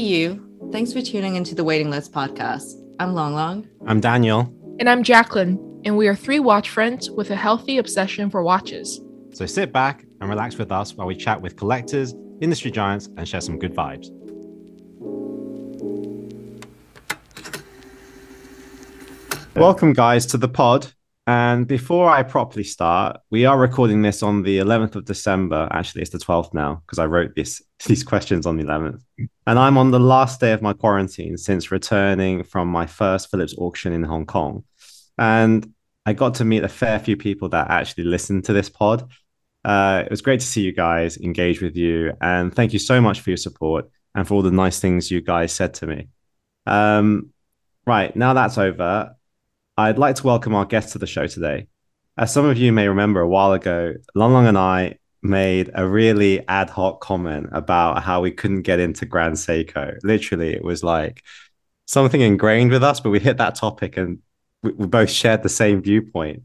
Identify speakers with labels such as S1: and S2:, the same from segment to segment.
S1: you, thanks for tuning into the Waiting List podcast. I'm Long Long.
S2: I'm Daniel.
S3: And I'm Jacqueline, and we are three watch friends with a healthy obsession for watches.
S2: So sit back and relax with us while we chat with collectors, industry giants, and share some good vibes. Welcome, guys, to the pod. And before I properly start, we are recording this on the 11th of December. Actually, it's the 12th now because I wrote this these questions on the 11th. And I'm on the last day of my quarantine since returning from my first Phillips auction in Hong Kong. And I got to meet a fair few people that actually listened to this pod. Uh, it was great to see you guys, engage with you, and thank you so much for your support and for all the nice things you guys said to me. Um, right now that's over, I'd like to welcome our guest to the show today. As some of you may remember, a while ago, Long Long and I made a really ad hoc comment about how we couldn't get into Grand Seiko. Literally, it was like something ingrained with us, but we hit that topic and we, we both shared the same viewpoint.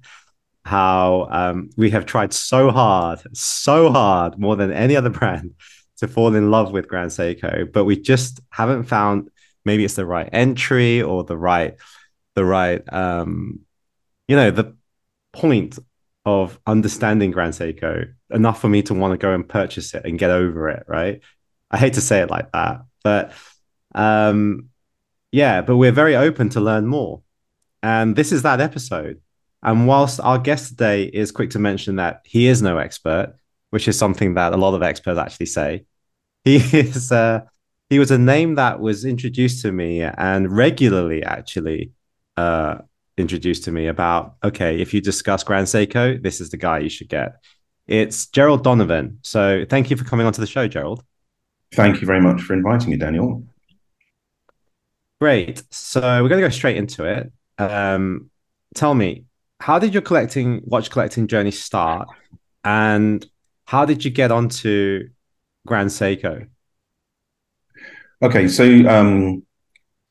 S2: How um, we have tried so hard, so hard, more than any other brand, to fall in love with Grand Seiko, but we just haven't found maybe it's the right entry or the right the right um you know the point of understanding Grand Seiko enough for me to want to go and purchase it and get over it, right? I hate to say it like that, but um yeah, but we're very open to learn more. And this is that episode. And whilst our guest today is quick to mention that he is no expert, which is something that a lot of experts actually say, he is uh he was a name that was introduced to me and regularly actually uh, introduced to me about okay, if you discuss Grand Seiko, this is the guy you should get. It's Gerald Donovan. So thank you for coming onto the show, Gerald.
S4: Thank you very much for inviting me, Daniel.
S2: Great. So we're going to go straight into it. Um, tell me, how did your collecting watch collecting journey start, and how did you get onto Grand Seiko?
S4: Okay, so um,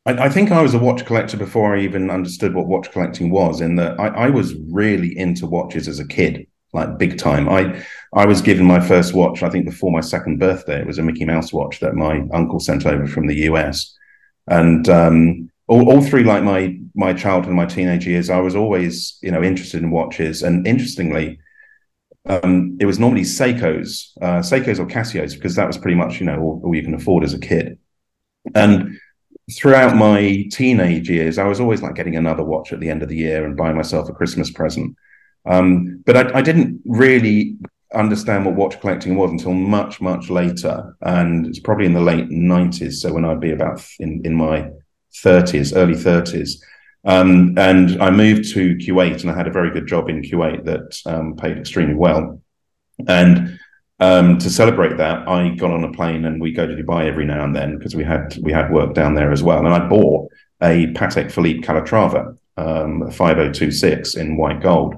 S4: I, I, think I was a watch collector before I even understood what watch collecting was. In that I, I, was really into watches as a kid, like big time. I I was given my first watch, I think, before my second birthday. It was a Mickey Mouse watch that my uncle sent over from the US, and um, all, all through like my my childhood and my teenage years, I was always you know interested in watches. And interestingly. Um, it was normally Seikos, uh, Seikos or Casios, because that was pretty much you know all, all you can afford as a kid. And throughout my teenage years, I was always like getting another watch at the end of the year and buying myself a Christmas present. Um, but I, I, didn't really understand what watch collecting was until much, much later. And it's probably in the late 90s. So when I'd be about in, in my 30s, early 30s. Um, and I moved to Kuwait and I had a very good job in Kuwait that um, paid extremely well. And um, to celebrate that, I got on a plane and we go to Dubai every now and then because we had we had work down there as well. And I bought a Patek Philippe Calatrava um, 5026 in white gold.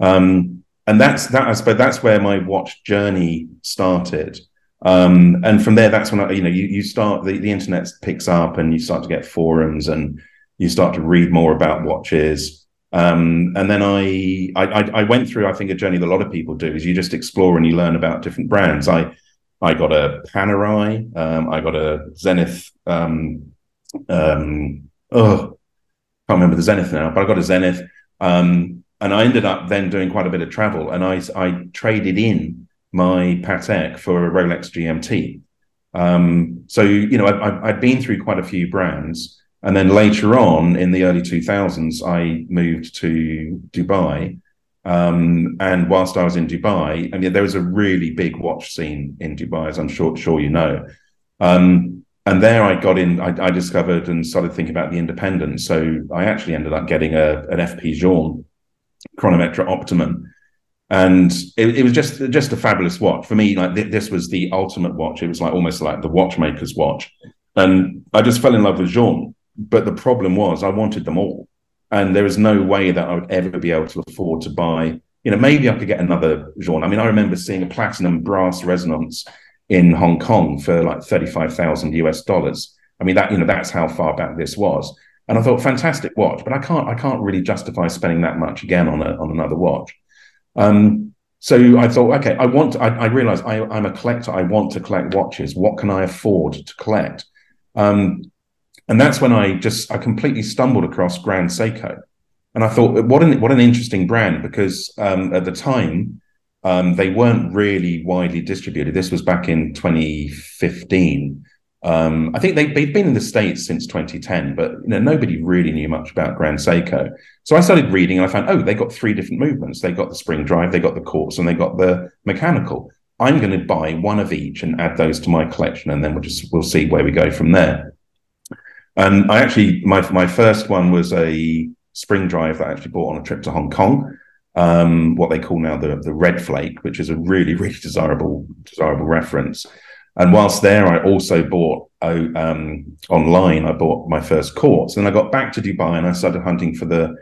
S4: Um, and that's that. I suppose that's where my watch journey started. Um, and from there, that's when I, you know, you, you start the, the internet picks up and you start to get forums and you start to read more about watches. Um, and then I, I, I went through, I think, a journey that a lot of people do is you just explore and you learn about different brands. I, I got a Panerai, um, I got a Zenith. Um, um, oh, can't remember the Zenith now, but I got a Zenith. Um, and I ended up then doing quite a bit of travel, and I, I traded in my Patek for a Rolex GMT. Um, so you know, I, I'd been through quite a few brands. And then later on in the early 2000s, I moved to Dubai. Um, and whilst I was in Dubai, I mean, there was a really big watch scene in Dubai, as I'm sure, sure you know. Um, and there I got in, I, I, discovered and started thinking about the independent. So I actually ended up getting a, an FP Journe Chronomètre Optimum. And it, it, was just just a fabulous watch for me. Like th- this was the ultimate watch. It was like almost like the watchmaker's watch, and I just fell in love with Journe. But the problem was I wanted them all. And there was no way that I would ever be able to afford to buy, you know, maybe I could get another Journe. I mean, I remember seeing a platinum brass resonance in Hong Kong for like 35,000 US dollars. I mean, that, you know, that's how far back this was. And I thought, fantastic watch, but I can't, I can't really justify spending that much again on a, on another watch. Um, so I thought, okay, I want, I, I realized I, I'm a collector. I want to collect watches. What can I afford to collect? Um, and that's when I just I completely stumbled across Grand Seiko, and I thought, what an what an interesting brand because um, at the time um, they weren't really widely distributed. This was back in 2015. Um, I think they, they've been in the States since 2010, but you know, nobody really knew much about Grand Seiko. So I started reading and I found, oh, they got three different movements. They got the spring drive, they got the quartz, and they got the mechanical. I'm going to buy one of each and add those to my collection, and then we'll just we'll see where we go from there. And I actually my my first one was a spring drive that I actually bought on a trip to Hong Kong. Um, what they call now the the red flake, which is a really really desirable desirable reference. And whilst there, I also bought oh, um, online. I bought my first quartz, and I got back to Dubai and I started hunting for the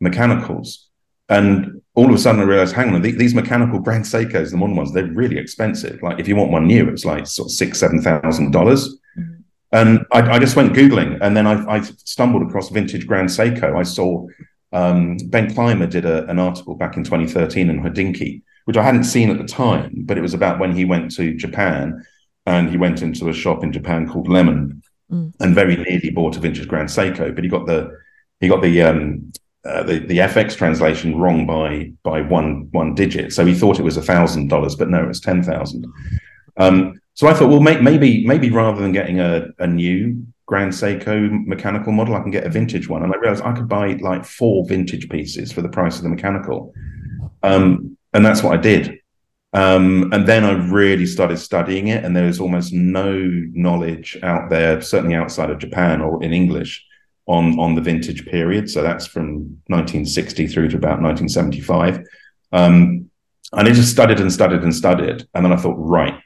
S4: mechanicals. And all of a sudden, I realized, hang on, these mechanical Grand Seikos, the modern ones, they're really expensive. Like if you want one new, it's like sort of six, seven thousand dollars. And I, I, just went googling, and then I, I, stumbled across vintage Grand Seiko. I saw um, Ben Clymer did a, an article back in 2013 in Hodinkee, which I hadn't seen at the time, but it was about when he went to Japan and he went into a shop in Japan called Lemon, mm. and very nearly bought a vintage Grand Seiko, but he got the he got the um, uh, the the FX translation wrong by by one one digit. So he thought it was a thousand dollars, but no, it's ten thousand. Um, so I thought, well, may, maybe maybe rather than getting a, a new Grand Seiko mechanical model, I can get a vintage one. And I realized I could buy like four vintage pieces for the price of the mechanical. Um, and that's what I did. Um, and then I really started studying it, and there was almost no knowledge out there, certainly outside of Japan or in English, on on the vintage period. So that's from 1960 through to about 1975. Um, and I just studied and studied and studied, and then I thought, right,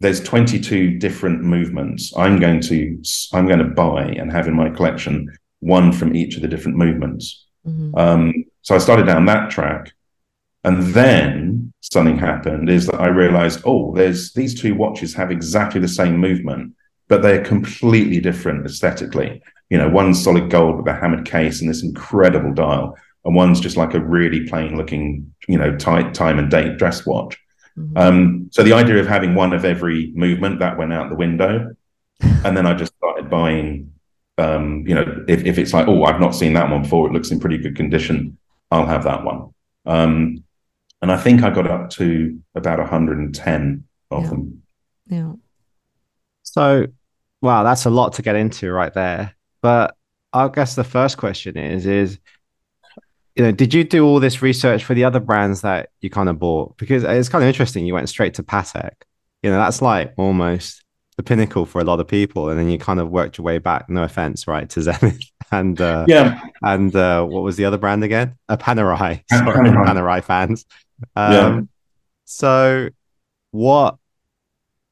S4: there's 22 different movements. I'm going to I'm going to buy and have in my collection one from each of the different movements. Mm-hmm. Um, so I started down that track, and then something happened. Is that I realized, oh, there's these two watches have exactly the same movement, but they're completely different aesthetically. You know, one's solid gold with a hammered case and this incredible dial, and one's just like a really plain looking, you know, tight time and date dress watch. Mm-hmm. Um, so the idea of having one of every movement that went out the window, and then I just started buying. Um, you know, if, if it's like, oh, I've not seen that one before, it looks in pretty good condition, I'll have that one. Um, and I think I got up to about 110 of
S1: yeah.
S4: them.
S1: Yeah.
S2: So, wow, that's a lot to get into right there. But I guess the first question is, is you know, did you do all this research for the other brands that you kind of bought? Because it's kind of interesting. You went straight to Patek. You know, that's like almost the pinnacle for a lot of people, and then you kind of worked your way back. No offense, right, to Zenith and uh,
S4: yeah,
S2: and uh, what was the other brand again? A uh, Panerai. Sorry, Panerai. Panerai fans. Um, yeah. So, what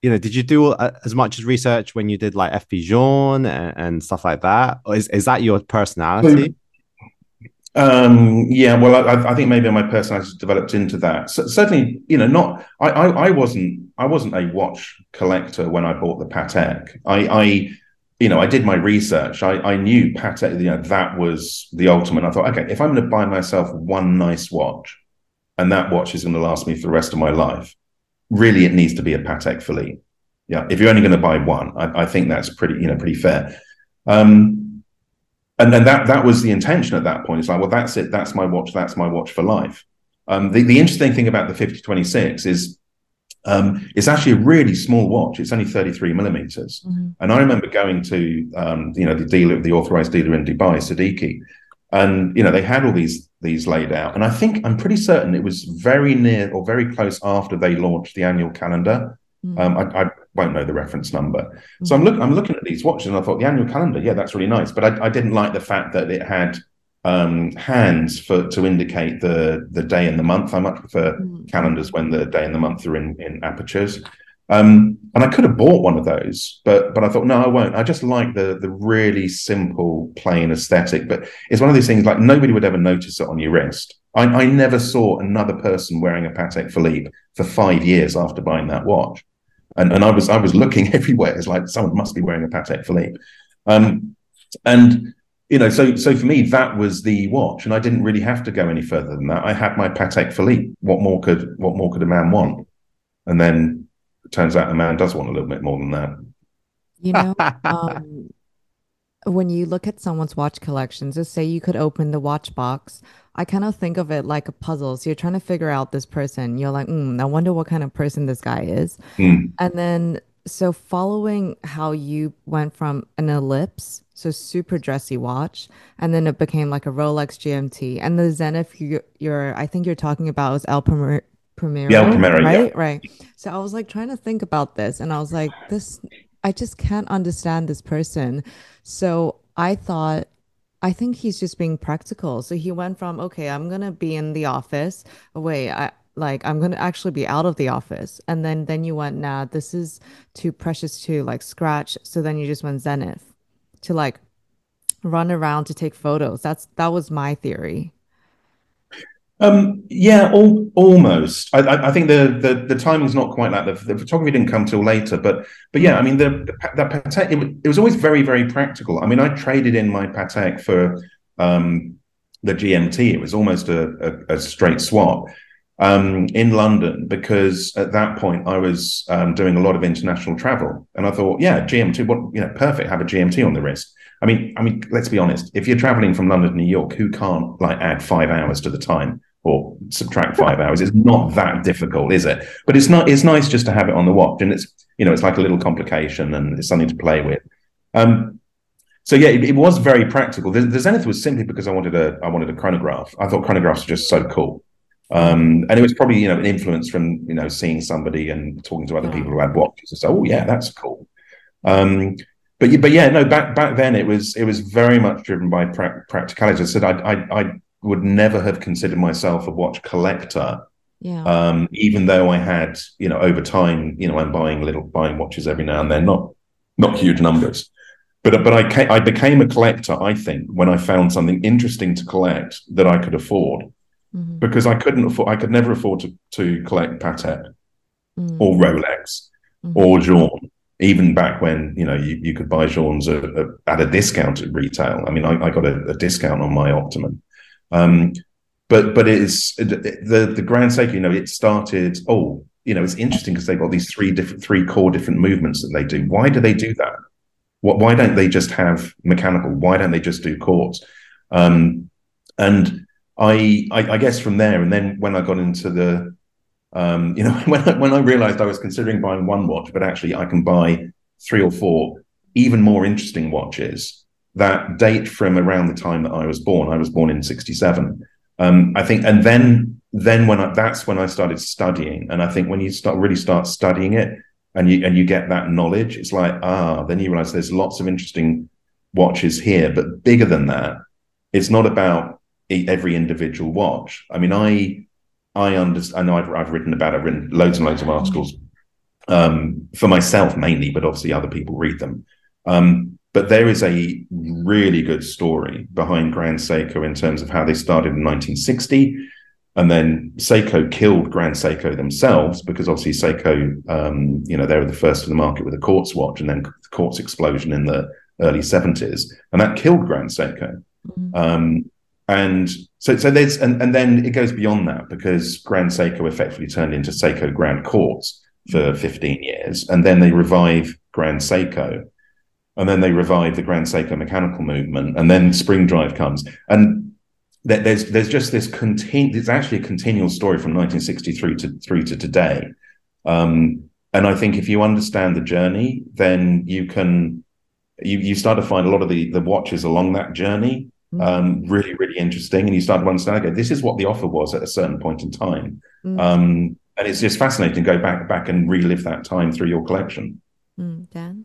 S2: you know, did you do as much as research when you did like FP Journe and, and stuff like that? Or is is that your personality?
S4: Um, yeah, well, I, I, think maybe my personality developed into that. So, certainly, you know, not I, I, I, wasn't I wasn't a watch collector when I bought the Patek. I, I you know, I did my research. I, I knew Patek, you know, that was the ultimate. I thought, okay, if I'm going to buy myself one nice watch, and that watch is going to last me for the rest of my life, really, it needs to be a Patek Philippe. Yeah, if you're only going to buy one, I, I think that's pretty, you know, pretty fair. Um, and then that that was the intention at that point. It's like, well, that's it. That's my watch. That's my watch for life. Um, the, the interesting thing about the 5026 is um, it's actually a really small watch. It's only 33 millimeters. Mm-hmm. And I remember going to um, you know the dealer, the authorized dealer in Dubai, Seddiqi, and you know they had all these these laid out. And I think I'm pretty certain it was very near or very close after they launched the annual calendar. Mm-hmm. Um, I, I, won't know the reference number. Mm-hmm. So I'm looking I'm looking at these watches and I thought the annual calendar, yeah, that's really nice. But I, I didn't like the fact that it had um, hands for to indicate the the day and the month. I much prefer mm-hmm. calendars when the day and the month are in in apertures. Um, and I could have bought one of those, but but I thought no, I won't. I just like the the really simple, plain aesthetic. But it's one of these things like nobody would ever notice it on your wrist. I, I never saw another person wearing a Patek Philippe for five years after buying that watch and and I was I was looking everywhere. It's like someone must be wearing a Patek Philippe, um, and you know, so so for me that was the watch, and I didn't really have to go any further than that. I had my Patek Philippe. What more could what more could a man want? And then it turns out a man does want a little bit more than that.
S1: You know, um, when you look at someone's watch collections, just say you could open the watch box. I kind of think of it like a puzzle. So you're trying to figure out this person. You're like, mm, I wonder what kind of person this guy is.
S4: Mm.
S1: And then, so following how you went from an ellipse, so super dressy watch, and then it became like a Rolex GMT, and the Zenith you, you're, I think you're talking about was El Primer, Primero,
S4: Yeah, El Primero, yeah.
S1: right? Right. So I was like trying to think about this, and I was like, this, I just can't understand this person. So I thought, I think he's just being practical. So he went from, okay, I'm gonna be in the office. Wait, I like I'm gonna actually be out of the office. And then then you went, nah, this is too precious to like scratch. So then you just went Zenith to like run around to take photos. That's that was my theory.
S4: Um, yeah, al- almost. I, I, think the, the the timing's not quite like that. The, the photography didn't come till later, but but yeah, I mean the, the Patek it, it was always very very practical. I mean, I traded in my Patek for um, the GMT. It was almost a, a, a straight swap um, in London because at that point I was um, doing a lot of international travel, and I thought, yeah, GMT, what you know, perfect. Have a GMT on the wrist. I mean, I mean, let's be honest. If you're traveling from London to New York, who can't like add five hours to the time or subtract five hours? It's not that difficult, is it? But it's not. It's nice just to have it on the watch, and it's you know, it's like a little complication and it's something to play with. Um, so yeah, it, it was very practical. The, the Zenith was simply because I wanted a I wanted a chronograph. I thought chronographs were just so cool. Um, and it was probably you know an influence from you know seeing somebody and talking to other people who had watches and say, oh yeah, that's cool. Um, but yeah, but yeah, no, back back then it was it was very much driven by pra- practicality. I said I, I I would never have considered myself a watch collector,
S1: Yeah.
S4: um, even though I had you know over time you know I'm buying little buying watches every now and then, not not huge numbers. But but I ca- I became a collector. I think when I found something interesting to collect that I could afford
S1: Mhm.
S4: because I couldn't afford I could never afford to to collect Patek
S1: Mm.
S4: or Rolex
S1: Mhm.
S4: or Journe, even back when you know you, you could buy Journe's at, at- at a discount at retail. I mean, I, I got a, a discount on my Optimum. Um, but but it is the the Grand Seiko. You know, it started. Oh, you know, it's interesting because they've got these three different three core different movements that they do. Why do they do that? What? Why don't they just have mechanical? Why don't they just do quartz? Um, and I, I I guess from there, and then when I got into the um, you know, when I, when I realized I was considering buying one watch, but actually I can buy three or four even more interesting watches that date from around the time that I was born. I was born in '67. Um, I think, and then then when I, that's when I started studying, and I think when you start really start studying it, and you and you get that knowledge, it's like ah, then you realize there's lots of interesting watches here, but bigger than that, it's not about every individual watch. I mean, I I understand. I know I've, I've written about it, written loads and loads of articles um, for myself mainly, but obviously other people read them. Um, but there is a really good story behind Grand Seiko in terms of how they started in 1960. And then Seiko killed Grand Seiko themselves because obviously Seiko, um, you know, they were the first in the market with a quartz watch and then the quartz explosion in the early 70s. And that killed Grand Seiko.
S1: Mhm.
S4: Um, and so, so there's, and, and then it goes beyond that because Grand Seiko effectively turned into Seiko Grand Quartz for 15 years. And then they revive Grand Seiko. And then they revive the Grand Seiko mechanical movement. And then Spring Drive comes. And there- there's, there's just this continu it's actually a continual story from 1963 to through to today. Um, and I think if you understand the journey, then you can, you, you start to find a lot of the, the watches along that journey um, really, really interesting. And you start to understand, okay, this is what the offer was at a certain point in time.
S1: Mm.
S4: Um, and it's just fascinating to go back back and relive that time through your collection.
S1: Mm. Dan?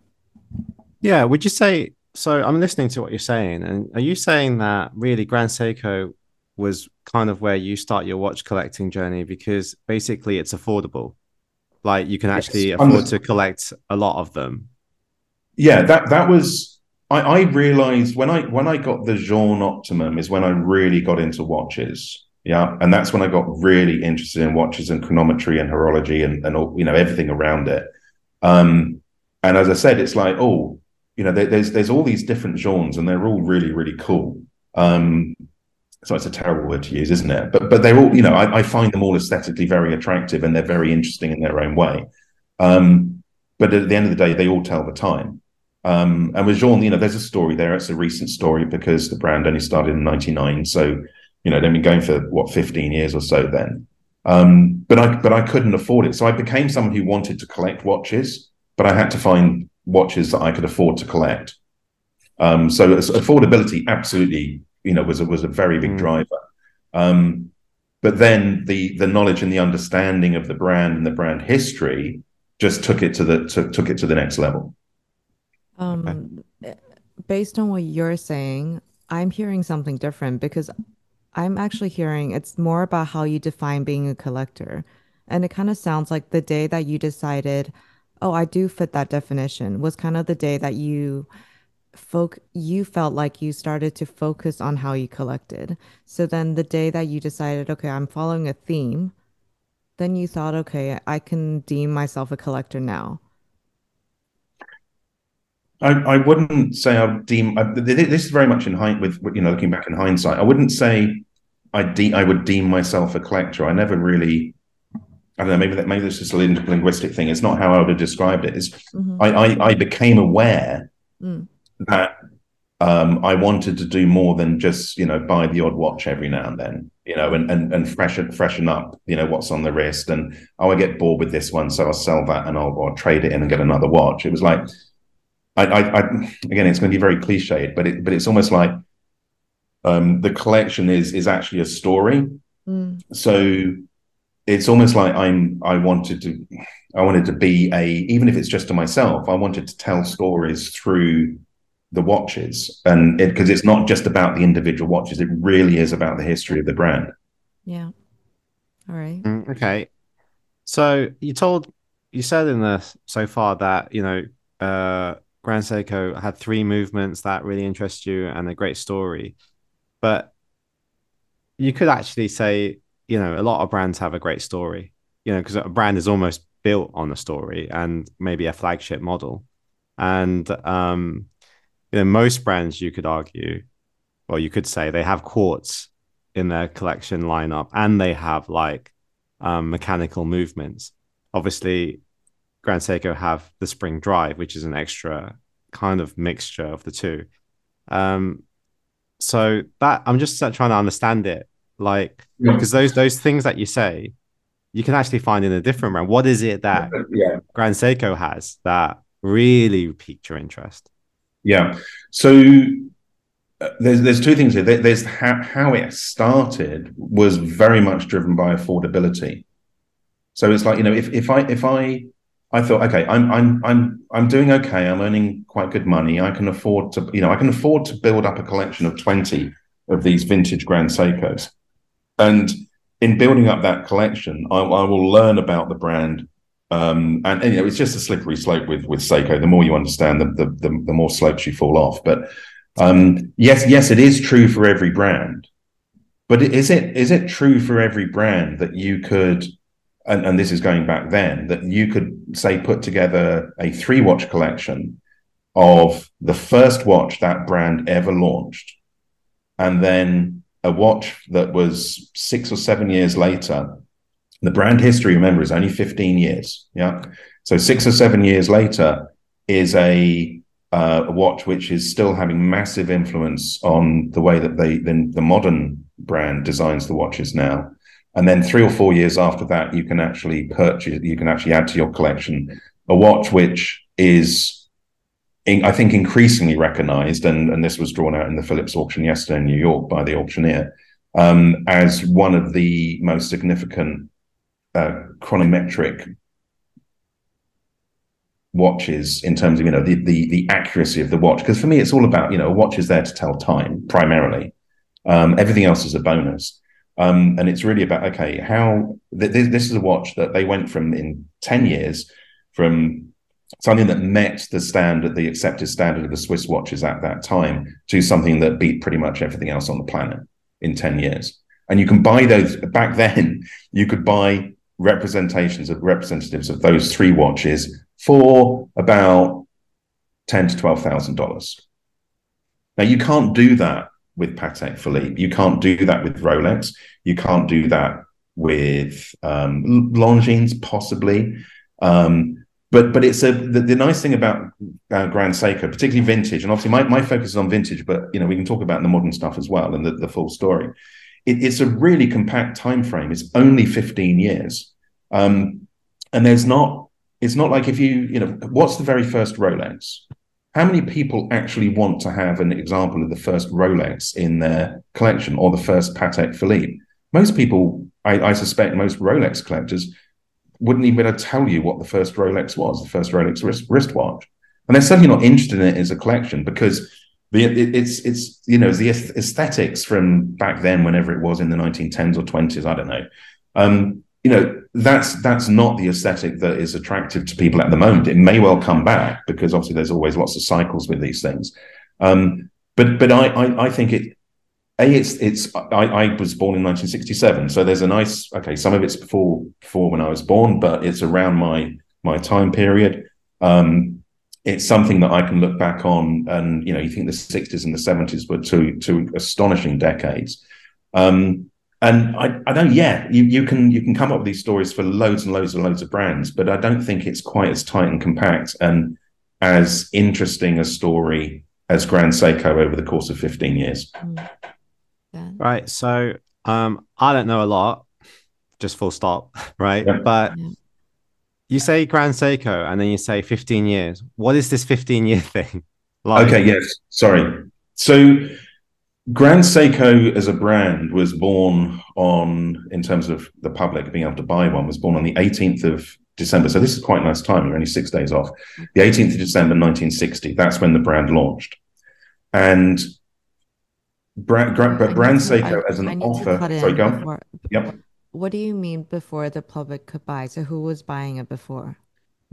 S2: Yeah, would you say so? I'm listening to what you're saying, and are you saying that really Grand Seiko was kind of where you start your watch collecting journey because basically it's affordable, like you can actually
S4: I'm
S2: afford to collect a lot of them.
S4: Yeah, that that was I, I realized when I when I got the Journe Optimum is when I really got into watches. Yeah. And that's when I got really interested in watches and chronometry and horology and, and all, you know, everything around it. Um, and as I said, it's like, oh, you know, there, there's there's all these different genres and they're all really, really cool. Um, so it's a terrible word to use, isn't it? But but they're all, you know, I, I find them all aesthetically very attractive and they're very interesting in their own way. Um, but at the end of the day, they all tell the time. Um, and with Journe, you know, there's a story there. It's a recent story because the brand only started in '99, so you know they've been going for what 15 years or so then. Um, but I but I couldn't afford it, so I became someone who wanted to collect watches, but I had to find watches that I could afford to collect. Um, so affordability absolutely, you know, was a, was a very big mm. driver. Um, but then the the knowledge and the understanding of the brand and the brand history just took it to the took, took it to the next level.
S1: Um, based on what you're saying, I'm hearing something different because I'm actually hearing it's more about how you define being a collector. And it kind of sounds like the day that you decided, oh, I do fit that definition was kind of the day that you folk you felt like you started to focus on how you collected. So then the day that you decided, okay, I'm following a theme, then you thought, okay, I can deem myself a collector now.
S4: I, I wouldn't say I deem I, this is very much in height with you know looking back in hindsight. I wouldn't say I de- I would deem myself a collector. I never really. I don't know. Maybe that maybe this is a linguistic thing. It's not how I would have described it. It's mm-hmm. I, I, I became aware mm. that um, I wanted to do more than just you know buy the odd watch every now and then. You know, and and and freshen freshen up. You know what's on the wrist, and oh, I get bored with this one, so I'll sell that and I'll, I'll trade it in and get another watch. It was like I, I, I, again, it's going to be very cliched, but it, but it's almost like um, the collection is is actually a story. Mm. So it's almost like I'm. I wanted to. I wanted to be a, even if it's just to myself. I wanted to tell stories through the watches, and because it, it's not just about the individual watches. It really is about the history of the brand.
S1: Yeah. All right.
S2: Mm, okay. So you told you said in the so far that you know uh Grand Seiko had three movements that really interest you and a great story. But you could actually say, you know, a lot of brands have a great story, you know, because a brand is almost built on a story and maybe a flagship model. And, um, you know, most brands, you could argue, or you could say they have quartz in their collection lineup and they have like um, mechanical movements. Obviously, Grand Seiko have the Spring Drive, which is an extra kind of mixture of the two. Um, so that I'm just trying to understand it, like because those those things that you say, you can actually find in a different brand. What is it that yeah. Grand Seiko has that really piqued your interest?
S4: Yeah. So uh, there's there's two things here. There's how, how it started was very much driven by affordability. So it's like you know if if I if I I thought, okay, I'm I'm I'm I'm doing okay. I'm earning quite good money. I can afford to, you know, I can afford to build up a collection of 20 of these vintage Grand Seikos. And in building up that collection, I, I will learn about the brand. Um, and, and, you know, it's just a slippery slope with with Seiko. The more you understand, the the, the, the more slopes you fall off. But um, yes, yes, it is true for every brand. But is it is it true for every brand that you could and, and this is going back then, that you could say put together a three watch collection of the first watch that brand ever launched, and then a watch that was six or seven years later. The brand history, remember, is only 15 years. Yeah. So six or seven years later is a, uh, a watch which is still having massive influence on the way that they the, the modern brand designs the watches now and then three or four years after that you can actually purchase you can actually add to your collection a watch which is in, i think increasingly recognized and, and this was drawn out in the phillips auction yesterday in new york by the auctioneer um, as one of the most significant uh, chronometric watches in terms of you know the, the the accuracy of the watch. Because for me it's all about you know a watch is there to tell time primarily. Um, everything else is a bonus. Um, and it's really about okay, how th- this is a watch that they went from in ten years from something that met the standard, the accepted standard of the Swiss watches at that time, to something that beat pretty much everything else on the planet in ten years. And you can buy those back then. You could buy representations of representatives of those three watches for about ten to twelve thousand dollars. Now you can't do that with Patek Philippe. You can't do that with Rolex. You can't do that with um, Longines, possibly. Um, but but it's a the, the nice thing about uh, Grand Seiko, particularly vintage, and obviously my, my focus is on vintage, but you know we can talk about the modern stuff as well and the, the full story. It, it's a really compact time frame. It's only 15 years, um, and there's not. It's not like if you you know what's the very first Rolex. How many people actually want to have an example of the first Rolex in their collection or the first Patek Philippe? Most people, I, I suspect, most Rolex collectors wouldn't even be able to tell you what the first Rolex was, the first Rolex wrist, wristwatch. And they're certainly not interested in it as a collection because the, it, it's it's you know the aesthetics from back then, whenever it was in the 1910s or 20s, I don't know. Um, you know that's that's not the aesthetic that is attractive to people at the moment. It may well come back because obviously there's always lots of cycles with these things. Um, but but I, I, I think it a it's it's I, I, was born in 1967 so there's a nice okay some of it's before before when i was born but it's around my my time period. Um it's something that i can look back on and you know you think the 60s and the 70s were two two astonishing decades. Um and I, I don't yeah you, you can you can come up with these stories for loads and loads and loads of brands but i don't think it's quite as tight and compact and as interesting a story as grand seiko over the course of 15 years. Mm.
S2: Right. So um, I don't know a lot, just full stop. Right. Yeah. But yeah. you say Grand Seiko and then you say 15 years. What is this 15 year thing?
S4: Like? Okay. Yes. Sorry. So Grand Seiko as a brand was born on, in terms of the public being able to buy one, was born on the 18th of December. So this is quite nice time. We're only six days off. The 18th of December, 1960. That's when the brand launched. And brand, but brand Seiko as an offer. Sorry, go. Before, yep.
S1: What do you mean before the public could buy? So who was buying it before?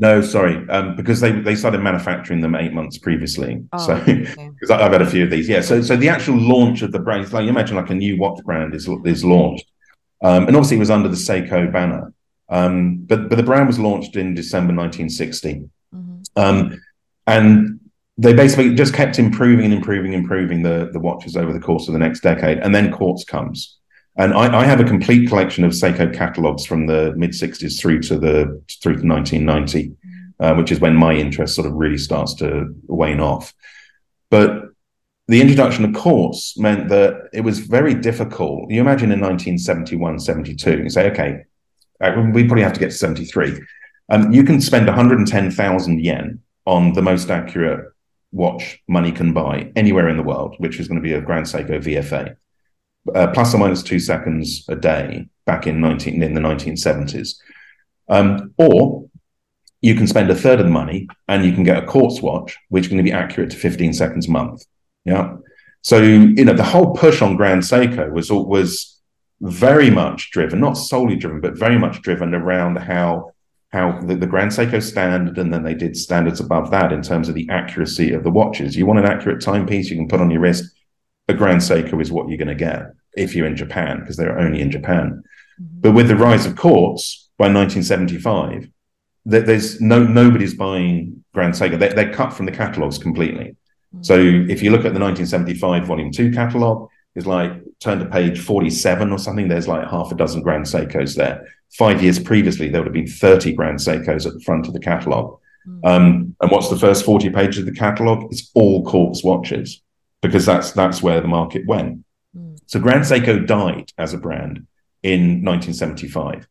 S4: No, sorry, um, because they they started manufacturing them eight months previously. Oh, so because okay. I've had a few of these, yeah. So so the actual launch of the brand, like you imagine, like a new watch brand is is launched, um, and obviously it was under the Seiko banner. Um, but but the brand was launched in December 1960, mm-hmm. um, and they basically just kept improving and improving, improving the, the watches over the course of the next decade. And then Quartz comes. And I, I have a complete collection of Seiko catalogs from the mid 60s through to the through to 1990, uh, which is when my interest sort of really starts to wane off. But the introduction of Quartz meant that it was very difficult. You imagine in 1971, 72, you say, okay, uh, we probably have to get to 73. Um, you can spend 110,000 yen on the most accurate watch money can buy anywhere in the world, which is going to be a Grand Seiko VFA, uh, plus or minus two seconds a day back in 19 in the 1970s. Um, or you can spend a third of the money and you can get a quartz watch, which is going to be accurate to 15 seconds a month. Yeah. So you know the whole push on Grand Seiko was was very much driven, not solely driven, but very much driven around how how the, the Grand Seiko standard, and then they did standards above that in terms of the accuracy of the watches. You want an accurate timepiece you can put on your wrist. A Grand Seiko is what you're going to get if you're in Japan, because they're only in Japan. Mm-hmm. But with the rise of quartz by 1975, there's no nobody's buying Grand Seiko. They, they're cut from the catalogs completely. Mm-hmm. So if you look at the 1975 Volume Two catalog, it's like turn to page 47 or something. There's like half a dozen Grand Seikos there five years previously, there would have been 30 Grand Seikos at the front of the catalogue. Mm. Um, and what's the first 40 pages of the catalogue? It's all Quartz watches because that's that's where the market went. Mm. So Grand Seiko died as a brand in 1975.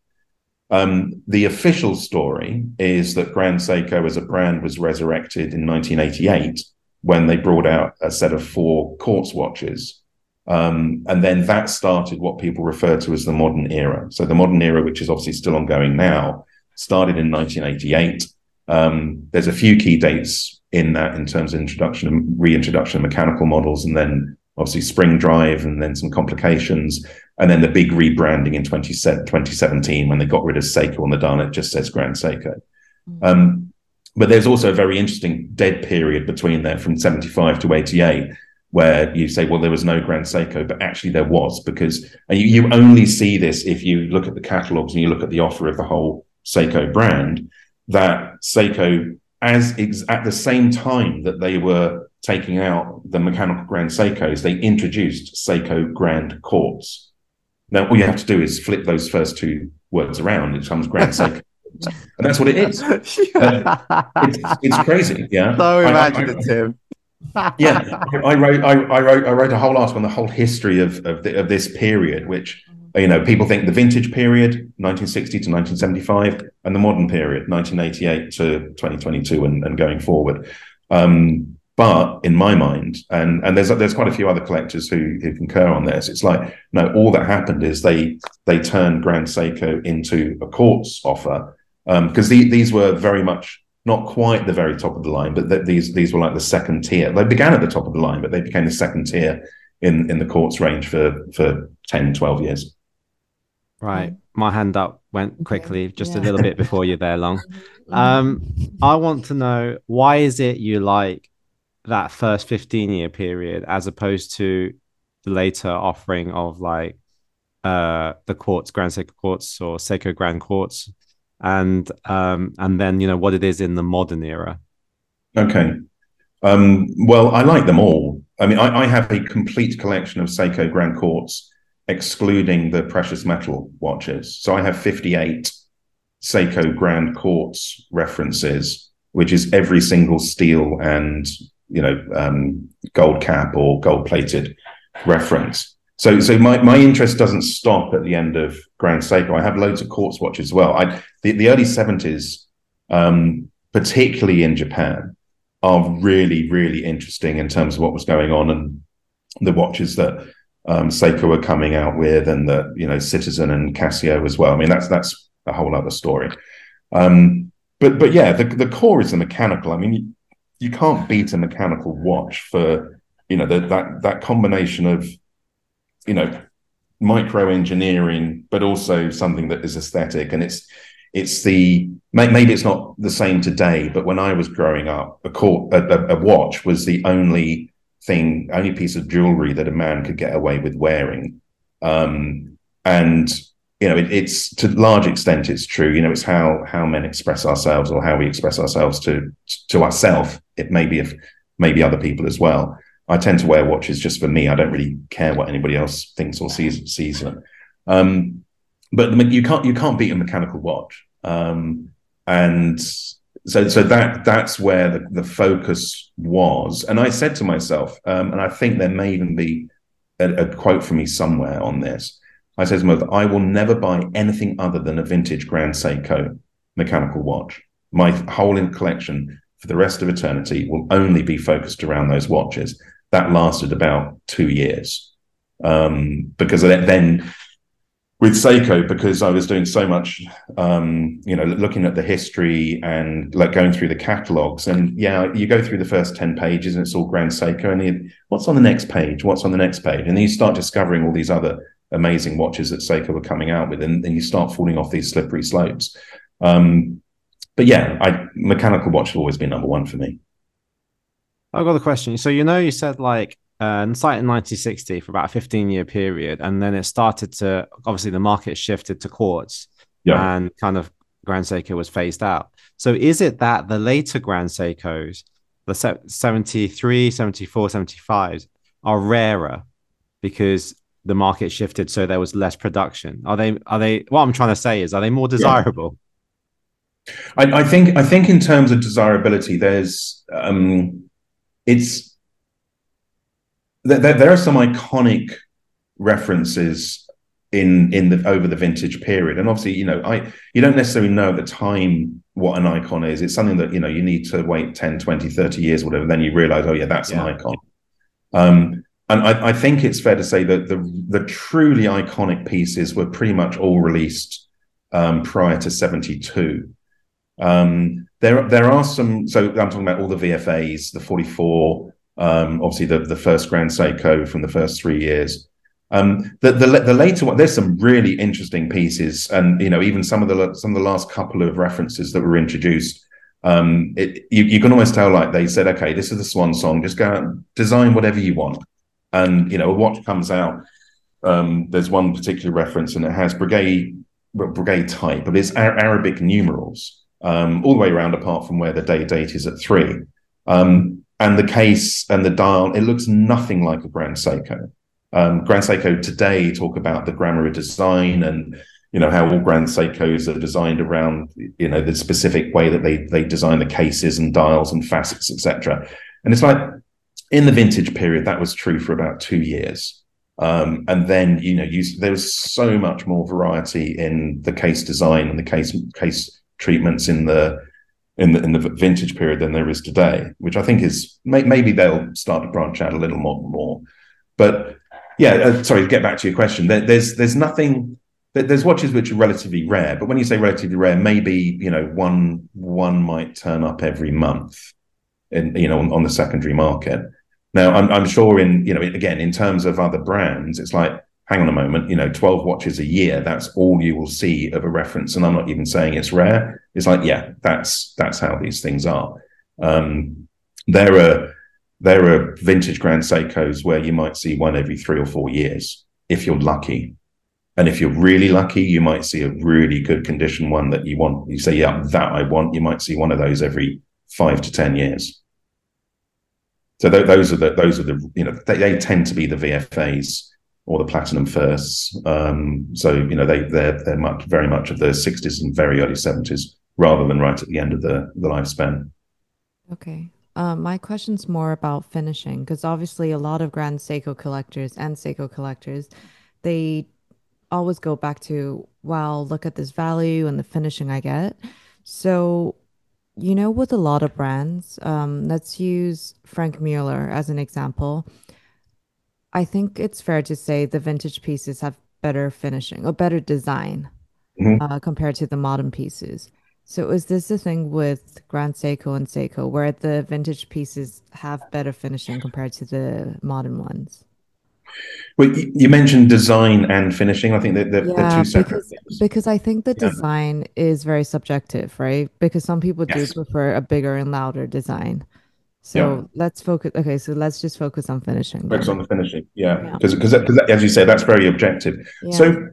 S4: Um, the official story is that Grand Seiko as a brand was resurrected in 1988 when they brought out a set of four quartz watches um, and then that started what people refer to as the modern era. So the modern era, which is obviously still ongoing now, started in 1988. Um, there's a few key dates in that in terms of introduction and reintroduction of mechanical models, and then obviously spring drive, and then some complications, and then the big rebranding in 20, 2017 when they got rid of Seiko on the dial. It just says Grand Seiko. Mm-hmm. Um, but there's also a very interesting dead period between there from 75 to 88 where you say, well, there was no Grand Seiko, but actually there was because you, you only see this if you look at the catalogs and you look at the offer of the whole Seiko brand, that Seiko, as ex- at the same time that they were taking out the mechanical Grand Seikos, they introduced Seiko Grand Quartz. Now, all you have to do is flip those first two words around. It becomes Grand Seiko and that's what it is. Uh, it's, it's crazy. Yeah.
S2: So imaginative.
S4: Yeah, I wrote, I, I wrote, I wrote a whole article on the whole history of of, the, of this period, which you know people think the vintage period, 1960 to 1975, and the modern period, 1988 to 2022, and, and going forward. Um, but in my mind, and and there's there's quite a few other collectors who who concur on this. It's like no, all that happened is they they turned Grand Seiko into a quartz offer because the, these were very much not quite the very top of the line, but th- these these were like the second tier. They began at the top of the line, but they became the second tier in in the quartz range for for 10, 12 years.
S2: Right. My hand up went quickly just a little bit before you're there long. Um, I want to know why is it you like that first 15 year period as opposed to the later offering of like uh the courts, Grand Seiko Quartz or Seiko Grand Quartz and um and then you know what it is in the modern era.
S4: Okay. Um, well, I like them all. I mean, I, I have a complete collection of Seiko Grand Quartz, excluding the precious metal watches. So I have 58 Seiko Grand Quartz references, which is every single steel and you know um, gold cap or gold plated reference. So, so my, my interest doesn't stop at the end of Grand Seiko. I have loads of quartz watches as well. I the, the early 70s, um, particularly in Japan, are really, really interesting in terms of what was going on and the watches that um, Seiko were coming out with, and the you know Citizen and Casio as well. I mean, that's that's a whole other story. Um, but but yeah, the the core is the mechanical. I mean, you, you can't beat a mechanical watch for you know the, that that combination of you know micro engineering, but also something that is aesthetic, and it's it's the maybe it's not the same today, but when I was growing up, a, a, a, a watch was the only thing, only piece of jewelry that a man could get away with wearing. Um, and you know, it, it's to large extent it's true. You know, it's how how men express ourselves or how we express ourselves to to ourselves. It may be if maybe other people as well. I tend to wear watches just for me. I don't really care what anybody else thinks or sees sees them. Um, but the, you can't you can't beat a mechanical watch. Um, and so so that that's where the, the focus was. And I said to myself, um, and I think there may even be a, a quote from me somewhere on this. I said to myself, I will never buy anything other than a vintage Grand Seiko mechanical watch. My whole collection for the rest of eternity will only be focused around those watches. That lasted about two years. Um, because then with Seiko, because I was doing so much, um, you know, looking at the history and like going through the catalogs, and yeah, you go through the first ten pages and it's all Grand Seiko, and you, what's on the next page? What's on the next page? And then you start discovering all these other amazing watches that Seiko were coming out with, and then you start falling off these slippery slopes. Um, but yeah, I mechanical watch has always been number one for me.
S2: I've got a question. So you know, you said like uh, site in 1960 for about a 15 year period, and then it started to obviously the market shifted to quartz,
S4: Yeah.
S2: and kind of Grand Seiko was phased out. So is it that the later Grand Seikos, the se- 73, 74, 75s, are rarer because the market shifted, so there was less production? Are they? Are they? What I'm trying to say is, are they more desirable?
S4: I, I think I think in terms of desirability, there's um, it's there, there there are some iconic references in in the over the vintage period, and obviously, you know, I you don't necessarily know at the time what an icon is. It's something that you know you need to wait 10, 20, 30 years, whatever. Then you realize, oh yeah, that's
S2: Yeah.
S4: an icon. Um, and I, I think it's fair to say that the the truly iconic pieces were pretty much all released um, prior to seventy two. Um, there, there are some. So I'm talking about all the VFAs, the 44, um, obviously the the first Grand Seiko from the first three years. Um, the, the the later one, there's some really interesting pieces, and you know, even some of the some of the last couple of references that were introduced. Um, it, you, you can almost tell like they said, okay, this is the Swan song. Just go out design whatever you want, and you know, a watch comes out. Um, there's one particular reference, and it has brigade Breguet type, but it's Ar- Arabic numerals um, all the way around, apart from where the day date is at three. Um, and the case and the dial, it looks nothing like a Grand Seiko. Um, Grand Seiko today talk about the grammar of design and you know how all Grand Seikos are designed around you know the specific way that they they design the cases and dials and facets, etc. And it's like in the vintage period that was true for about two years. Um, and then you know you, there was so much more variety in the case design and the case case treatments in the in the in the vintage period than there is today, which I think is may, maybe they'll start to branch out a little more more. But yeah, uh, sorry to get back to your question. There, there's there's nothing. There's watches which are relatively rare, but when you say relatively rare, maybe you know one one might turn up every month, in you know on, on the secondary market. Now, I'm, I'm sure in you know again in terms of other brands, it's like hang on a moment, you know, 12 watches a year, that's all you will see of a reference. And I'm not even saying it's rare. It's like, yeah, that's that's how these things are. Um, there are there are vintage Grand Seikos where you might see one every three or four years if you're lucky. And if you're really lucky, you might see a really good condition one that you want. You say, yeah, that I want. You might see one of those every five to 10 years. So th- those are the, those are the, you know, they, they tend to be the VFAs or the platinum firsts. Um, so you know they they're they're much very much of the 60s and very early 70s rather than right at the end of the the lifespan.
S1: Okay. Um, my question's more about finishing because obviously a lot of Grand Seiko collectors and Seiko collectors, they always go back to, wow, look at this value and the finishing I get. So, you know, with a lot of brands, um, let's use Franck Muller as an example. I think it's fair to say the vintage pieces have better finishing or better design mm-hmm. uh, compared to the modern pieces. So is this the thing with Grand Seiko and Seiko where the vintage pieces have better finishing compared to the modern ones?
S4: Well, you mentioned design and finishing. I think they're, they're, yeah, they're two separate
S1: because, things. Because I think the yeah. design is very subjective, right? Because some people yes. do prefer a bigger and louder design. So yeah. let's focus. Okay, so let's just focus on finishing.
S4: Focus on the finishing, yeah, because yeah. because as you say, that's very objective. Yeah. So,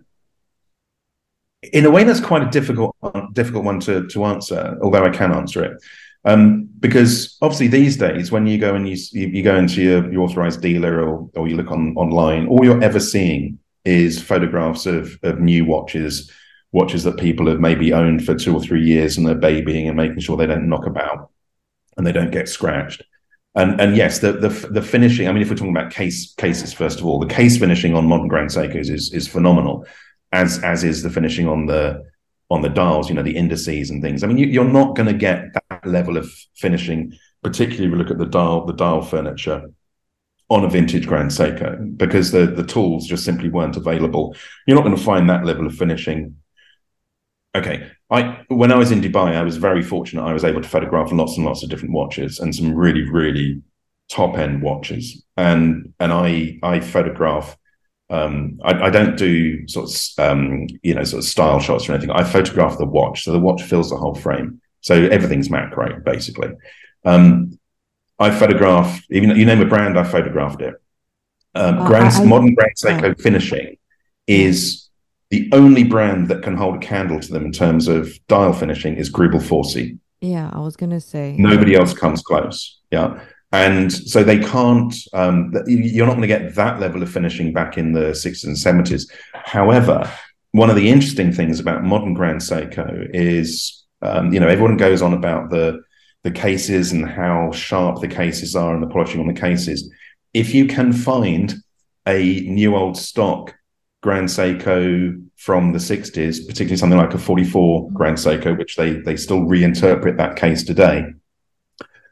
S4: in a way, that's quite a difficult difficult one to to answer. Although I can answer it, um, because obviously these days, when you go and you you, go into your, your authorized dealer or or you look on online, all you're ever seeing is photographs of of new watches watches that people have maybe owned for two or three years and they're babying and making sure they don't knock about and they don't get scratched. And and yes, the the the finishing. I mean, if we're talking about case cases first of all, the case finishing on modern Grand Seikos is is phenomenal, as as is the finishing on the on the dials. You know, the indices and things. I mean, you, are not going to get that level of finishing, particularly if you look at the dial the dial furniture on a vintage Grand Seiko because the the tools just simply weren't available. You're not going to find that level of finishing. Okay, I when I was in Dubai, I was very fortunate. I was able to photograph lots and lots of different watches and some really, really top end watches. And and I I photograph. Um, I, I, don't do sort of um, you know sort of style shots or anything. I photograph the watch, so the watch fills the whole frame. So everything's macro basically. Um, I photograph even you name a brand, I photographed it. Um, oh, Grand, I, modern Grand Seiko finishing is the only brand that can hold a candle to them in terms of dial finishing is Greubel Forsey.
S1: Yeah, I was gonna say
S4: nobody else comes close. Yeah, and so they can't. Um, you're not going to get that level of finishing back in the 60s and 70s. However, one of the interesting things about modern Grand Seiko is, um, you know, everyone goes on about the the cases and how sharp the cases are and the polishing on the cases. If you can find a new old stock Grand Seiko from the 60s, particularly something like a 44 Grand Seiko, which they they still reinterpret that case today.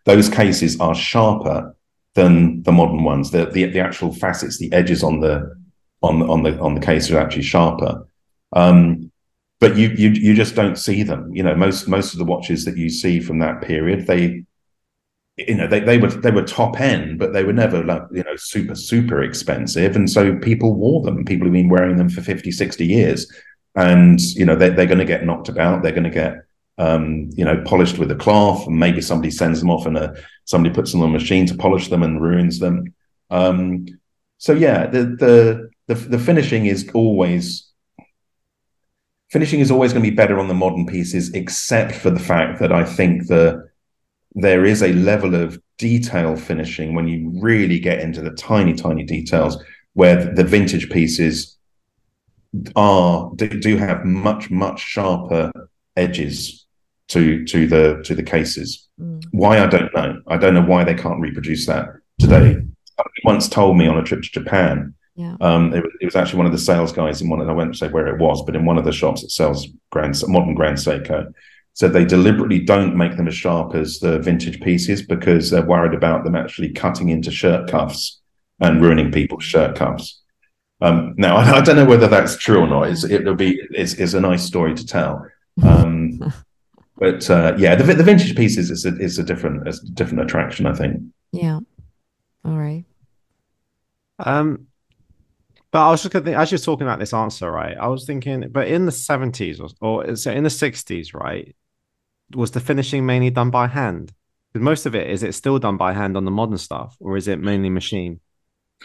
S4: Those cases are sharper than the modern ones. The, the the actual facets, the edges on the on the on the on the case are actually sharper. Um, but you you you just don't see them. You know, most most of the watches that you see from that period, they you know they, they were they were top end but they were never like you know super super expensive. And so people wore them. People have been wearing them for 50 60 years. And you know they, they're going to get knocked about. They're going to get um, you know polished with a cloth. And maybe somebody sends them off and somebody puts them on a machine to polish them and ruins them. Um, so yeah the, the the the finishing is always finishing is always going to be better on the modern pieces except for the fact that i think the there is a level of detail finishing when you really get into the tiny, tiny details where the vintage pieces are do, have much much sharper edges to to the to the cases.
S1: Mm.
S4: Why I don't know. I don't know why they can't reproduce that today. Somebody once told me on a trip to Japan.
S1: Yeah.
S4: Um, it, was- it was actually one of the sales guys in one, and I won't say where it was, but in one of the shops that sells Grand modern Grand Seiko, said they deliberately don't make them as sharp as the vintage pieces because they're worried about them actually cutting into shirt cuffs and ruining people's shirt cuffs. Um, now, I, I don't know whether that's true or not. It's, it'll be it's, it's a nice story to tell. Um, but uh, yeah, the, the vintage pieces is a, is a different is a different attraction, I think.
S1: Yeah. All right.
S2: Um, but I was just gonna think, as you're talking about this answer, right? I was thinking, but in the 70s or, or so in the 60s, right? Was the finishing mainly done by hand? Because most of it is it still done by hand on the modern stuff, or is it mainly machine?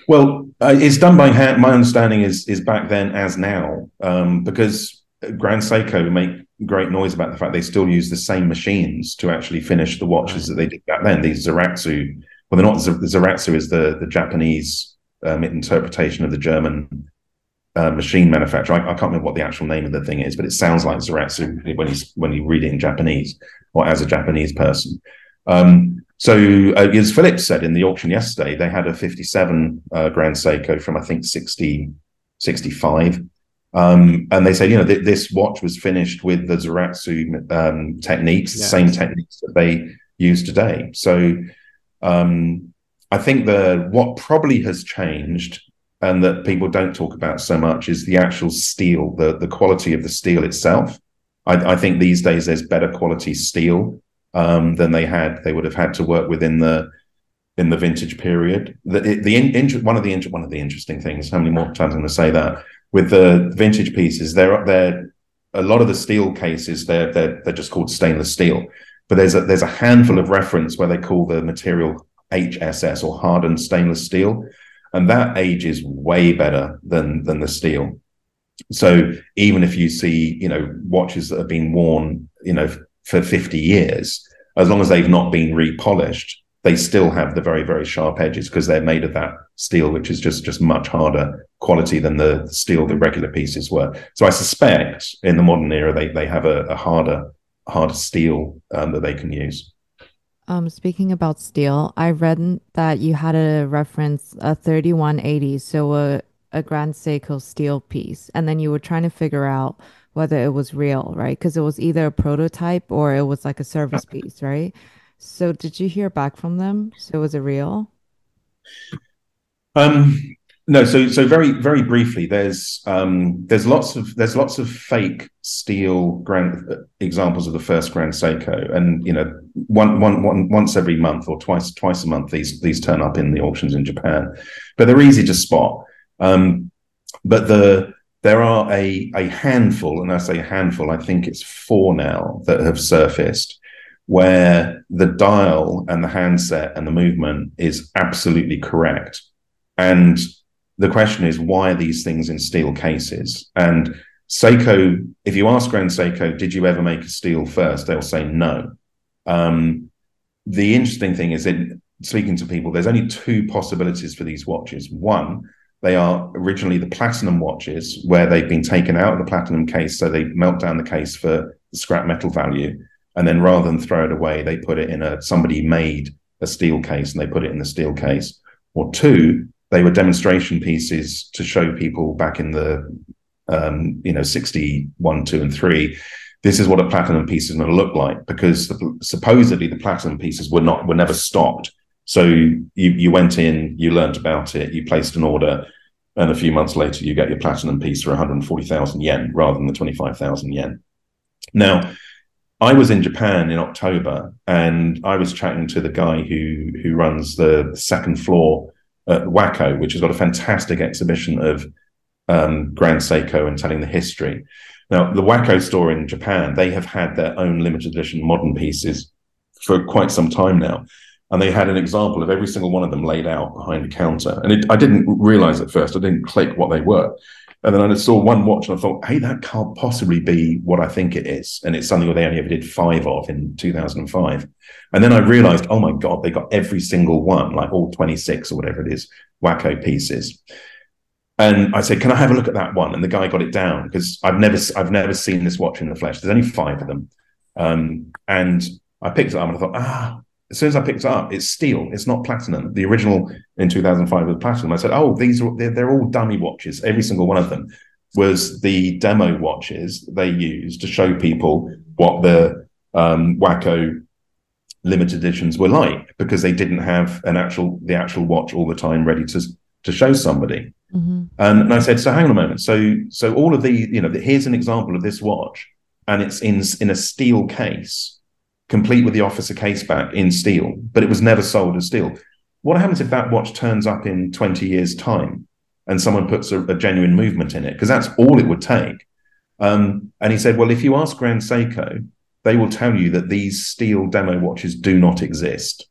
S4: Well, uh, it's done by hand. My understanding is is back then as now, um, because Grand Seiko make great noise about the fact they still use the same machines to actually finish the watches that they did back then. These Zaratsu, well, they're not Z- Zaratsu is the the Japanese um, interpretation of the German uh, machine manufacturer. I, I can't remember what the actual name of the thing is, but it sounds like Zaratsu when you when you read it in Japanese or as a Japanese person. Um, so, uh, as Phillips said in the auction yesterday, they had a 57 uh, Grand Seiko from I think 60, 65. Um, and they said, you know, th- this watch was finished with the Zaratsu um, techniques, the
S2: Yeah.
S4: same techniques that they use today. So, um, I think the what probably has changed and that people don't talk about so much is the actual steel, the the quality of the steel itself. I, I think these days there's better quality steel um, than they had. They would have had to work within the in the vintage period. The the in, one of the one of the interesting things. How many more times I'm going to say that with the vintage pieces? They're they're a lot of the steel cases. They're they're they're just called stainless steel. But there's a there's a handful of reference where they call the material HSS or hardened stainless steel, and that ages way better than than the steel. So even if you see, you know, watches that have been worn, you know, for 50 years, as long as they've not been repolished, they still have the very, very sharp edges because they're made of that steel, which is just just much harder quality than the steel the regular pieces were. So I suspect in the modern era they they have a, a harder harder steel um, that they can use.
S1: Um, speaking about steel, I read that you had a reference a 3180, so a a Grand Seiko steel piece, and then you were trying to figure out whether it was real, right? Because it was either a prototype or it was like a service piece, right? So did you hear back from them? So was it real?
S4: Um, no, so so very very briefly, there's um, there's lots of there's lots of fake steel grand examples of the first Grand Seiko, and you know one one one once every month or twice twice a month these these turn up in the auctions in Japan, but they're easy to spot. Um, but the there are a a handful, and I say a handful, I think it's four now that have surfaced where the dial and the handset and the movement is absolutely correct. And the question is, why are these things in steel cases? And Seiko, if you ask Grand Seiko, did you ever make a steel first? They'll say no. Um, the interesting thing is that speaking to people, there's only two possibilities for these watches. One, they are originally the platinum watches where they've been taken out of the platinum case, so they melt down the case for the scrap metal value. And then rather than throw it away, they put it in a somebody made a steel case and they put it in the steel case. Or two, they were demonstration pieces to show people back in the um, you know 61 2 and 3 this is what a platinum piece is going to look like because the, supposedly the platinum pieces were not were never stopped. So you you went in you learned about it you placed an order and a few months later you get your platinum piece for 140,000 yen rather than the 25,000 yen. Now I was in Japan in October and I was chatting to the guy who who runs the second floor at Wako, which has got a fantastic exhibition of um, Grand Seiko and telling the history. Now, the Wako store in Japan, they have had their own limited edition modern pieces for quite some time now. And they had an example of every single one of them laid out behind a counter. And it, I didn't realize at first, I didn't click what they were. And then I saw one watch and I thought, hey, that can't possibly be what I think it is. And it's something that they only ever did five of in 2005. And then I realized, oh my God, they got every single one, like all 26 or whatever it is, Wako pieces. And I said, "Can I have a look at that one?" And the guy got it down because I've never I've never seen this watch in the flesh. There's only five of them, um, and I picked it up and I thought, ah. As soon as I picked it up, it's steel. It's not platinum. The original in 2005 was platinum. I said, "Oh, these are they're, they're all dummy watches. Every single one of them was the demo watches they used to show people what the um, Wako limited editions were like because they didn't have an actual the actual watch all the time ready to to show somebody."
S1: Mm-hmm.
S4: And, and I said, so hang on a moment. So so all of the you know here's an example of this watch, and it's in in a steel case, complete with the officer case back in steel, but it was never sold as steel. What happens if that watch turns up in 20 years' time and someone puts a, a genuine movement in it? Because that's all it would take. Um, and he said, well, if you ask Grand Seiko, they will tell you that these steel demo watches do not exist.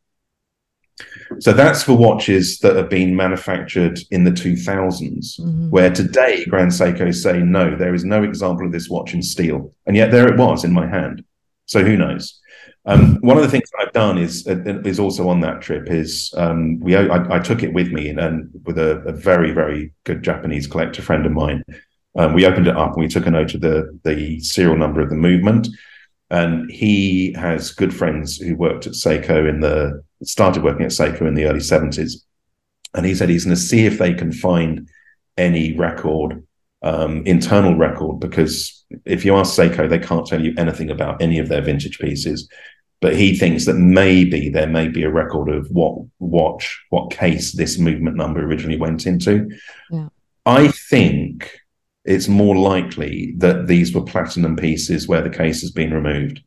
S4: So that's for watches that have been manufactured in the 2000s,
S1: Mhm.
S4: where today Grand Seiko say, no, there is no example of this watch in steel. And yet there it was in my hand. So who knows? Um, one of the things I've done is uh, is also on that trip is um, we I, I took it with me and, and with a, a very very good Japanese collector friend of mine. Um, we opened it up and we took a note of the the serial number of the movement. And he has good friends who worked at Seiko in the started working at Seiko in the early seventies, and he said he's going to see if they can find any record, um, internal record, because if you ask Seiko, they can't tell you anything about any of their vintage pieces. But he thinks that maybe there may be a record of what watch, what case this movement number originally went into.
S1: Yeah.
S4: I think it's more likely that these were platinum pieces where the case has been removed.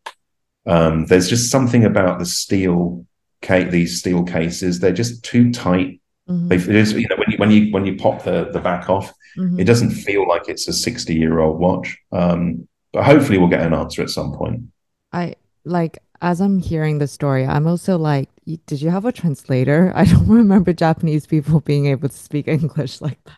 S4: Um, there's just something about the steel case, these steel cases, they're just too tight.
S1: Mhm.
S4: They, you know, when you when you when you pop the the back off,
S1: Mhm.
S4: it doesn't feel like it's a 60 year old watch. Um, but hopefully we'll get an answer at some point.
S1: I like as I'm hearing the story, I'm also like, did you have a translator? I don't remember Japanese people being able to speak English like that.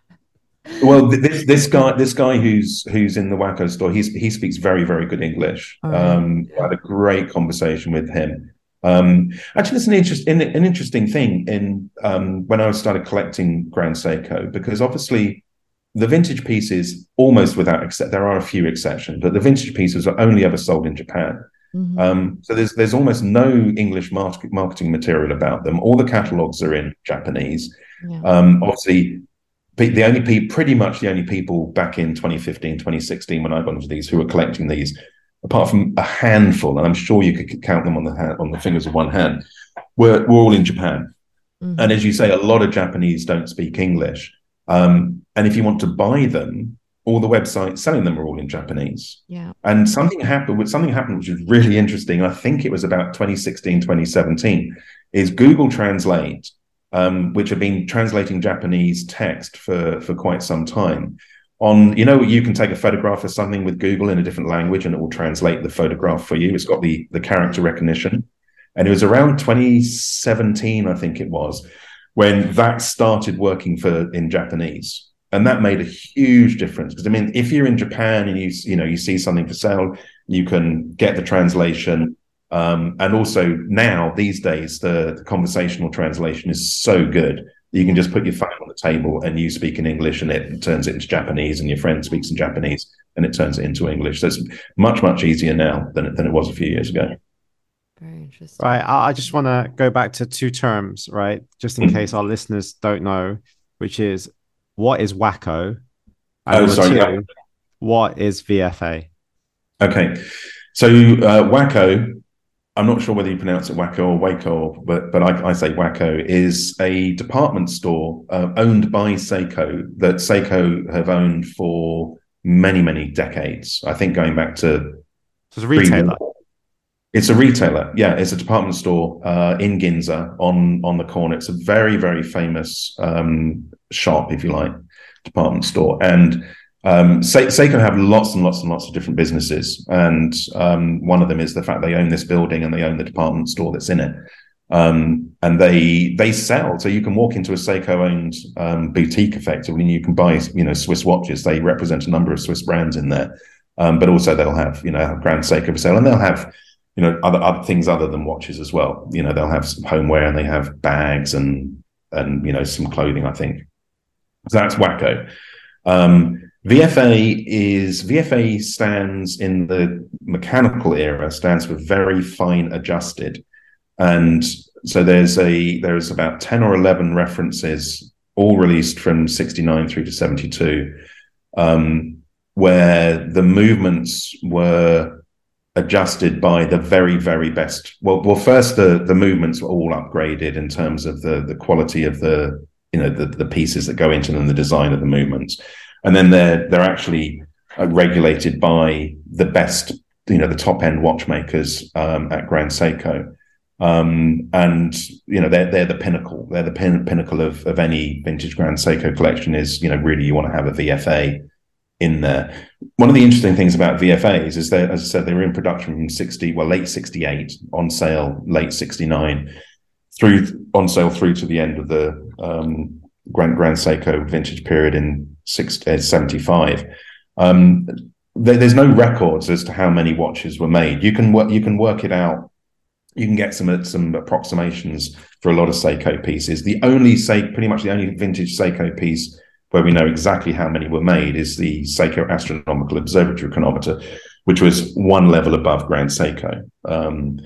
S4: Well, this this guy this guy who's who's in the Wako store, he's he speaks very very good English.
S1: Right.
S4: Um, I had a great conversation with him. Um, actually, it's an interesting an interesting thing in um, when I started collecting Grand Seiko because obviously the vintage pieces almost without except there are a few exceptions, but the vintage pieces are only ever sold in Japan.
S1: Mhm.
S4: Um, so there's there's almost no English market, marketing material about them. All the catalogs are in Japanese.
S1: Yeah.
S4: Um, obviously, the only people, pretty much the only people back in 2015, 2016, when I got into these, who were collecting these, apart from a handful, and I'm sure you could count them on the hand, on the fingers of one hand, were were all in Japan.
S1: Mhm.
S4: And as you say, a lot of Japanese don't speak English. Um, and if you want to buy them, all the websites selling them are all in Japanese.
S1: yeah.
S4: And something happened with something happened which was really interesting. I think it was about 2016, 2017, is Google Translate, um, which have been translating Japanese text for, for quite some time. On, you know, you can take a photograph of something with Google in a different language and it will translate the photograph for you. It's got the, the character recognition. And it was around 2017, I think it was, when that started working for in Japanese and that made a huge difference because i mean if you're in japan and you you know you see something for sale you can get the translation um, and also now these days the, the conversational translation is so good that you can just put your phone on the table and you speak in english and it turns it into japanese and your friend speaks in japanese and it turns it into english so it's much much easier now than, it- than it was a few years ago
S1: Very interesting.
S2: Right. I I just want to go back to two terms, right? Just in
S4: Mhm.
S2: case our listeners don't know, which is what is Wako? And
S4: Oh, sorry,
S2: two, what is VFA?
S4: Okay, so uh, Wako, I'm not sure whether you pronounce it Wako or Wako, but but I, I say Wako is a department store uh, owned by Seiko that Seiko have owned for many many decades. I think going back to
S2: So it's a retailer.
S4: pre-war. It's a retailer, yeah. It's a department store uh, in Ginza on on the corner. It's a very very famous um, shop, if you like, department store. And um, Se- Seiko have lots and lots and lots of different businesses, and um, one of them is the fact they own this building and they own the department store that's in it. Um, and they they sell, so you can walk into a Seiko-owned um, boutique effectively, and you can buy you know Swiss watches. They represent a number of Swiss brands in there, um, but also they'll have you know Grand Seiko for sale, and they'll have you know other other things other than watches as well. You know they'll have some homeware and they have bags and and you know some clothing. I think. So that's Wako. Um, VFA is VFA stands in the mechanical era stands for very fine adjusted, and so there's a there's about ten or eleven references all released from 69 through to 72 um, where the movements were adjusted by the very very best well well first the the movements were all upgraded in terms of the the quality of the you know the, the pieces that go into them the design of the movements and then they're they're actually uh, regulated by the best, you know, the top end watchmakers um, at Grand Seiko. Um, and you know they're they're the pinnacle. They're the pin, pinnacle of of any vintage Grand Seiko collection. Is you know really you want to have a VFA in there. One of the interesting things about VFAs is that, as I said, they were in production from sixty well late sixty eight, on sale late sixty nine, through on sale through to the end of the um, Grand Grand Seiko vintage period in uh, 75. Um, there, there's no records as to how many watches were made. You can work you can work it out. You can get some some approximations for a lot of Seiko pieces. The only Seiko, pretty much the only vintage Seiko piece where we know exactly how many were made is the Seiko Astronomical Observatory chronometer, which was one level above Grand Seiko. Um,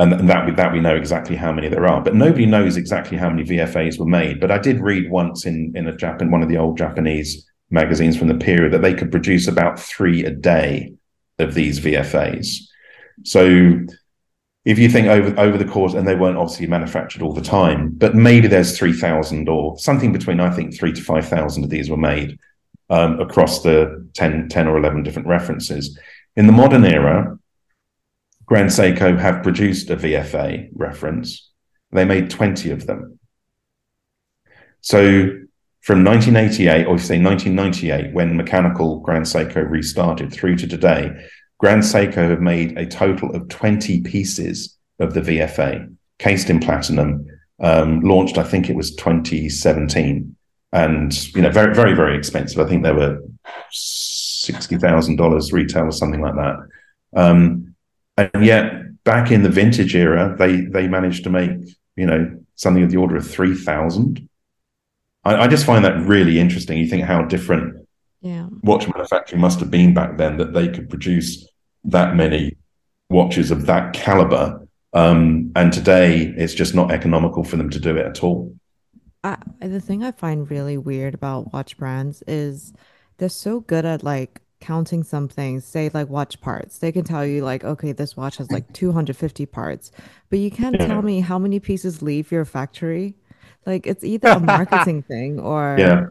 S4: and that we, that we know exactly how many there are. But nobody knows exactly how many VFAs were made. But I did read once in in a Japan one of the old Japanese magazines from the period that they could produce about three a day of these VFAs. So if you think over over the course, and they weren't obviously manufactured all the time, but maybe there's three thousand or something between I think three to five thousand of these were made um, across the 10, 10 or eleven different references. In the modern era, Grand Seiko have produced a VFA reference. They made 20 of them. So from 1988, or say 1998, when mechanical Grand Seiko restarted through to today, Grand Seiko have made a total of 20 pieces of the VFA, cased in platinum, um, launched, I think it was 2017. And, you know, very, very, very expensive. I think they were $60,000 retail or something like that. Um, and yet back in the vintage era, they they managed to make you know something of the order of three thousand. I, I just find that really interesting. You think how different
S1: yeah.
S4: watch manufacturing must have been back then that they could produce that many watches of that caliber. Um, and today, it's just not economical for them to do it at all.
S1: I, the thing I find really weird about watch brands is they're so good at like counting some things, say like watch parts. They can tell you like, okay, this watch has like 250 parts, but you can't tell me how many pieces leave your factory. Like it's either a marketing thing or
S4: yeah.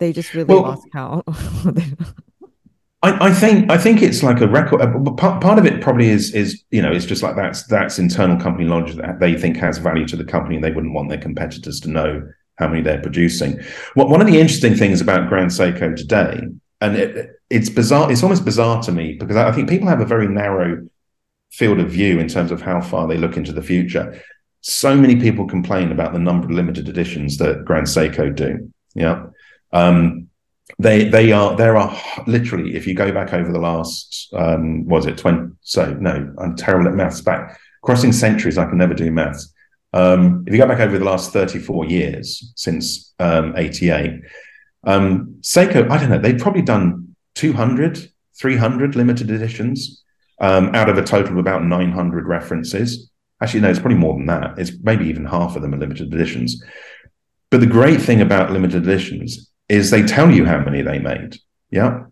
S1: They just really well, lost count.
S4: I, I, think I think it's like a record. Uh, part, part of it probably is is you know it's just like that's that's internal company knowledge that they think has value to the company, and they wouldn't want their competitors to know how many they're producing. What one of the interesting things about Grand Seiko today and it, it's bizarre. It's almost bizarre to me because I think people have a very narrow field of view in terms of how far they look into the future. So many people complain about the number of limited editions that Grand Seiko do. Yeah, um, they they are there are literally if you go back over the last um, was it twenty? So no, I'm terrible at maths. Back crossing centuries, I can never do maths. Um, if you go back over the last 34 years since um, 88, um, Seiko, I don't know, they've probably done 200, 300 limited editions um, out of a total of about 900 references. Actually, no, it's probably more than that. It's maybe even half of them are limited editions. But the great thing about limited editions is they tell you how many they made. Yeah.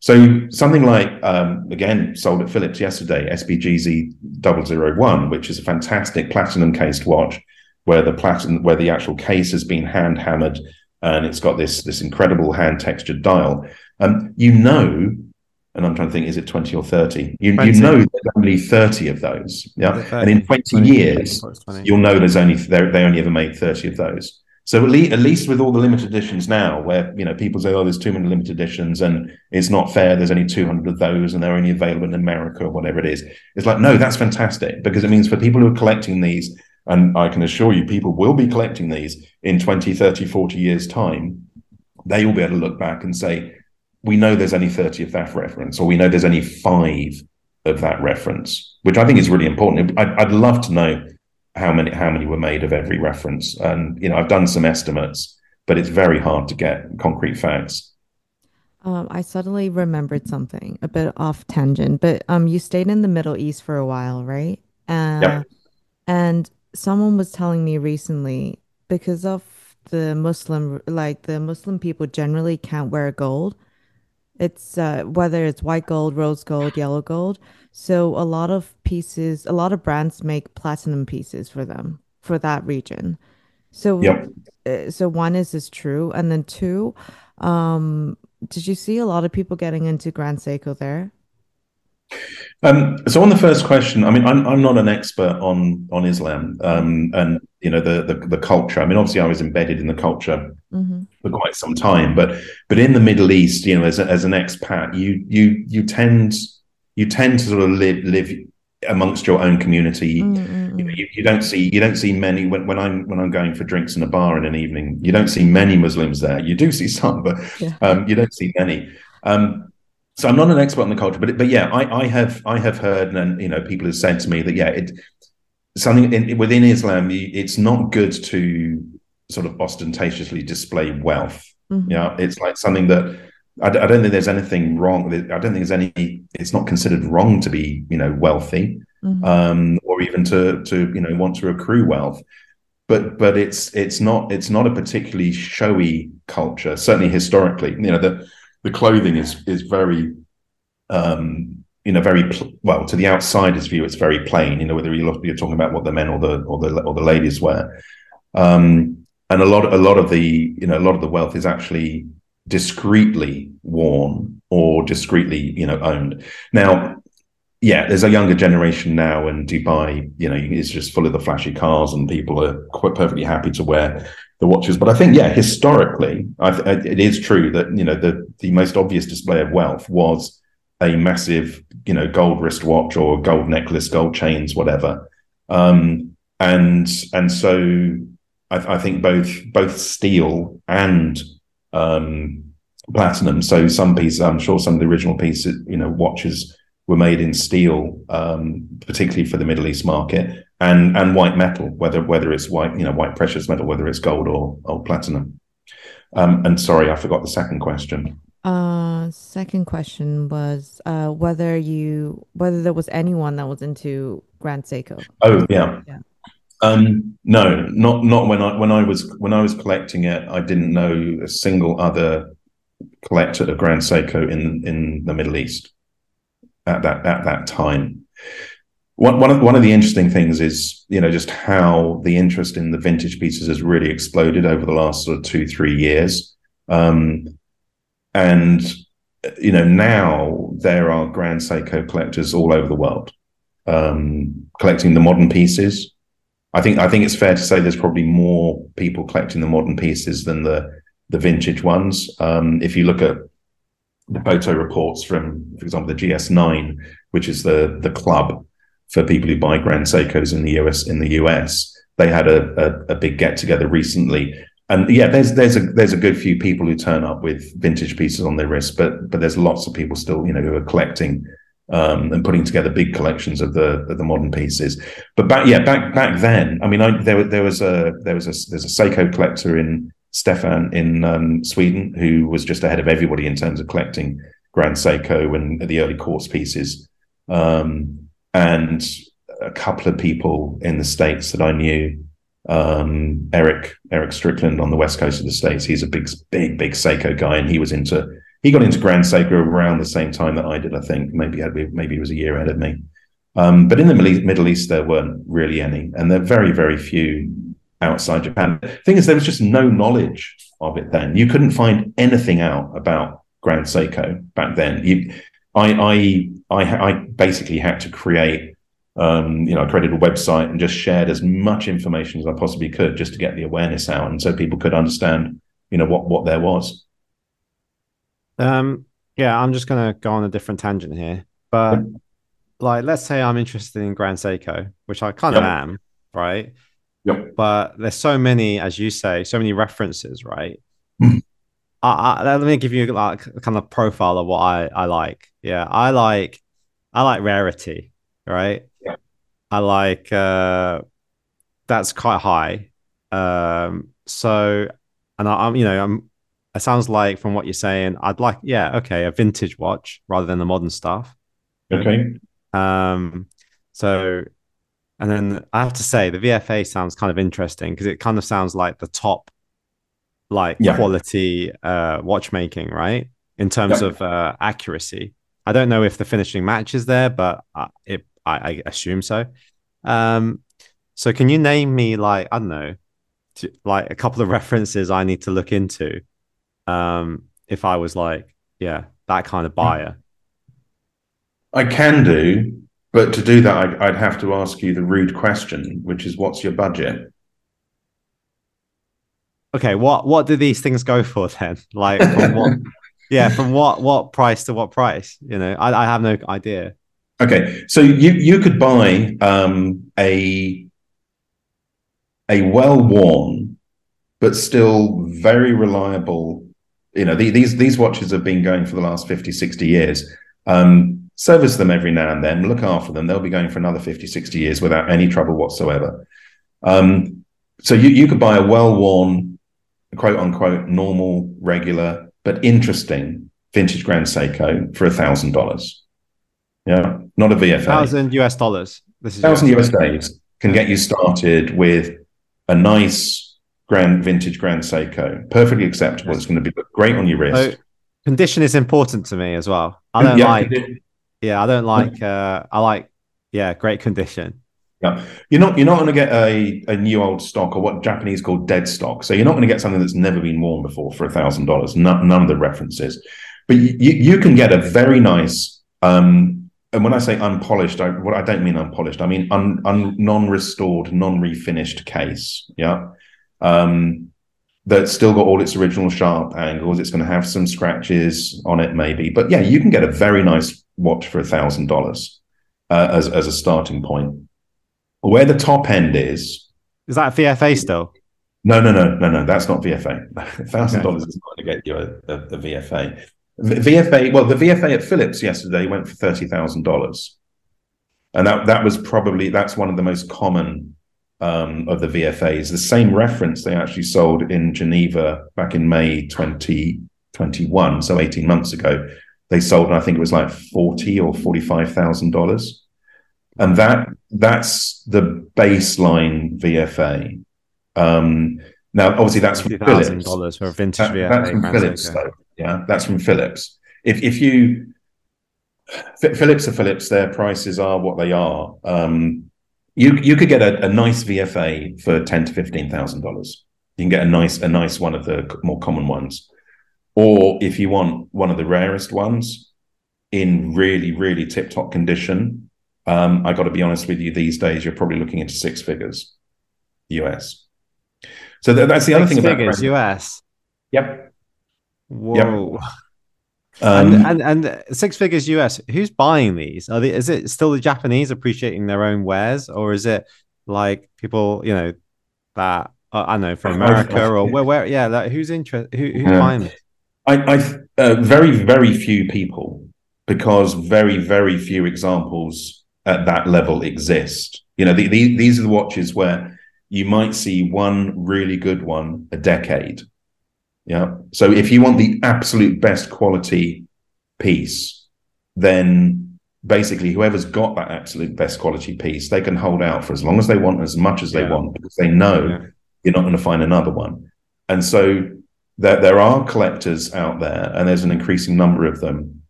S4: So something like, um, again, sold at Phillips yesterday, SBGZ 001, which is a fantastic platinum cased watch where the platinum, where the actual case has been hand hammered and it's got this this incredible hand textured dial. Um, you know, and I'm trying to think, is it 20 or 30? You, 20. you know there's only 30 of those. Yeah. and in 20, 20 years, 20. you'll know there's only they only ever made 30 of those. So at least, at least with all the limited editions now, where you know people say, "Oh, there's too many limited editions, and it's not fair. There's only 200 of those, and they're only available in America or whatever it is." It's like, no, that's fantastic because it means for people who are collecting these, and I can assure you, people will be collecting these in 20, 30, 40 years' time. They will be able to look back and say, we know there's only 30 of that reference, or we know there's only five of that reference, which I think is really important. I'd, I'd love to know how many how many were made of every reference. And you know, I've done some estimates. but it's very hard to get concrete facts.
S1: Um, I suddenly remembered something, a bit off tangent, but um, you stayed in the Middle East for a while, right? Uh,
S4: Yep.
S1: and someone was telling me recently because of the Muslim, like the Muslim people generally can't wear gold. It's uh, whether it's white gold, rose gold, yellow gold. So a lot of pieces, a lot of brands make platinum pieces for them for that region. So,
S4: Yep.
S1: uh, so one is this true, and then two, um, did you see a lot of people getting into Grand Seiko there?
S4: Um, so on the first question, I mean, I'm I'm not an expert on on Islam um, and you know the, the the culture. I mean, obviously, I was embedded in the culture
S1: hmm
S4: for quite some time, but but in the Middle East, you know, as a, as an expat, you you you tend you tend to sort of live live amongst your own community. You, know,
S1: mm
S4: you, you don't see you don't see many when, when I'm when I'm going for drinks in a bar in an evening. You don't see many Muslims there. You do see some, but
S1: Yeah.
S4: um, you don't see many. Um, so I'm not an expert on the culture, but but yeah, I, I have I have heard and you know people have said to me that yeah, it something in, within Islam, you, it's not good to sort of ostentatiously display wealth.
S1: Mhm.
S4: Yeah, it's like something that I, I don't think there's anything wrong. I don't think there's any. It's not considered wrong to be you know wealthy
S1: Mhm.
S4: um, or even to to you know want to accrue wealth. But but it's it's not it's not a particularly showy culture. Certainly historically, you know the the clothing is is very um, you know very pl- well to the outsider's view. It's very plain. You know whether you're talking about what the men or the or the or the ladies wear. Um, and a lot a lot of the you know a lot of the wealth is actually discreetly worn or discreetly you know owned. Now yeah, there's a younger generation now, and Dubai, you know, is just full of the flashy cars, and people are quite perfectly happy to wear the watches. But I think, yeah, historically, I it is true that you know the the most obvious display of wealth was a massive, you know, gold wristwatch or gold necklace, gold chains, whatever. Um, and and so I, I think both both steel and um, platinum. So some pieces, I'm sure some of the original pieces, you know, watches were made in steel, um, particularly for the Middle East market, and and white metal, whether whether it's white, you know, white precious metal, whether it's gold or or platinum. Um, and sorry, I forgot the second question.
S1: Uh, second question was uh whether you whether there was anyone that was into Grand Seiko.
S4: Oh yeah.
S1: Yeah.
S4: Um, no, not not when I when I was when I was collecting it. I didn't know a single other collector of Grand Seiko in in the Middle East at that at that time. One one of one of the interesting things is you know just how the interest in the vintage pieces has really exploded over the last sort of two three years. Um, and you know now there are Grand Seiko collectors all over the world um, collecting the modern pieces. I think I think it's fair to say there's probably more people collecting the modern pieces than the the vintage ones. Um, if you look at the photo reports from, for example, the GS9, which is the the club for people who buy Grand Seikos in the US in the US, they had a, a, a big get together recently. And yeah, there's there's a there's a good few people who turn up with vintage pieces on their wrist, but but there's lots of people still, you know, who are collecting um, and putting together big collections of the of the modern pieces. But back yeah, back back then, I mean, I, there there was a there was a there's a Seiko collector in Stefan in um, Sweden who was just ahead of everybody in terms of collecting Grand Seiko and the early quartz pieces, um, and a couple of people in the states that I knew. Um, Eric Eric Strickland on the west coast of the states. He's a big big big Seiko guy, and he was into he got into Grand Seiko around the same time that I did. I think maybe maybe he was a year ahead of me. Um, but in the Middle East, there weren't really any, and there are very very few outside Japan. The thing is, there was just no knowledge of it then. You couldn't find anything out about Grand Seiko back then. You, I, I, I, I basically had to create, um, you know, I created a website and just shared as much information as I possibly could just to get the awareness out, and so people could understand, you know, what what there was.
S2: Um, yeah, I'm just gonna go on a different tangent here, but like, let's say I'm interested in Grand Seiko, which I kind of
S4: Yep.
S2: am, right?
S4: Yep.
S2: But there's so many, as you say, so many references, right?
S4: Mhm.
S2: I, I, let me give you like a kind of profile of what I, I like. Yeah, I like I like rarity, right?
S4: Yeah.
S2: I like uh that's quite high. Um, so and I, I'm, you know, I'm. It sounds like from what you're saying, I'd like, yeah, okay, a vintage watch rather than the modern stuff.
S4: Okay.
S2: Um, so, and then I have to say the VFA sounds kind of interesting because it kind of sounds like the top, like
S4: Yeah.
S2: quality uh watchmaking, right? In terms
S4: Yeah.
S2: of uh accuracy. I don't know if the finishing matches there, but I, it I, I assume so. Um, so can you name me like I don't know, like a couple of references I need to look into, um, if I was like, yeah, that kind of buyer.
S4: I can do, but to do that, I'd, I'd have to ask you the rude question, which is, what's your budget?
S2: Okay, what what do these things go for then? Like from what? yeah, from what what price to what price? You know, I, I have no idea.
S4: Okay, so you you could buy um, a a well worn but still very reliable. You know, the, these these watches have been going for the last 50, 60 years. Um, service them every now and then, look after them. They'll be going for another 50, 60 years without any trouble whatsoever. Um, so you, you could buy a well worn, quote unquote, normal, regular, but interesting vintage Grand Seiko for a thousand dollars. Yeah, not a VFA.
S2: Thousand US dollars. This is
S4: thousand US
S2: dollars.
S4: can get you started with a nice grand vintage Grand Seiko, perfectly acceptable. It's going to be great on your wrist.
S2: So condition is important to me as well. I don't
S4: Yeah,
S2: like. Yeah, I don't like. uh I like. Yeah, great condition.
S4: Yeah, you're not you're not going to get a, a new old stock or what Japanese call dead stock. So you're not going to get something that's never been worn before for a thousand dollars. None of the references, but you, you can get a very nice. Um, and when I say unpolished, I what I don't mean unpolished. I mean un, un, non-restored, non-refinished case. Yeah, um, that's still got all its original sharp angles. It's going to have some scratches on it, maybe, but yeah, you can get a very nice watch for a thousand dollars uh, as as a starting point. Where the top end is,
S2: Is that VFA still?
S4: no, no, no, no, no. That's not VFA. Thousand dollars is not going to get you a, a, a VFA. V- VFA. Well, the VFA at Phillips yesterday went for thirty thousand dollars, and that that was probably that's one of the most common um, of the VFAs. The same reference they actually sold in Geneva back in May twenty twenty one, so eighteen months ago. They sold, and I think it was like forty or forty five thousand dollars, and that that's the baseline VFA. Um, now, obviously, that's from Phillips.
S2: dollars for a vintage
S4: That-
S2: VFA.
S4: that's from
S2: Phillips,
S4: though. Yeah, that's from Phillips. If if you Ph- Phillips are Phillips, their prices are what they are. Um, you you could get a, a nice VFA for ten to fifteen thousand dollars. You can get a nice a nice one of the more common ones, or if you want one of the rarest ones in really really tip top condition. Um, I got to be honest with you. These days, you're probably looking into six figures, US. So tha- that's the other
S2: Six
S4: thing about
S2: figures US.
S4: Yep.
S2: Whoa.
S4: Um,
S2: and, and and six figures US. Who's buying these? Are they, is it still the Japanese appreciating their own wares, or is it like people you know that uh, I don't know from America or where? where yeah, like, who's interested? Who, who's
S4: Yeah.
S2: buying this?
S4: I, I uh, very very few people because very very few examples at that level exist. You know, the, the, these are the watches where you might see one really good one a decade. Yeah. So if you want the absolute best quality piece, then basically whoever's got that absolute best quality piece, they can hold out for as long as they want, as much as they
S2: Yeah.
S4: want, because they know
S2: Yeah.
S4: you're not going to find another one. And so there, there are collectors out there, and there's an increasing number of them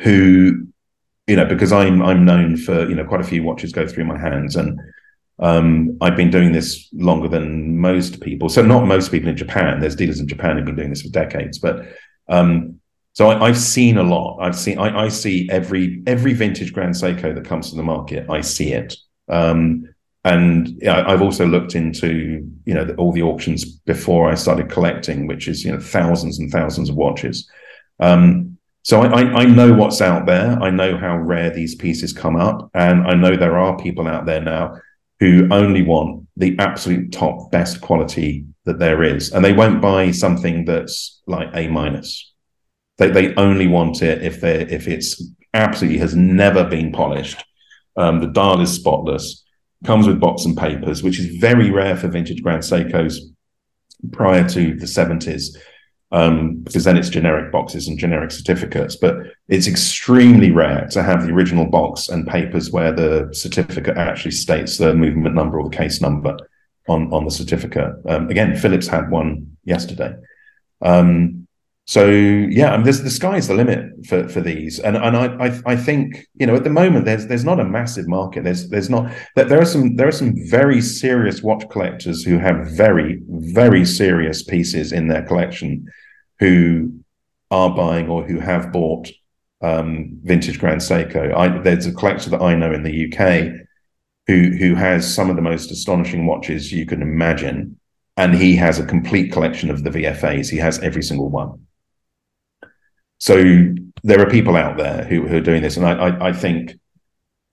S4: who, you know, because I'm I'm known for you know quite a few watches go through my hands, and um, I've been doing this longer than most people. So not most people in Japan. There's dealers in Japan who've been doing this for decades, but um, so I, I've seen a lot. I've seen I, I see every every vintage Grand Seiko that comes to the market. I see it. Um, and yeah, I've also looked into you know the, all the auctions before I started collecting, which is you know thousands and thousands of watches. Um, so I, I, I know what's out there. I know how rare these pieces come up, and I know there are people out there now who only want the absolute top best quality that there is, and they won't buy something that's like A minus. They they only want it if they if it's absolutely has never been polished. Um, the dial is spotless comes with box and papers, which is very rare for vintage Grand Seikos. prior to the 70s, um, because then it's generic boxes and generic certificates. But it's extremely rare to have the original box and papers where the certificate actually states the movement number or the case number on, on the certificate. Um, again, Phillips had one yesterday. Um, so yeah, I mean, the sky's the limit for, for these, and and I, I, I think you know at the moment there's there's not a massive market. There's there's not that there are some there are some very serious watch collectors who have very very serious pieces in their collection, who are buying or who have bought um, vintage Grand Seiko. I, there's a collector that I know in the UK who who has some of the most astonishing watches you can imagine, and he has a complete collection of the VFAs. He has every single one so there are people out there who, who are doing this, and I, I, I think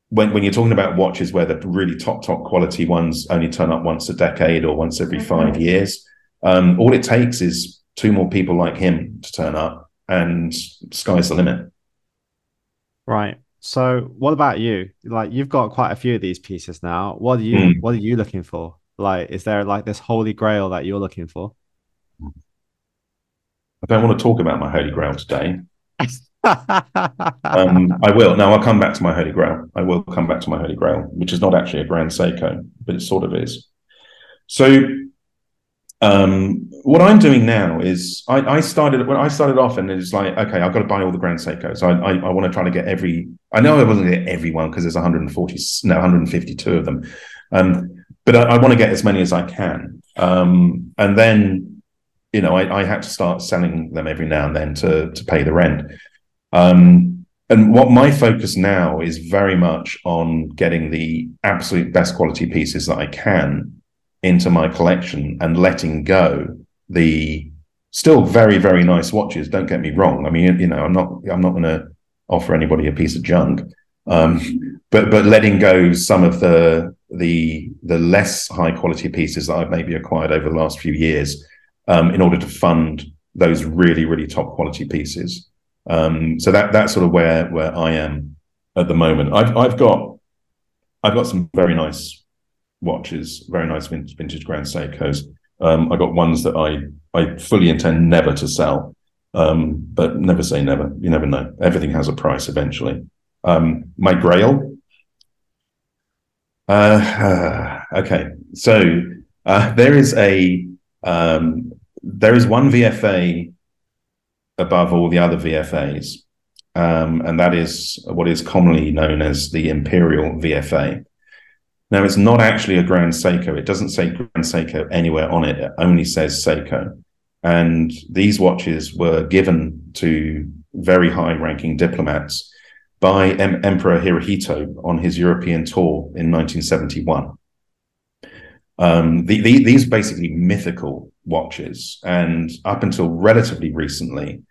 S4: when when you're talking about watches where the really top top quality ones only turn up once a decade or once every mm-hmm. five years, um, all it takes is two more people like him to turn up, and sky's the limit.
S2: Right. So, what about you? Like, you've got quite a few of these pieces now. What are you? Mm. What are you looking for? Like, is there like this holy grail that you're looking for?
S4: I don't want to talk about my holy grail today. um, I will. Now I'll come back to my holy grail. I will come back to my holy grail, which is not actually a Grand Seiko, but it sort of is. So, um, what I'm doing now is I, I, started when I started off, and it's like, okay, I've got to buy all the Grand Seikos. I, I, I want to try to get every. I know I wasn't get everyone because there's 140, no, 152 of them, um, but I, I, want to get as many as I can. Um, and then you know, I, I, had to start selling them every now and then to to pay the rent. Um, and what my focus now is very much on getting the absolute best quality pieces that I can into my collection and letting go the still very very nice watches. Don't get me wrong. I mean, you know, I'm not I'm not going to offer anybody a piece of junk, um, but but letting go some of the the the less high quality pieces that I've maybe acquired over the last few years um, in order to fund those really, really top quality pieces. Um, so that that's sort of where where I am at the moment. I've I've got I've got some very nice watches, very nice vintage, vintage Grand Seikos. Um, I got ones that I I fully intend never to sell, um, but never say never. You never know. Everything has a price eventually. Um, my Grail. Uh, okay, so uh, there is a um, there is one VFA above all the other VFAs, um, and that is what is commonly known as the Imperial VFA. Now, it's not actually a Grand Seiko. It doesn't say Grand Seiko anywhere on it. It only says Seiko. And these watches were given to very high ranking diplomats by em- Emperor Hirohito on his European tour in 1971. Um, the, the, these basically mythical watches. And up until relatively recently,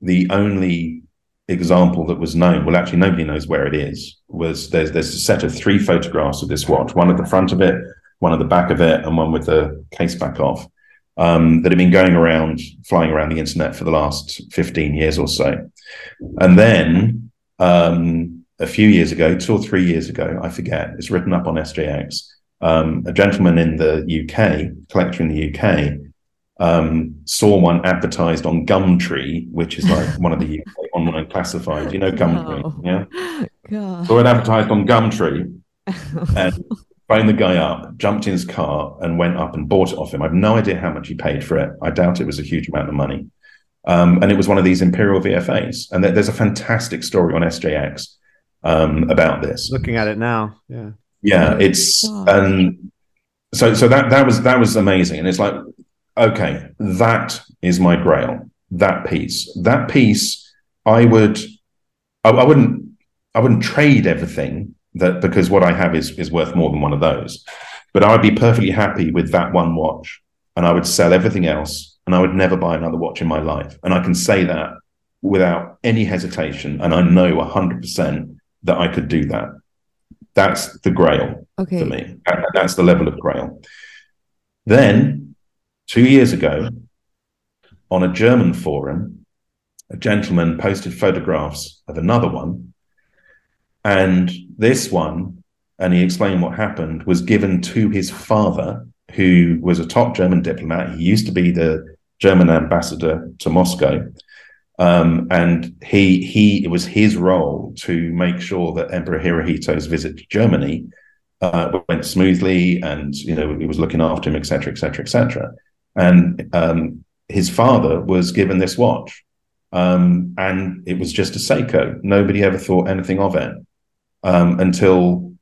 S4: the only example that was known, well, actually, nobody knows where it is, was there's, there's a set of three photographs of this watch, one at the front of it, one at the back of it, and one with the case back off, um, that have been going around, flying around the internet for the last 15 years or so. And then um, a few years ago, two or three years ago, I forget, it's written up on SJX. Um, a gentleman in the UK, collector in the UK, um, saw one advertised on Gumtree, which is like one of the UK online classifieds. You know Gumtree, oh, yeah? God. Saw it advertised on Gumtree and phoned the guy up, jumped in his car, and went up and bought it off him. I have no idea how much he paid for it. I doubt it was a huge amount of money. Um, and it was one of these Imperial VFAs. And there's a fantastic story on SJX um, about this.
S2: Looking at it now, yeah,
S4: yeah, it's and so so that that was that was amazing. And it's like okay, that is my grail, that piece. That piece, I would, I, I wouldn't, I wouldn't trade everything that because what I have is is worth more than one of those. But I would be perfectly happy with that one watch, and I would sell everything else, and I would never buy another watch in my life. And I can say that without any hesitation, and I know hundred percent that I could do that. That's the grail okay. for me. That's the level of grail. Then Two years ago, on a German forum, a gentleman posted photographs of another one. And this one, and he explained what happened, was given to his father who was a top German diplomat. He used to be the German ambassador to Moscow. Um, and he he it was his role to make sure that Emperor Hirohito's visit to Germany uh, went smoothly, and you know he was looking after him, etc., etc., etc. And um, his father was given this watch, um, and it was just a Seiko. Nobody ever thought anything of it um, until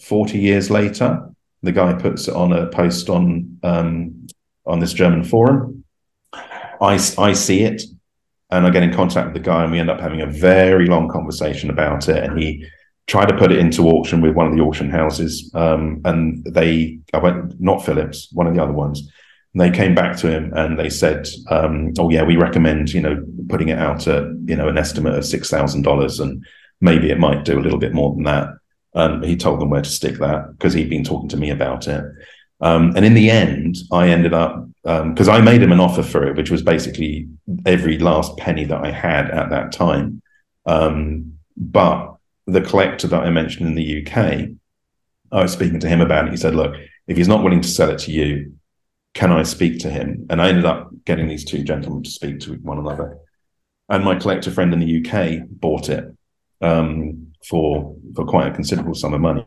S4: forty years later. The guy puts it on a post on um, on this German forum. I I see it and I get in contact with the guy, and we end up having a very long conversation about it. And he tried to put it into auction with one of the auction houses, um, and they, I went not Phillips, one of the other ones. And they came back to him and they said, um, "Oh yeah, we recommend you know putting it out at you know an estimate of six thousand dollars, and maybe it might do a little bit more than that." And he told them where to stick that because he'd been talking to me about it. Um, and in the end, I ended up because um, I made him an offer for it, which was basically every last penny that I had at that time. Um, but the collector that I mentioned in the UK, I was speaking to him about it. He said, "Look, if he's not willing to sell it to you, can I speak to him?" And I ended up getting these two gentlemen to speak to one another. And my collector friend in the UK bought it um, for for quite a considerable sum of money.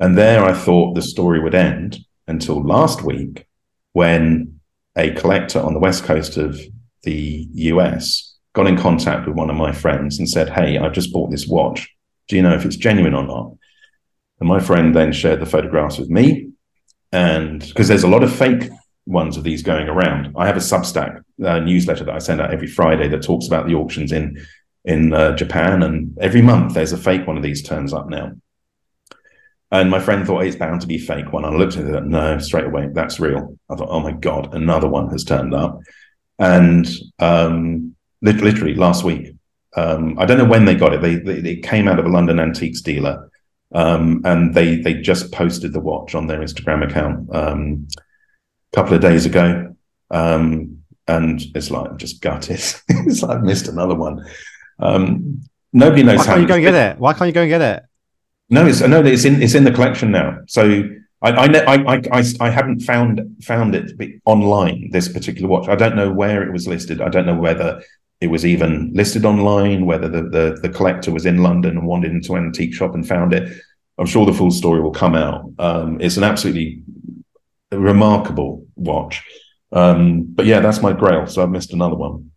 S4: And there I thought the story would end until last week when a collector on the west coast of the US got in contact with one of my friends and said, Hey, I've just bought this watch. Do you know if it's genuine or not? And my friend then shared the photographs with me. And because there's a lot of fake ones of these going around, I have a Substack uh, newsletter that I send out every Friday that talks about the auctions in in uh, Japan. And every month there's a fake one of these turns up now. And my friend thought it's bound to be fake one. I looked at it, no, straight away, that's real. I thought, oh my God, another one has turned up. And um, literally last week, um, I don't know when they got it. They, they, they came out of a London antiques dealer, um, and they they just posted the watch on their Instagram account um, a couple of days ago. Um, and it's like I'm just gutted. it's like I've missed another one. Um, nobody knows
S2: Why
S4: how
S2: can't you go and get it? Why can't you go and get it?
S4: No, it's no, it's in it's in the collection now. So I I I I, I haven't found found it online. This particular watch, I don't know where it was listed. I don't know whether it was even listed online, whether the the, the collector was in London and wandered into an antique shop and found it. I'm sure the full story will come out. Um, it's an absolutely remarkable watch. Um, but yeah, that's my grail. So I've missed another one.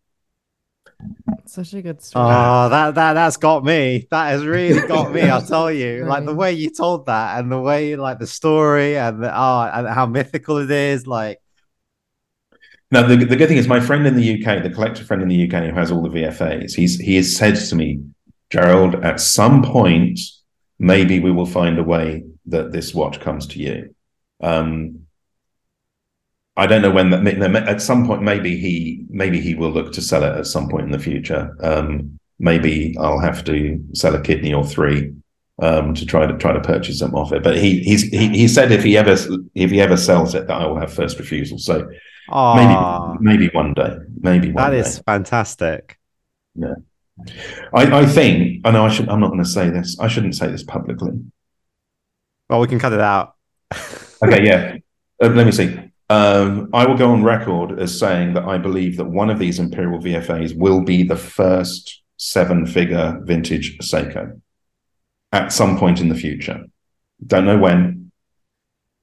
S1: Such a good story.
S2: Oh, that that that's got me. That has really got me. I'll tell you. Like the way you told that, and the way like the story, and the, oh, and how mythical it is. Like,
S4: now the, the good thing is, my friend in the UK, the collector friend in the UK who has all the VFAs, he's he has said to me, Gerald, at some point, maybe we will find a way that this watch comes to you. Um, I don't know when that. At some point, maybe he maybe he will look to sell it at some point in the future. Um, maybe I'll have to sell a kidney or three um, to try to try to purchase them off it. But he he, he said if he ever if he ever sells it, that I will have first refusal. So maybe maybe one day, maybe one
S2: that
S4: day.
S2: is fantastic.
S4: Yeah, I I think I know I should. I'm not going to say this. I shouldn't say this publicly.
S2: Well, we can cut it out.
S4: okay, yeah. Uh, let me see. Um, I will go on record as saying that I believe that one of these Imperial VFAs will be the first seven figure vintage Seiko at some point in the future. Don't know when,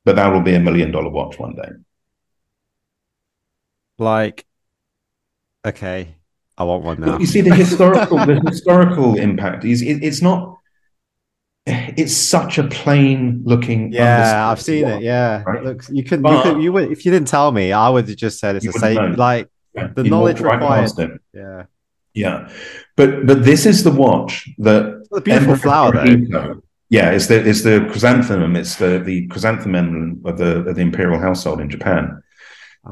S4: but that will be a million dollar watch one day.
S2: Like, okay, I want one now.
S4: you see the historical, the historical impact is it, it's not it's such a plain looking.
S2: Yeah, I've seen it. Yeah, right? Look, you couldn't. you, could, you would if you didn't tell me, I would have just said it's the same. Like yeah, the knowledge required. Yeah,
S4: yeah, but but this is the watch that
S2: the beautiful flower though.
S4: Yeah, it's the it's the chrysanthemum. It's the the chrysanthemum emblem of the of the imperial household in Japan.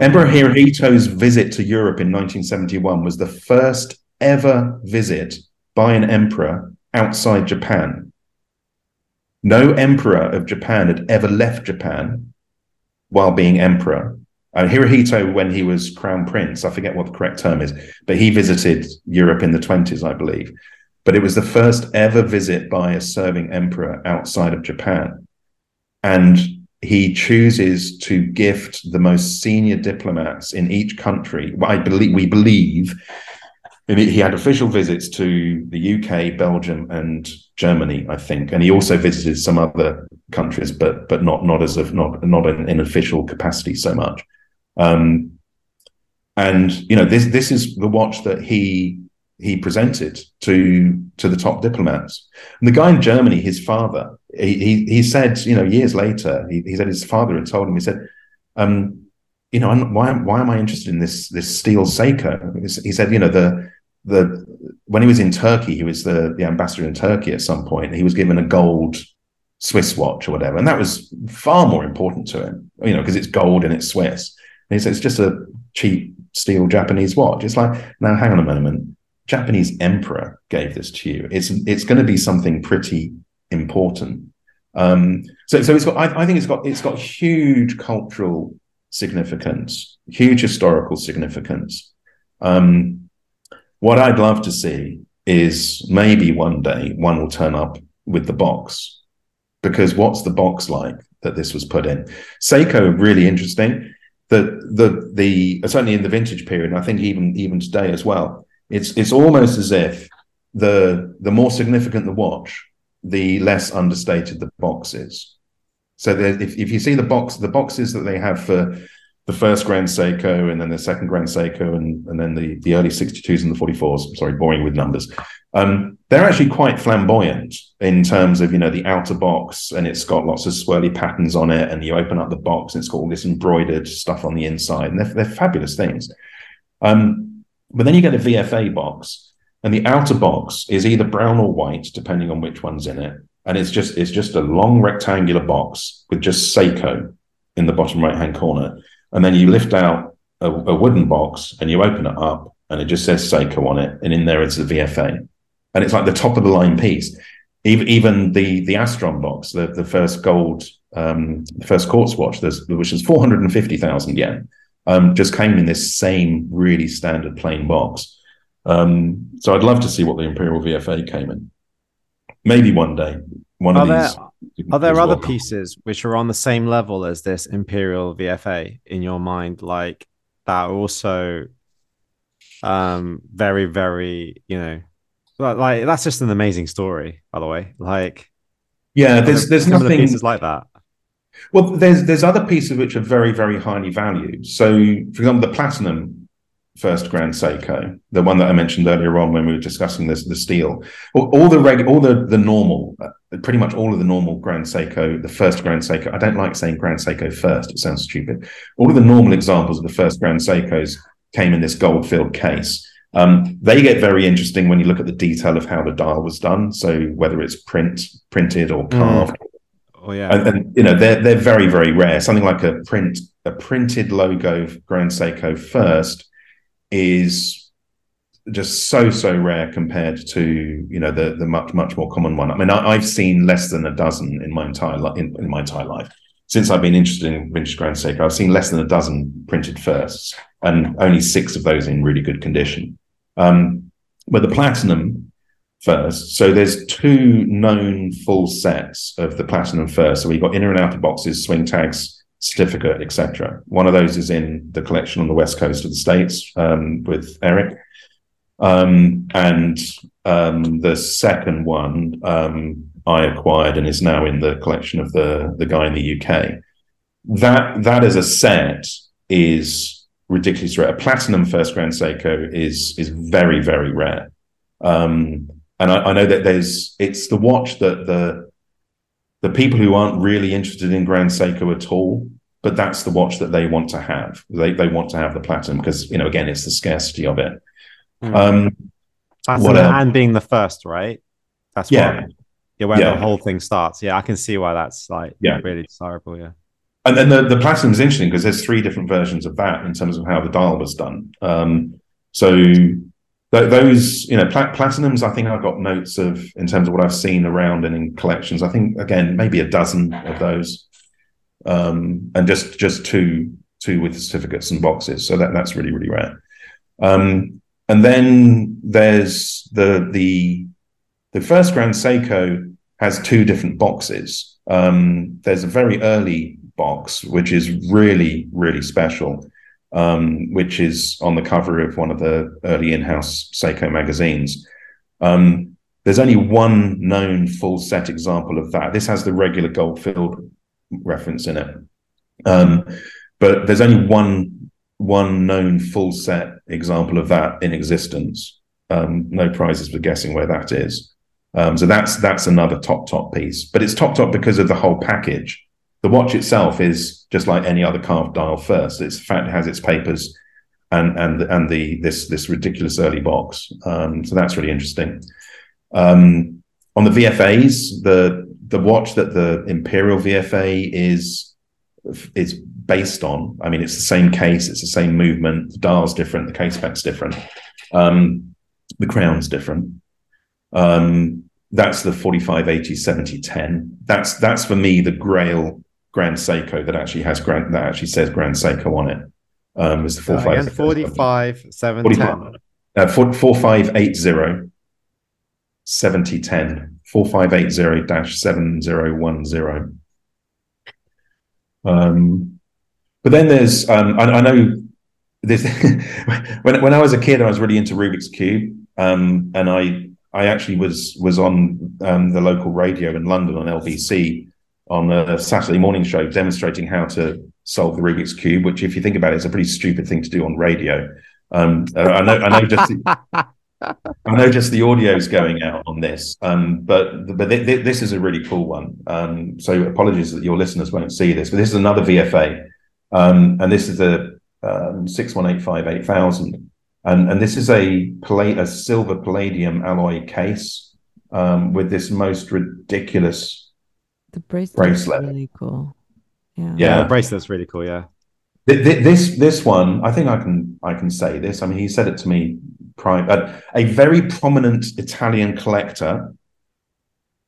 S4: Emperor Hirohito's visit to Europe in 1971 was the first ever visit by an emperor outside Japan no emperor of Japan had ever left Japan while being emperor. And Hirohito, when he was crown prince, I forget what the correct term is, but he visited Europe in the 20s, I believe. But it was the first ever visit by a serving emperor outside of Japan. And he chooses to gift the most senior diplomats in each country. I believe we believe he had official visits to the UK, Belgium, and Germany, I think, and he also visited some other countries, but but not not as of not not in, in official capacity so much. Um, and you know this this is the watch that he he presented to to the top diplomats. And the guy in Germany, his father, he he, he said, you know, years later, he, he said his father had told him, he said, um, you know, why why am I interested in this this steel Seiko? He said, you know, the the when he was in Turkey, he was the the ambassador in Turkey at some point. He was given a gold Swiss watch or whatever, and that was far more important to him, you know, because it's gold and it's Swiss. And he said it's just a cheap steel Japanese watch. It's like now, hang on a moment. Japanese emperor gave this to you. It's it's going to be something pretty important. Um, so so it's got. I, I think it's got it's got huge cultural significance, huge historical significance. Um, what I'd love to see is maybe one day one will turn up with the box, because what's the box like that this was put in? Seiko really interesting. The the the certainly in the vintage period, and I think even even today as well. It's it's almost as if the the more significant the watch, the less understated the box is. So if, if you see the box, the boxes that they have for the first Grand Seiko and then the second Grand Seiko and, and then the, the early 62s and the 44s. Sorry, boring with numbers. Um, they're actually quite flamboyant in terms of, you know, the outer box and it's got lots of swirly patterns on it. And you open up the box and it's got all this embroidered stuff on the inside. And they're, they're fabulous things. Um, but then you get a VFA box and the outer box is either brown or white, depending on which one's in it. And it's just, it's just a long rectangular box with just Seiko in the bottom right hand corner and then you lift out a, a, wooden box and you open it up and it just says Seiko on it. And in there it's the VFA. And it's like the top of the line piece. Even, even the, the Astron box, the, the first gold, um, the first quartz watch, which is 450,000 yen, um, just came in this same really standard plain box. Um, so I'd love to see what the Imperial VFA came in. Maybe one day, one
S2: are
S4: of
S2: there,
S4: these.
S2: Are there other pieces which are on the same level as this Imperial VFA in your mind, like that are also um very, very, you know, like, like that's just an amazing story, by the way. Like
S4: yeah, there's there's nothing
S2: pieces like that.
S4: Well, there's there's other pieces which are very, very highly valued. So for example, the platinum first Grand Seiko, the one that I mentioned earlier on when we were discussing this, the steel, all, all the reg, all the the normal, uh, pretty much all of the normal Grand Seiko, the first Grand Seiko. I don't like saying Grand Seiko first; it sounds stupid. All of the normal examples of the first Grand Seikos came in this gold filled case. Um, they get very interesting when you look at the detail of how the dial was done. So whether it's print, printed, or mm. carved. Mm.
S2: Oh yeah,
S4: and, and, you know they're they're very very rare. Something like a print a printed logo Grand Seiko first is just so so rare compared to you know the the much much more common one. I mean, I, have seen less than a dozen in my entire li- in, in, my entire life since I've been interested in vintage Grand Seiko. I've seen less than a dozen printed firsts, and only six of those in really good condition. Um, but the platinum first, so there's two known full sets of the platinum first. So we've got inner and outer boxes, swing tags, certificate, etc. One of those is in the collection on the west coast of the states um, with Eric, um, and um, the second one um, I acquired and is now in the collection of the the guy in the UK. That that as a set is ridiculously rare. A platinum first Grand Seiko is is very very rare, um, and I, I know that there's it's the watch that the the people who aren't really interested in Grand Seiko at all, but that's the watch that they want to have. They they want to have the platinum because you know again it's the scarcity of it.
S2: Mm. Um, platinum and being the first, right? That's
S4: yeah, why,
S2: yeah, where yeah. the whole thing starts. Yeah, I can see why that's like yeah. really desirable. Yeah.
S4: And then the, the platinum is interesting because there's three different versions of that in terms of how the dial was done. Um, so th- those you know plat- platinums i think i've got notes of in terms of what i've seen around and in collections. I think again maybe a dozen of those. Um, and just just two two with certificates and boxes. So that that's really really rare. Um, and then there's the the the first grand seiko has two different boxes. Um, there's a very early box, which is really, really special, um, which is on the cover of one of the early in-house Seiko magazines. Um, there's only one known full set example of that. This has the regular gold filled reference in it, um, but there's only one one known full set example of that in existence. Um, no prizes for guessing where that is. Um, so that's that's another top top piece, but it's top top because of the whole package. The watch itself is just like any other carved dial first. It's fact it has its papers and and and the this this ridiculous early box. Um, so that's really interesting. Um, on the VFAs, the the watch that the Imperial VFA is is based on. I mean, it's the same case, it's the same movement. The dial's different, the case back's different, um, the crown's different. Um, that's the 45, 80, 70, 10. That's that's for me the Grail Grand Seiko that actually has Grand that actually says Grand Seiko on it. Um, is the 45,
S2: uh, 45, 7, 45,
S4: uh, 4580 7010 4580-7010. Um, but then there's um, I, I know this when when I was a kid I was really into Rubik's cube um, and I I actually was was on um, the local radio in London on LBC on a Saturday morning show demonstrating how to solve the Rubik's cube which if you think about it is a pretty stupid thing to do on radio. Um, I know I know just I know just the audio is going out on this, um, but but th- th- this is a really cool one. Um, so apologies that your listeners won't see this, but this is another VFA, um, and this is a um, six one eight five eight thousand, and and this is a plate a silver palladium alloy case um, with this most ridiculous
S1: the bracelet.
S4: bracelet.
S1: really cool. Yeah.
S2: Yeah,
S4: Yeah.
S2: the bracelet's really cool. Yeah.
S4: Th- th- This this one, I think I can I can say this. I mean, he said it to me. Prime, uh, a very prominent Italian collector,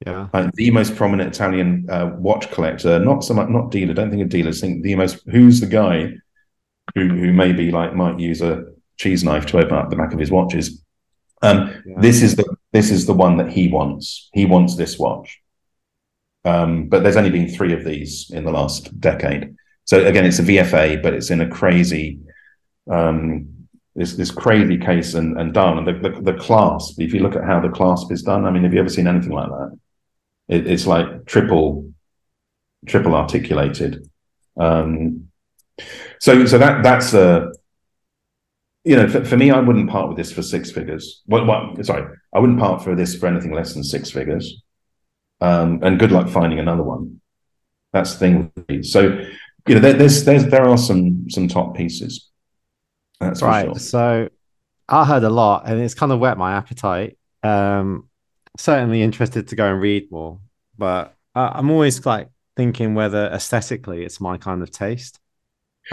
S2: Yeah.
S4: uh, the most prominent Italian uh, watch collector. Not so much, not dealer. Don't think of dealers. Think the most. Who's the guy who who maybe like might use a cheese knife to open up the back of his watches? Um,
S2: Yeah.
S4: This is the this is the one that he wants. He wants this watch. Um, but there's only been three of these in the last decade. So again, it's a VFA, but it's in a crazy, um, this this crazy case and and done. And the, the the clasp. If you look at how the clasp is done, I mean, have you ever seen anything like that? It, it's like triple, triple articulated. Um, so so that that's a you know, for, for me, I wouldn't part with this for six figures. Well, well, sorry, I wouldn't part for this for anything less than six figures. Um, and good luck finding another one. That's the thing. So, you know, there, there's there's there are some some top pieces. That's for
S2: Right.
S4: sure.
S2: So I heard a lot and it's kind of whet my appetite. Um, certainly interested to go and read more, but I, I'm always like thinking whether aesthetically it's my kind of taste.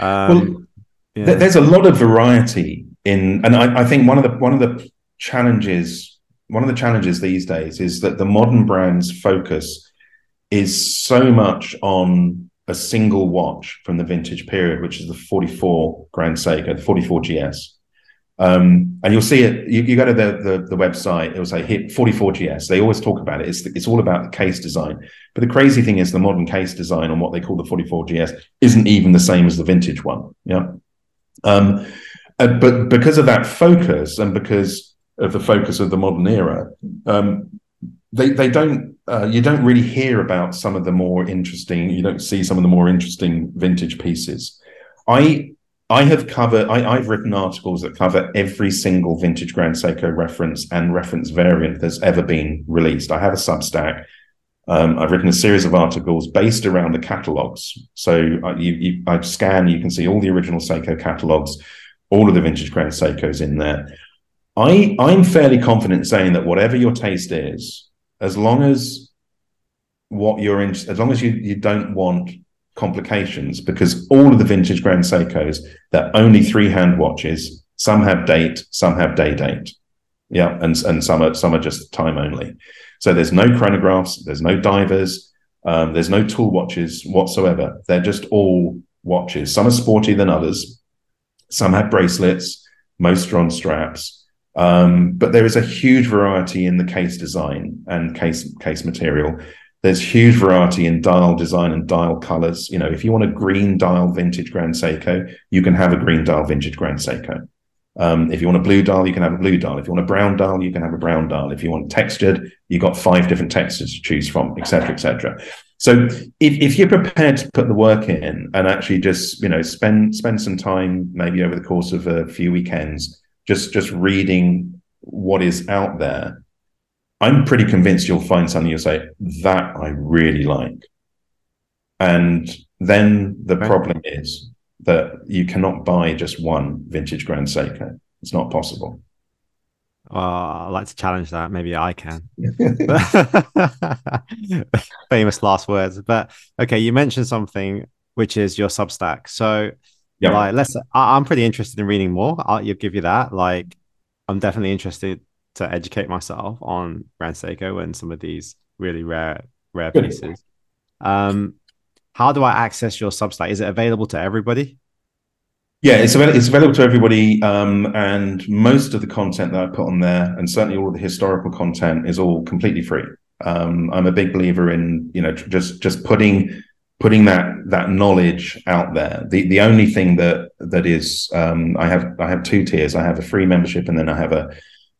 S2: Um,
S4: Well,
S2: yeah.
S4: There- There's a lot of variety in, and I, I think one of the one of the challenges, one of the challenges these days is that the modern brand's focus is so much on a single watch from the vintage period, which is the 44 Grand Seiko, the 44 GS. Um, and you'll see it. You, you go to the, the the website; it will say hit 44 GS. They always talk about it. It's it's all about the case design. But the crazy thing is, the modern case design on what they call the 44 GS isn't even the same as the vintage one. Yeah. Um, uh, but because of that focus and because of the focus of the modern era, um, they they don't uh, you don't really hear about some of the more interesting. You don't see some of the more interesting vintage pieces. I I have covered. I, I've written articles that cover every single vintage Grand Seiko reference and reference variant that's ever been released. I have a Substack. Um, I've written a series of articles based around the catalogs. So uh, you, you, I scan, you can see all the original Seiko catalogs, all of the vintage Grand Seikos in there. I, I'm fairly confident saying that whatever your taste is, as long as what you're in, as long as you, you don't want complications, because all of the vintage Grand Seikos, they're only three hand watches. Some have date, some have day date. Yeah, and and some are some are just time only. So there's no chronographs, there's no divers, um, there's no tool watches whatsoever. They're just all watches. Some are sporty than others. Some have bracelets. Most are on straps. Um, but there is a huge variety in the case design and case case material. There's huge variety in dial design and dial colors. You know, if you want a green dial vintage Grand Seiko, you can have a green dial vintage Grand Seiko. Um, if you want a blue dial, you can have a blue dial. If you want a brown dial, you can have a brown dial. If you want textured, you've got five different textures to choose from, etc., etc. So if, if you're prepared to put the work in and actually just you know spend spend some time maybe over the course of a few weekends just just reading what is out there, I'm pretty convinced you'll find something you'll say that I really like. And then the right. problem is that you cannot buy just one vintage Grand Seiko. It's not possible.
S2: Uh, I'd like to challenge that. Maybe I can. Famous last words. But okay, you mentioned something which is your Substack. So, yeah. like, let's. I, am pretty interested in reading more. I'll you give you that. Like, I'm definitely interested to educate myself on Grand Seiko and some of these really rare, rare pieces. Um, how do I access your Substack? Is it available to everybody?
S4: Yeah, it's available, it's available to everybody, um, and most of the content that I put on there, and certainly all of the historical content, is all completely free. Um, I'm a big believer in you know just just putting putting that that knowledge out there. The the only thing that that is um, I have I have two tiers. I have a free membership, and then I have a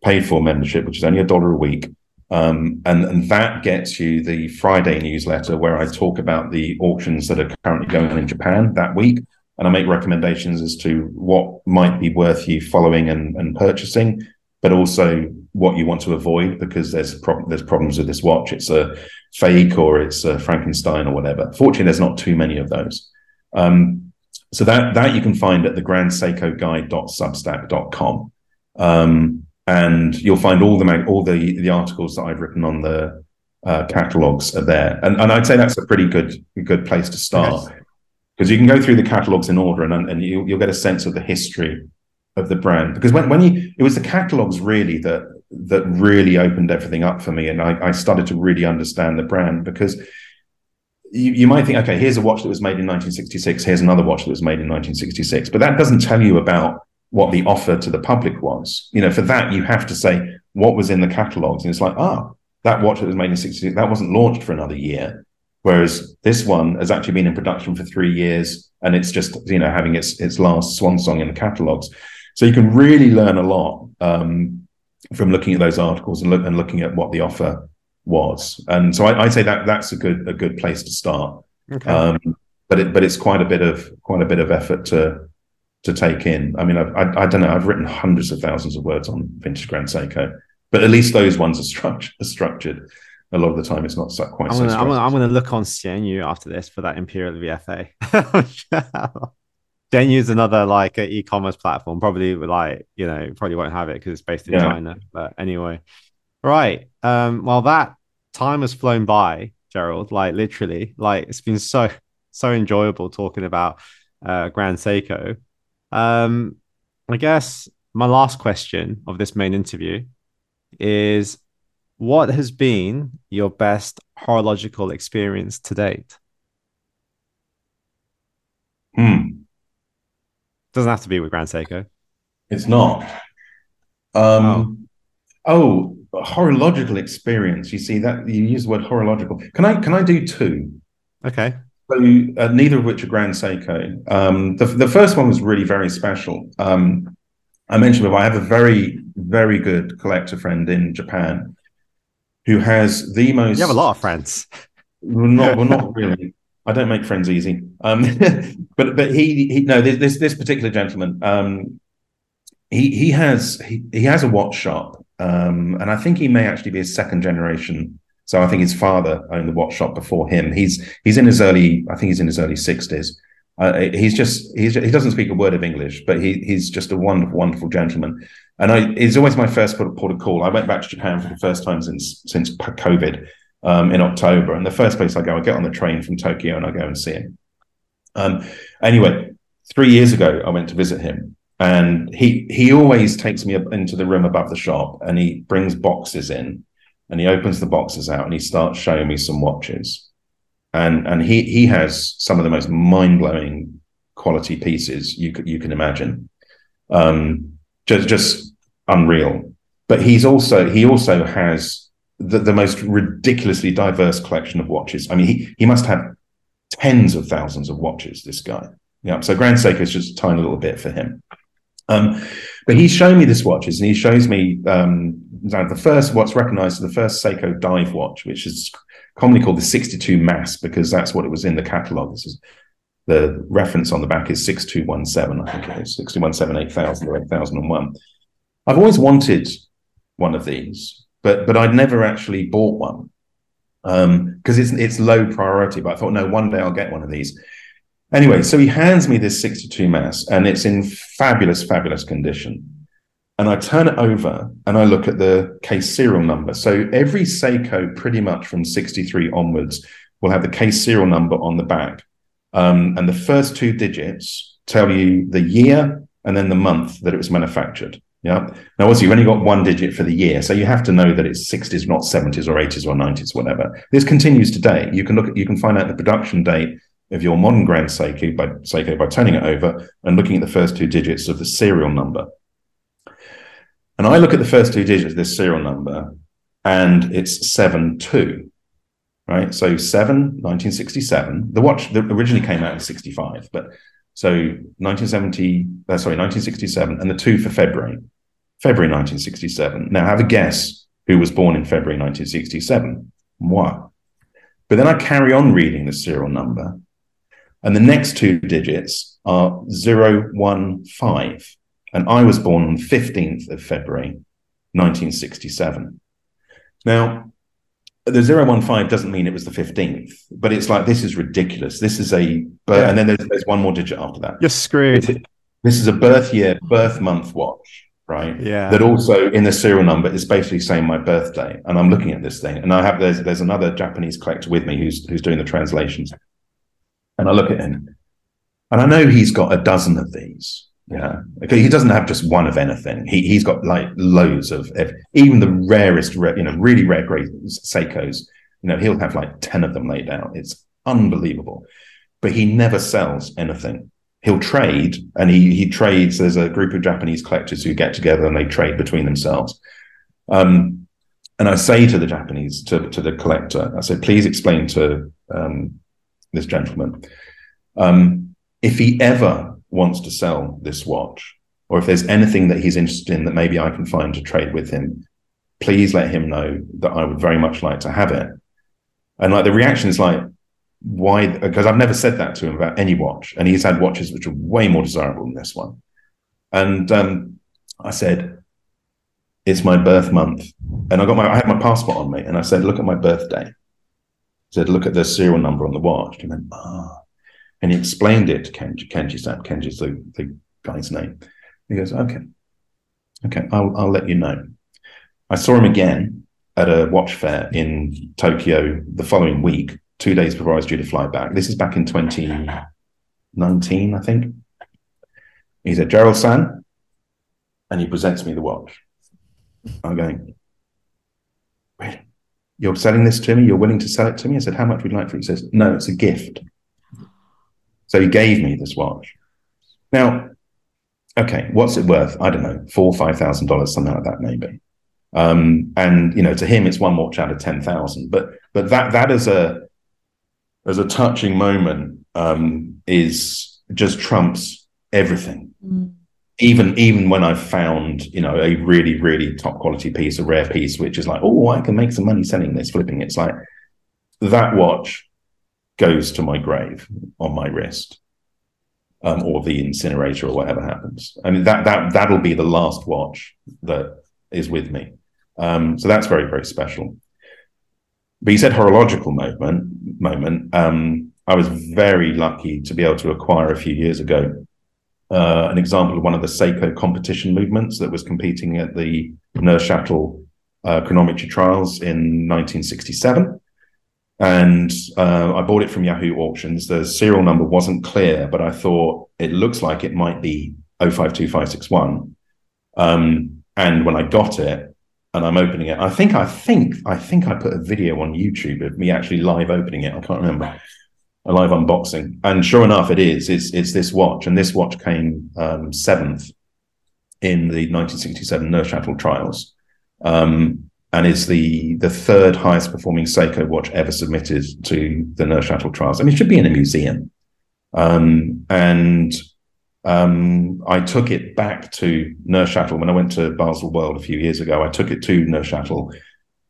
S4: paid for membership, which is only a dollar a week. Um, and, and that gets you the Friday newsletter where I talk about the auctions that are currently going on in Japan that week. And I make recommendations as to what might be worth you following and, and purchasing, but also what you want to avoid because there's pro- there's problems with this watch. It's a fake or it's a Frankenstein or whatever. Fortunately, there's not too many of those. Um, so that that you can find at the grandseikoguide.substack.com. Um, and you'll find all the mag- all the the articles that I've written on the uh, catalogs are there, and and I'd say that's a pretty good good place to start because you can go through the catalogs in order and and you, you'll get a sense of the history of the brand because when when you it was the catalogs really that that really opened everything up for me and I, I started to really understand the brand because you, you might think okay here's a watch that was made in 1966 here's another watch that was made in 1966 but that doesn't tell you about what the offer to the public was. You know, for that you have to say what was in the catalogs, and it's like, ah, that watch that was made in '66 that wasn't launched for another year, whereas this one has actually been in production for three years, and it's just you know having its its last swan song in the catalogs. So you can really learn a lot um, from looking at those articles and, look, and looking at what the offer was. And so I, would say that that's a good a good place to start. Okay. Um, but it, but it's quite a bit of quite a bit of effort to to take in. I mean, I, I, I, don't know. I've written hundreds of thousands of words on vintage Grand Seiko, but at least those ones are, structured. Are structured. A lot of the time, it's not quite.
S2: I'm
S4: so
S2: gonna, I'm, gonna, I'm gonna look on Xianyu after this for that Imperial VFA. Xianyu use another like e-commerce platform. Probably like you know probably won't have it because it's based in yeah. China. But anyway, right. Um, well, that time has flown by, Gerald. Like literally, like it's been so so enjoyable talking about uh, Grand Seiko. Um, I guess my last question of this main interview is what has been your best horological experience to date?
S4: Hmm.
S2: Doesn't have to be with Grand Seiko.
S4: It's not. Um, oh. oh, horological experience. You see that you use the word horological. Can I can I do two?
S2: Okay.
S4: So uh, neither of which are Grand Seiko. Um, the, the first one was really very special. Um, I mentioned before, I have a very, very good collector friend in Japan who has the most.
S2: You have a lot of friends.
S4: Not, well, not really. I don't make friends easy. Um, but but he, he no this this particular gentleman um, he he has he, he has a watch shop um, and I think he may actually be a second generation so I think his father owned the watch shop before him. He's he's in his early, I think he's in his early sixties. Uh, he's just he's he doesn't speak a word of English, but he he's just a wonderful, wonderful gentleman. And I, it's always my first port of call. I went back to Japan for the first time since since COVID um, in October, and the first place I go, I get on the train from Tokyo and I go and see him. Um, anyway, three years ago, I went to visit him, and he he always takes me up into the room above the shop, and he brings boxes in and he opens the boxes out and he starts showing me some watches. And and he he has some of the most mind blowing quality pieces you you can imagine. Um, just just unreal. But he's also he also has the, the most ridiculously diverse collection of watches. I mean, he, he must have tens of thousands of watches, this guy. Yeah. So Grand Seiko is just a tiny little bit for him. Um, but he's shown me this watches and he shows me um, the first, what's recognized as the first Seiko dive watch, which is commonly called the 62 MAS because that's what it was in the catalog. This is the reference on the back is 6217, I think it is 6217 8000 or 8001. I've always wanted one of these, but but I'd never actually bought one because um, it's it's low priority. But I thought, no, one day I'll get one of these. Anyway, so he hands me this 62 MAS, and it's in fabulous, fabulous condition. And I turn it over and I look at the case serial number. So every Seiko, pretty much from 63 onwards, will have the case serial number on the back. Um, and the first two digits tell you the year and then the month that it was manufactured. Yeah. Now, obviously, you've only got one digit for the year, so you have to know that it's 60s, not 70s or 80s or 90s, whatever. This continues today. You can look at, you can find out the production date of your modern Grand Seiko by Seiko by turning it over and looking at the first two digits of the serial number. And I look at the first two digits of this serial number, and it's seven two, right? So seven, 1967. The watch that originally came out in 65, but so 1970, uh, sorry, 1967, and the two for February, February 1967. Now have a guess who was born in February 1967. Moi. But then I carry on reading the serial number, and the next two digits are 015. And I was born on the 15th of February, 1967. Now, the 015 doesn't mean it was the 15th, but it's like, this is ridiculous. This is a, yeah. and then there's, there's one more digit after that.
S2: You're screwed.
S4: This is a birth year, birth month watch, right?
S2: Yeah.
S4: That also in the serial number is basically saying my birthday. And I'm looking at this thing and I have, there's, there's another Japanese collector with me who's, who's doing the translations. And I look at him and I know he's got a dozen of these. Yeah. Okay. He doesn't have just one of anything. He he's got like loads of, even the rarest, you know, really rare grade Seikos. You know, he'll have like ten of them laid out. It's unbelievable. But he never sells anything. He'll trade, and he he trades. There's a group of Japanese collectors who get together and they trade between themselves. Um, and I say to the Japanese, to, to the collector, I said, please explain to um, this gentleman um, if he ever wants to sell this watch, or if there's anything that he's interested in that maybe I can find to trade with him, please let him know that I would very much like to have it. And like the reaction is like, why? Because I've never said that to him about any watch, and he's had watches which are way more desirable than this one. And um, I said, it's my birth month, and I got my I had my passport on me, and I said, look at my birthday. I said, look at the serial number on the watch. He went, ah. And he explained it to Kenji. Kenji's that Kenji's the, the guy's name. He goes, okay, okay, I'll, I'll let you know. I saw him again at a watch fair in Tokyo the following week, two days before I was due to fly back. This is back in 2019, I think. He said, Gerald San, and he presents me the watch. I'm going, really? You're selling this to me? You're willing to sell it to me? I said, How much would you like for it? He says, No, it's a gift. So he gave me this watch. Now, okay, what's it worth? I don't know, four, or five thousand dollars, something like that, maybe. Um, and you know, to him, it's one watch out of ten thousand. But but that that is a as a touching moment um, is just trumps everything. Mm. Even even when I found you know a really really top quality piece, a rare piece, which is like, oh, I can make some money selling this, flipping it. It's like that watch goes to my grave on my wrist, um, or the incinerator, or whatever happens. I mean that that that'll be the last watch that is with me. Um, so that's very very special. But you said horological moment. Moment. Um, I was very lucky to be able to acquire a few years ago uh, an example of one of the Seiko competition movements that was competing at the Neuchâtel uh, chronometry trials in 1967 and uh, I bought it from Yahoo Auctions. The serial number wasn't clear, but I thought it looks like it might be 052561. Um, and when I got it and I'm opening it, I think I think I think I put a video on YouTube of me actually live opening it. I can't remember a live unboxing, and sure enough, it is. It's it's this watch, and this watch came um, seventh in the 1967 Neuchâtel trials. Um, and is the the third highest performing Seiko watch ever submitted to the Neuchâtel trials. I mean, it should be in a museum. Um, and um, I took it back to Neuchâtel when I went to Baselworld a few years ago. I took it to Neuchâtel,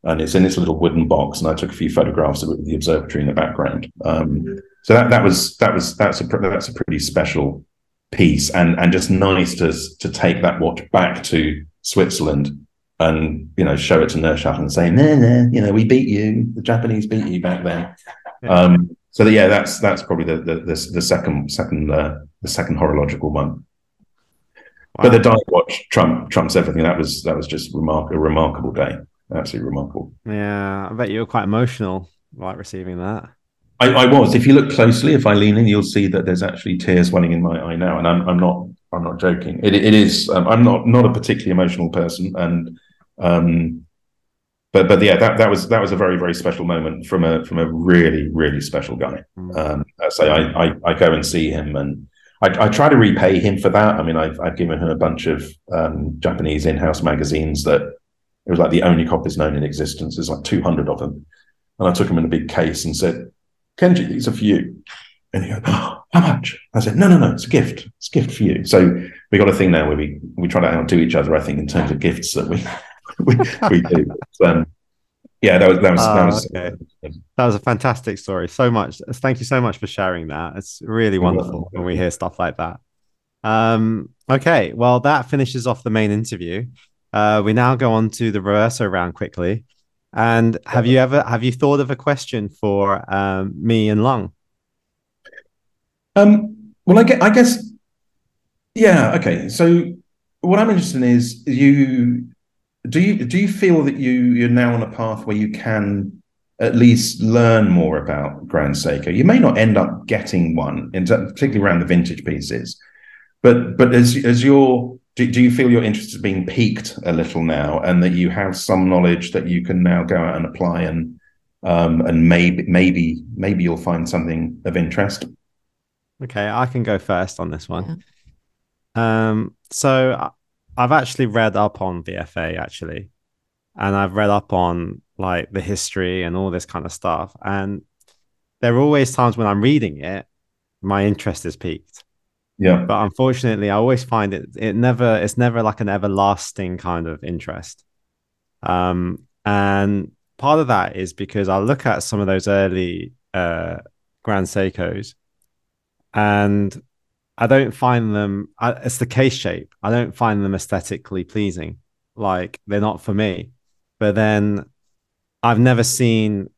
S4: and it's in this little wooden box. And I took a few photographs of it with the observatory in the background. Um, so that that was that was that's a that's a pretty special piece, and and just nice to to take that watch back to Switzerland and you know show it to Neuchâtel and say, "No, no, you know, we beat you. The Japanese beat you back then." Um, so yeah, that's that's probably the the, the, the second second uh, the second horological one. Wow. But the dive watch trump trumps everything. That was that was just remark a remarkable day. Absolutely remarkable.
S2: Yeah, I bet you were quite emotional like receiving that.
S4: I, I, was. If you look closely, if I lean in, you'll see that there's actually tears welling in my eye now, and I'm I'm not I'm not joking. It, it is. Um, I'm not not a particularly emotional person, and um, but but yeah, that that was that was a very very special moment from a from a really really special guy. Mm. Um, so I, I, I go and see him, and I, I, try to repay him for that. I mean, I've I've given him a bunch of um, Japanese in-house magazines that it was like the only copies known in existence. There's like 200 of them, and I took them in a big case and said, "Kenji, these are for you." And he goes, oh, "How much?" I said, "No, no, no, it's a gift. It's a gift for you." So we got a thing now where we we try to outdo each other. I think in terms of gifts that we we, we do. But, um, yeah, that was that was, that, ah, was
S2: okay. that was a fantastic story. So much. Thank you so much for sharing that. It's really wonderful when we hear stuff like that. Um, okay, well, that finishes off the main interview. Uh, we now go on to the reverso round quickly. And have you ever have you thought of a question for um, me and Long?
S4: Um, well, I guess, I guess, yeah. Okay, so what I'm interested in is you do you do you feel that you you're now on a path where you can at least learn more about Grand Seiko? You may not end up getting one, in, particularly around the vintage pieces, but but as as you're do, do you feel your interest is being piqued a little now, and that you have some knowledge that you can now go out and apply, and um, and maybe maybe maybe you'll find something of interest.
S2: Okay, I can go first on this one. Yeah. Um, so I've actually read up on VFA actually, and I've read up on like the history and all this kind of stuff. And there are always times when I'm reading it, my interest is peaked.
S4: Yeah.
S2: But unfortunately, I always find it it never it's never like an everlasting kind of interest. Um, and part of that is because I look at some of those early uh Grand Seikos and I don't find them. I, it's the case shape. I don't find them aesthetically pleasing. Like they're not for me. But then I've never seen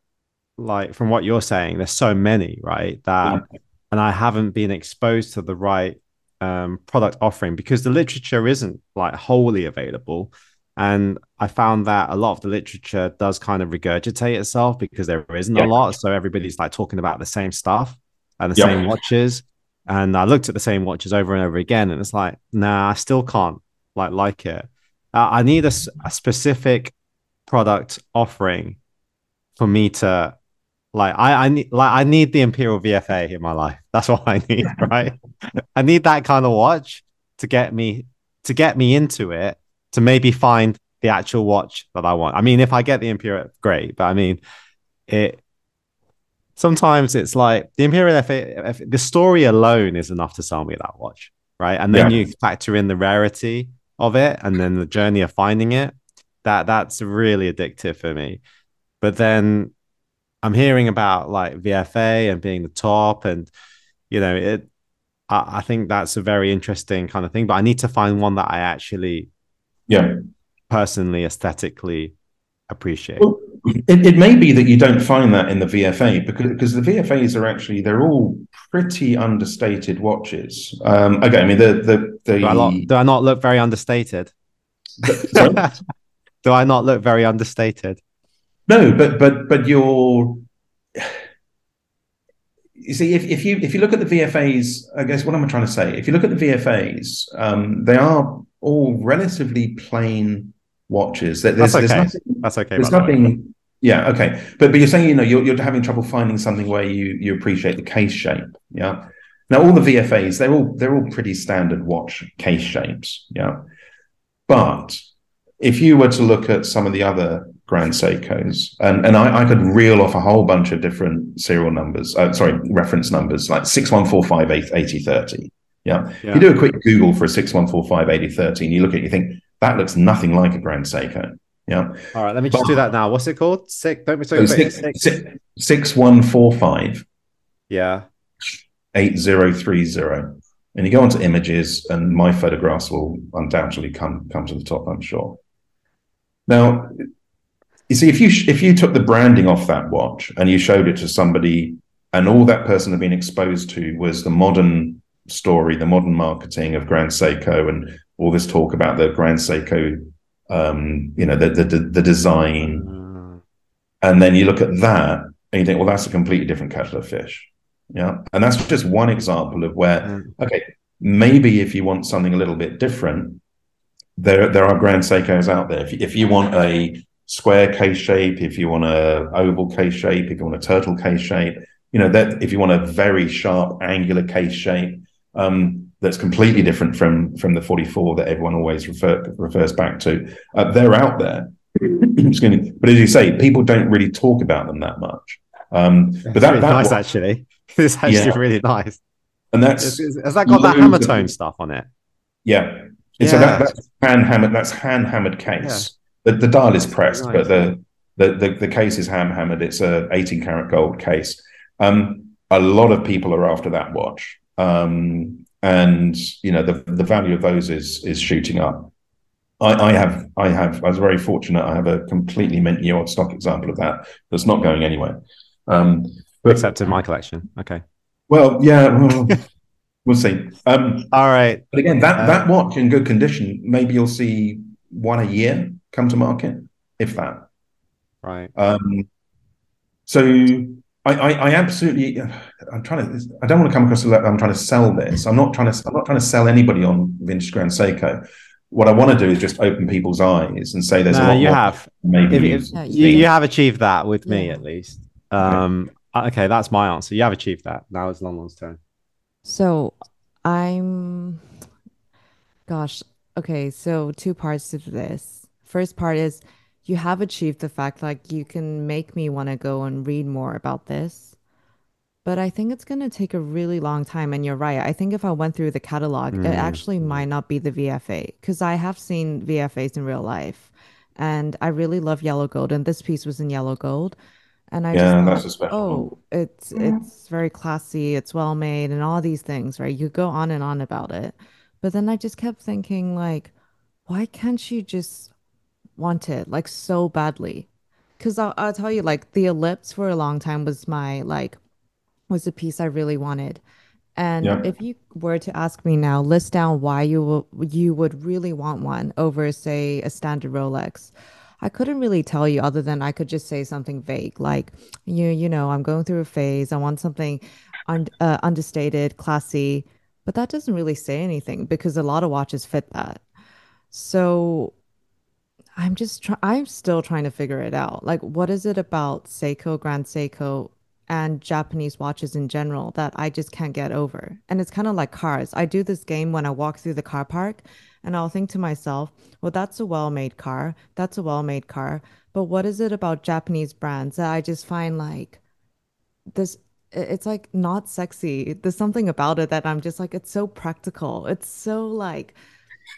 S2: like from what you're saying. There's so many, right? That yeah. and I haven't been exposed to the right um, product offering because the literature isn't like wholly available. And I found that a lot of the literature does kind of regurgitate itself because there isn't yeah. a lot. So everybody's like talking about the same stuff and the yeah. same watches. And I looked at the same watches over and over again, and it's like, nah, I still can't like like it. Uh, I need a, a specific product offering for me to like I, I need like I need the Imperial VFA in my life. That's what I need, right? I need that kind of watch to get me to get me into it to maybe find the actual watch that I want. I mean, if I get the Imperial, great, but I mean, it sometimes it's like the Imperial FA, the story alone is enough to sell me that watch, right? And then yeah. you factor in the rarity of it and then the journey of finding it. That that's really addictive for me. But then I'm hearing about like VFA and being the top, and you know, it. I, I think that's a very interesting kind of thing. But I need to find one that I actually,
S4: yeah,
S2: personally, aesthetically appreciate.
S4: Well, it, it, may be that you don't find that in the VFA because because the VFAs are actually they're all pretty understated watches. Um, okay, I mean the the, the...
S2: Do, I not, do I not look very understated? do I not look very understated?
S4: No, but but but you're. You see, if, if you if you look at the VFAs, I guess what am I trying to say? If you look at the VFAs, um, they are all relatively plain watches.
S2: There's, That's okay. There's nothing, That's okay.
S4: There's nothing. Yeah. Okay. But but you're saying you know you're you're having trouble finding something where you you appreciate the case shape. Yeah. Now all the VFAs they're all they're all pretty standard watch case shapes. Yeah. But if you were to look at some of the other Grand Seikos, and and I, I could reel off a whole bunch of different serial numbers. Uh, sorry, reference numbers like six one four five eight eighty thirty. Yeah.
S2: Yeah.
S4: you do a quick Google for a six one four five eighty thirty, and you look at it, you think that looks nothing like a Grand Seiko. Yeah,
S2: All right, let me just do that now. What's it called? Six. Don't be so
S4: so
S2: quick.
S4: six,
S2: Six.
S4: six, six one four five
S2: Yeah.
S4: eight zero three zero, and you go onto images, and my photographs will undoubtedly come come to the top. I'm sure. Now, you see, if you if you took the branding off that watch and you showed it to somebody, and all that person had been exposed to was the modern story, the modern marketing of Grand Seiko, and all this talk about the Grand Seiko, um, you know, the the the design,
S2: Mm.
S4: and then you look at that and you think, well, that's a completely different kettle of fish. Yeah. And that's just one example of where,
S2: Mm.
S4: okay, maybe if you want something a little bit different, there there are Grand Seikos out there. If you, if you want a square case shape, if you want a oval case shape, if you want a turtle case shape, you know, that if you want a very sharp angular case shape, um, that's completely different from from the 44 that everyone always refer, refers back to. Uh, they're out there. But as you say, people don't really talk about them that much. Um, but that,
S2: really
S4: that
S2: nice, actually. It's actually
S4: Yeah.
S2: really nice.
S4: and that's
S2: Has, has- that got that hammer
S4: of-
S2: tone stuff on it?
S4: yeah. And So that, that's hand hammered. That's hand hammered case. The, the dial is pressed,
S2: very
S4: but the, the the the case is hand hammered. It's a 18 karat gold case. Um, a lot of people are after that watch, um, and you know the the value of those is is shooting up. I, I have I have I was very fortunate. I have a completely mint old stock example of that that's not going anywhere. Um, but
S2: Except in my collection. Okay.
S4: well, yeah, well, we'll see. Um,
S2: All right.
S4: But again, that
S2: Uh,
S4: that watch in good condition, maybe you'll see one a year come to market, if that.
S2: Right.
S4: Um, so I, I, I absolutely, I'm trying to. I don't want to come across as like I'm trying to sell this. I'm not trying to. I'm not trying to sell anybody on vintage Grand Seiko. What I want to do is just open people's eyes and say there's a lot
S2: you
S4: more
S2: have.
S4: maybe.
S2: If,
S4: you-
S2: if, you,
S1: you-
S2: you have achieved that with me
S1: Yeah.
S2: at least. Um, okay, that's my answer. You have achieved that. Now it's London's turn.
S1: So I'm, gosh, okay, so two parts to this. First part is you have achieved the fact like you can make me want to go and read more about this. But I think it's going to take a really long time. And you're right. I think if I went through the catalog, it
S2: Mm.
S1: actually might not be the VFA because I have seen VFAs in real life. And I really love yellow gold. And this piece was in yellow gold. And I
S4: Yeah,
S1: just
S4: that's
S1: thought,
S4: a special one.
S1: oh, it's it's very classy, it's well made, and all these things, right? You go on and on about it. But then I just kept thinking, like, why can't you just want it like so badly? Because I'll, I'll tell you, like, the ellipse for a long time was my like was a piece I really wanted. And
S4: Yeah.
S1: if you were to ask me now, list down why you will, you would really want one over, say, a standard Rolex. I couldn't really tell you other than I could just say something vague, like, you, you know, I'm going through a phase. I want something un, uh, understated, classy, but that doesn't really say anything because a lot of watches fit that. So I'm just try I'm still trying to figure it out. Like, what is it about Seiko, Grand Seiko, and Japanese watches in general that I just can't get over? And it's kind of like cars. I do this game when I walk through the car park, and I'll think to myself, well, that's a well-made car. That's a well-made car. But what is it about Japanese brands that I just find like this? It's like not sexy. There's something about it that I'm just like, it's so practical. It's so like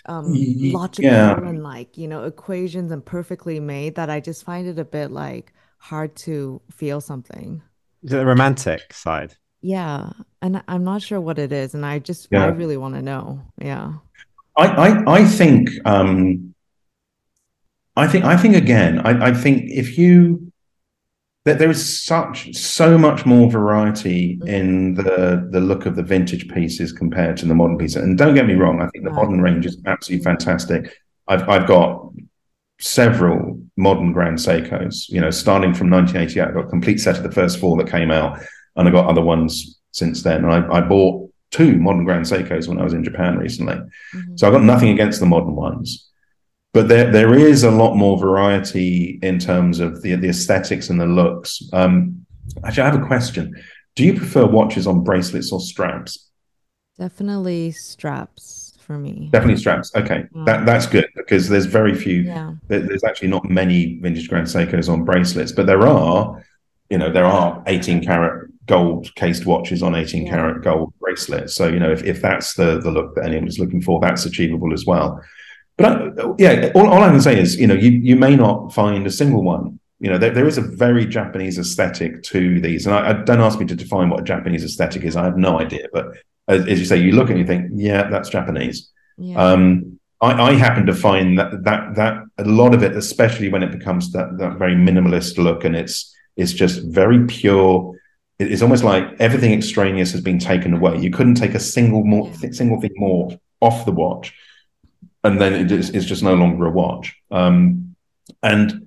S1: um logical
S4: yeah.
S1: and like you know equations and perfectly made that I just find it a bit like hard to feel something.
S2: The romantic side?
S1: Yeah, and I- I'm not sure what it is, and I just I really want to know. Yeah.
S4: I, I, I think um, I think I think again, I, I think if you that there is such so much more variety in the the look of the vintage pieces compared to the modern pieces. And don't get me wrong, I think the modern range is absolutely fantastic. I've I've got several modern Grand Seikos, you know, starting from 1988. I've got a complete set of the first four that came out, and I've got other ones since then. And I, I bought two modern Grand Seikos when I was in Japan recently.
S1: Mhm.
S4: So I've got nothing against the modern ones, but there there is a lot more variety in terms of the the aesthetics and the looks. Um, actually, I have a question: Do you prefer watches on bracelets or straps?
S1: Definitely straps for me.
S4: Definitely straps. Okay,
S1: Yeah.
S4: that that's good because there's very few.
S1: Yeah.
S4: there- There's actually not many vintage Grand Seikos on bracelets, but there are. You know, there are 18 karat gold cased watches on 18
S1: Yeah.
S4: karat gold bracelets. So you know, if, if that's the the look that anyone is looking for, that's achievable as well. But I, yeah, all, all I can say is, you know, you you may not find a single one. You know, there, there is a very Japanese aesthetic to these, and I, I don't ask me to define what a Japanese aesthetic is. I have no idea, but as, as you say, you look and you think, yeah, that's Japanese.
S1: Yeah.
S4: Um, I, I happen to find that that that a lot of it, especially when it becomes that that very minimalist look, and it's it's just very pure. It- It's almost like everything extraneous has been taken away. You couldn't take a single more
S1: Yeah.
S4: th- single thing more off the watch, and then it is, it's just no longer a watch. Um, and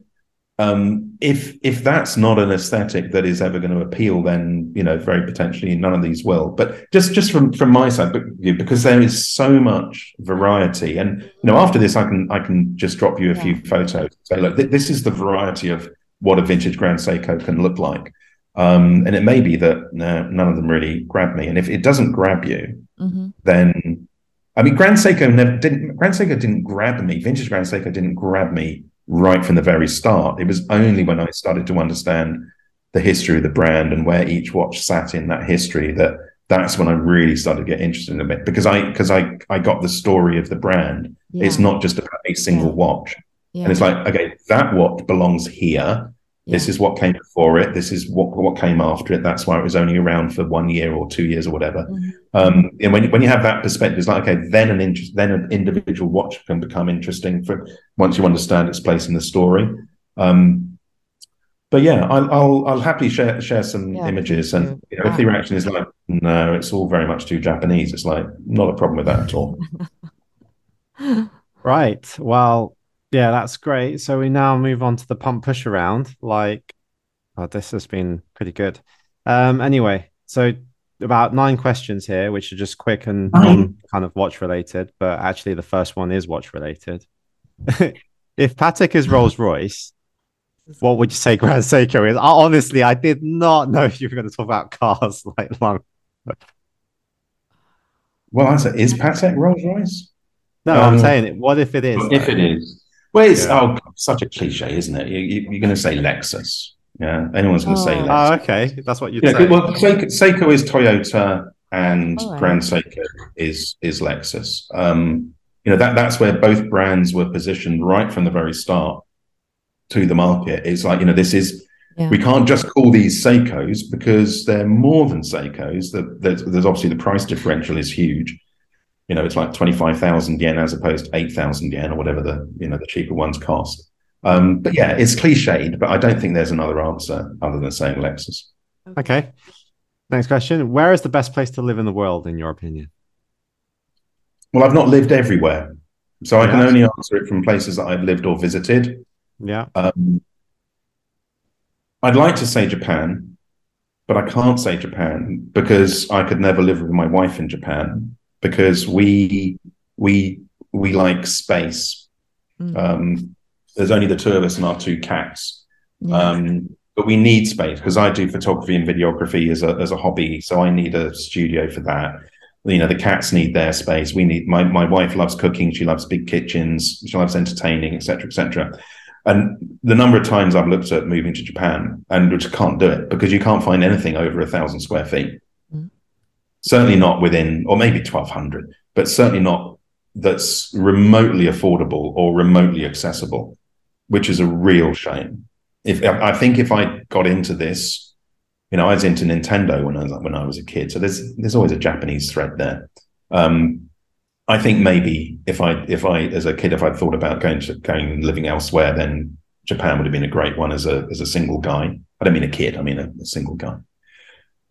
S4: um, if if that's not an aesthetic that is ever going to appeal, then you know very potentially none of these will. But just just from from my side, because there is so much variety, and you know after this, I can I can just drop you a few photos. Say, look, th- this is the variety of what a vintage Grand Seiko can look like. Um, and it may be that no, none of them really grab me. And if it doesn't grab you,
S1: hmm
S4: then I mean, Grand Seiko never didn't. Grand Seiko didn't grab me. Vintage Grand Seiko didn't grab me right from the very start. It was only when I started to understand the history of the brand and where each watch sat in that history that that's when I really started to get interested in it because I because I I got the story of the brand.
S1: Yeah.
S4: It's not just about a single
S1: Yeah.
S4: watch,
S1: Yeah.
S4: and it's like okay, that watch belongs here. This is what came before it. This is what what came after it. That's why it was only around for one year or two years or whatever.
S1: Mhm.
S4: Um, and when when you have that perspective, it's like okay, then an interest, then an individual watch can become interesting for once you understand its place in the story. Um, but yeah, I'll, I'll I'll happily share share some
S1: Yeah,
S4: images, and you know, if the reaction is like no, it's all very much too Japanese, it's like not a problem with that at all.
S2: Right. Well, yeah, that's great. So we now move on to the pump push around. Like, oh, this has been pretty good. Um, anyway, so about nine questions here, which are just quick and
S4: Nine?
S2: non kind of watch related, but actually the first one is watch related. if Patek is Rolls Royce, what would you say Grand Seiko is? I, honestly, I did not know if you were going to talk about cars like long.
S4: Well, I say, is Patek Rolls Royce?
S2: No, I'm
S4: Um,
S2: saying it. What if it is?
S4: If
S2: though?
S4: it is, well, it's
S2: Yeah.
S4: oh, such a cliche, isn't it? You, you, you're going to say Lexus, yeah? Anyone's going to say
S1: Oh.
S4: Lexus.
S2: Oh, okay. That's what you'd
S4: Yeah,
S2: say.
S4: well, Seiko, Seiko is Toyota and
S1: All right.
S4: Grand Seiko is is Lexus. Um, you know that that's where both brands were positioned right from the very start to the market. It's like you know this is
S1: Yeah.
S4: we can't just call these Seikos because they're more than Seikos. The, there's, there's obviously the price differential is huge. You know, it's like twenty five thousand yen as opposed to eight thousand yen or whatever the you know the cheaper ones cost. Um, but yeah, it's cliched, but I don't think there's another answer other than saying Lexus.
S2: Okay. Next question. Where is the best place to live in the world, in your opinion?
S4: Well, I've not lived everywhere, so I can only answer it from places that I've lived or visited.
S2: Yeah.
S4: Um, I'd like to say Japan, but I can't say Japan because I could never live with my wife in Japan because we we we like space.
S1: Mhm.
S4: Um, there's only the two of us and our two cats.
S1: Yeah.
S4: Um, but we need space because I do photography and videography as a as a hobby, so I need a studio for that. You know, the cats need their space. We need my my wife loves cooking. She loves big kitchens. She loves entertaining, etc., etc. And the number of times I've looked at moving to Japan and which can't do it because you can't find anything over a thousand square feet. Certainly not within, or maybe twelve hundred, but certainly not that's remotely affordable or remotely accessible, which is a real shame. If I think if I got into this, you know, I was into Nintendo when I was when I was a kid, so there's there's always a Japanese thread there. Um, I think maybe if I if I as a kid if I'd thought about going to going living elsewhere, then Japan would have been a great one as a as a single guy. I don't mean a kid, I mean a, a single guy.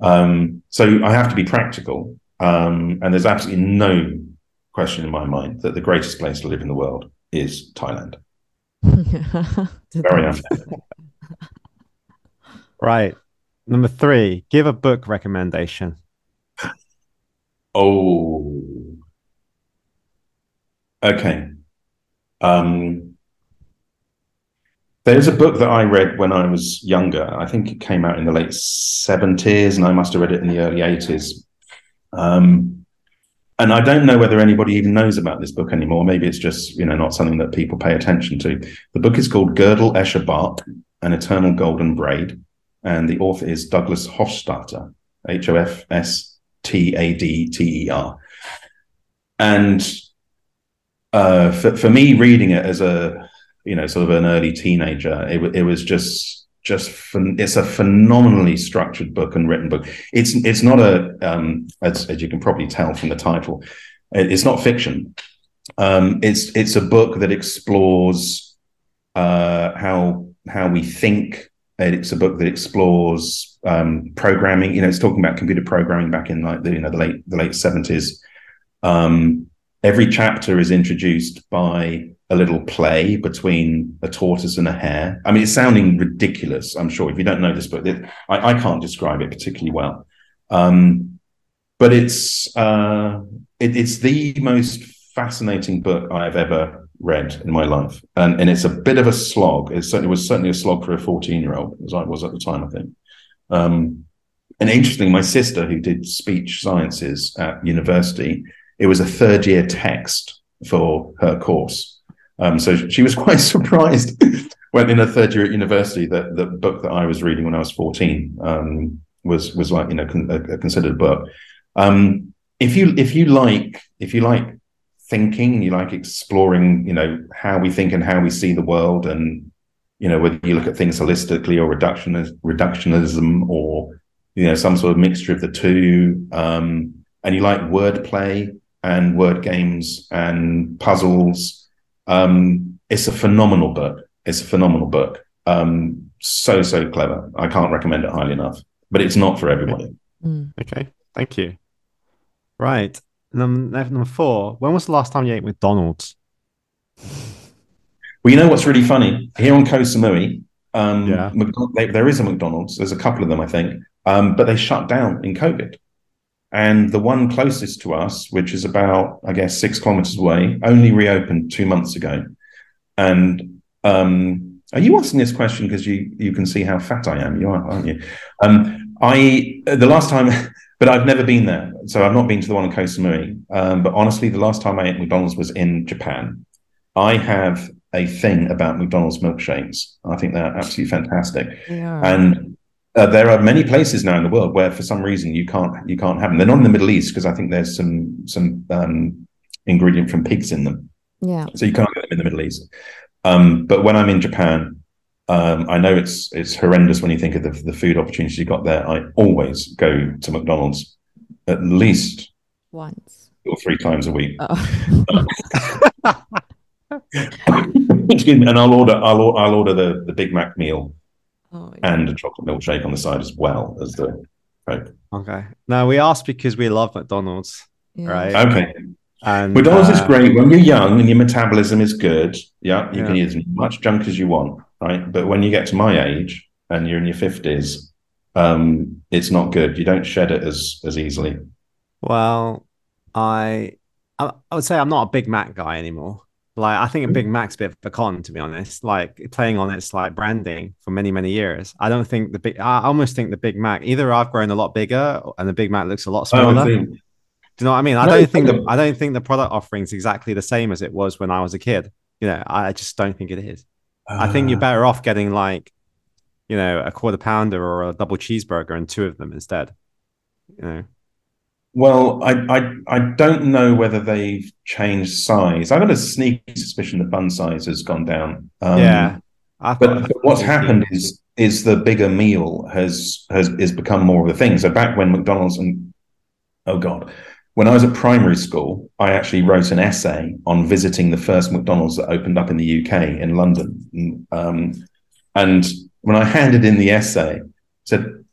S4: Um, so I have to be practical, um, and there's absolutely no question in my mind that the greatest place to live in the world is Thailand. Very
S1: nice.
S4: unfair.
S2: Right. Number three, give a book recommendation.
S4: Oh, okay. Um, there's a book that I read when I was younger. I think it came out in the late 70s, and I must have read it in the early 80s. Um, and I don't know whether anybody even knows about this book anymore. Maybe it's just you know not something that people pay attention to. The book is called Gödel Escher Bach, An Eternal Golden Braid, and the author is Douglas Hofstadter, H O F S T A D T E R. And uh, for for me, reading it as a you know sort of an early teenager, it, it was just just it's a phenomenally structured book and written book. It's it's not a um, as, as you can probably tell from the title, it's not fiction. Um, it's it's a book that explores uh, how how we think. It's a book that explores um, programming. You know, it's talking about computer programming back in like the you know the late the late seventies. Um, every chapter is introduced by a little play between a tortoise and a hare. I mean, it's sounding ridiculous, I'm sure. If you don't know this book, it, I, I, can't describe it particularly well. Um, but it's uh, it, it's the most fascinating book I've ever read in my life, and and it's a bit of a slog. It certainly was certainly a slog for a 14 year old, as I was at the time, I think. Um, and interestingly, my sister, who did speech sciences at university, it was a third year text for her course um, so she was quite surprised when in her third year at university that the book that I was reading when I was 14 um, was was like you know con- a, considered book. Um, if you if you like if you like thinking, you like exploring, you know how we think and how we see the world, and you know whether you look at things holistically or reductionism, reductionism or you know some sort of mixture of the two, um, and you like wordplay and word games and puzzles um, it's a phenomenal book. It's a phenomenal book. Um, so so clever. I can't recommend it highly enough. But it's not for everybody.
S2: Mm. Okay, thank you. Right, number number four. When was the last time you ate McDonald's?
S4: Well, you know what's really funny here on Koh Samui. Um, yeah. there is a McDonald's. There's a couple of them, I think, um, but they shut down in COVID. And the one closest to us, which is about, I guess, six kilometers away, only reopened two months ago. And um, are you asking this question because you you can see how fat I am? You are, aren't you? Um, I the last time, but I've never been there, so I've not been to the one in Koh Samui. Um, but honestly, the last time I ate McDonald's was in Japan. I have a thing about McDonald's milkshakes. I think they're absolutely fantastic. Yeah. And uh, there are many places now in the world where, for some reason, you can't you can't have them. They're not in the Middle East because I think there's some some um, ingredient from pigs in them.
S1: Yeah.
S4: So you can't get them in the Middle East. Um, but when I'm in Japan, um, I know it's it's horrendous when you think of the, the food opportunities you got there. I always go to McDonald's at least
S1: once
S4: or three times a week. Oh. and I'll order I'll I'll order the the Big Mac meal Oh, yeah. and a chocolate milkshake on the side as well as the Coke.
S2: Okay. Now we asked because we love McDonald's, yeah. right?
S4: Okay. And McDonald's uh, is great when you're young and your metabolism is good. Yeah, you yeah. can eat as much junk as you want, right? But when you get to my age and you're in your fifties, um, it's not good. You don't shed it as as easily.
S2: Well, I I would say I'm not a Big Mac guy anymore. Like I think a Big mm. Mac's a bit of a con, to be honest. Like playing on its like branding for many many years. I don't think the big. I almost think the Big Mac. Either I've grown a lot bigger, and the Big Mac looks a lot smaller. Do you know what I mean? I don't think the I don't think the product offering is exactly the same as it was when I was a kid. You know, I just don't think it is. Uh, I think you're ah. better off getting like, you know, a quarter pounder or a double cheeseburger and two of them instead. You know.
S4: Well, I, I I don't know whether they've changed size. I've got a sneaky suspicion the bun size has gone down.
S2: Um, yeah,
S4: but, but what's happened is is the bigger meal has has is become more of a thing. So back when McDonald's and oh god, when I was at primary school, I actually wrote an essay on visiting the first McDonald's that opened up in the UK in London. Um, and when I handed in the essay, said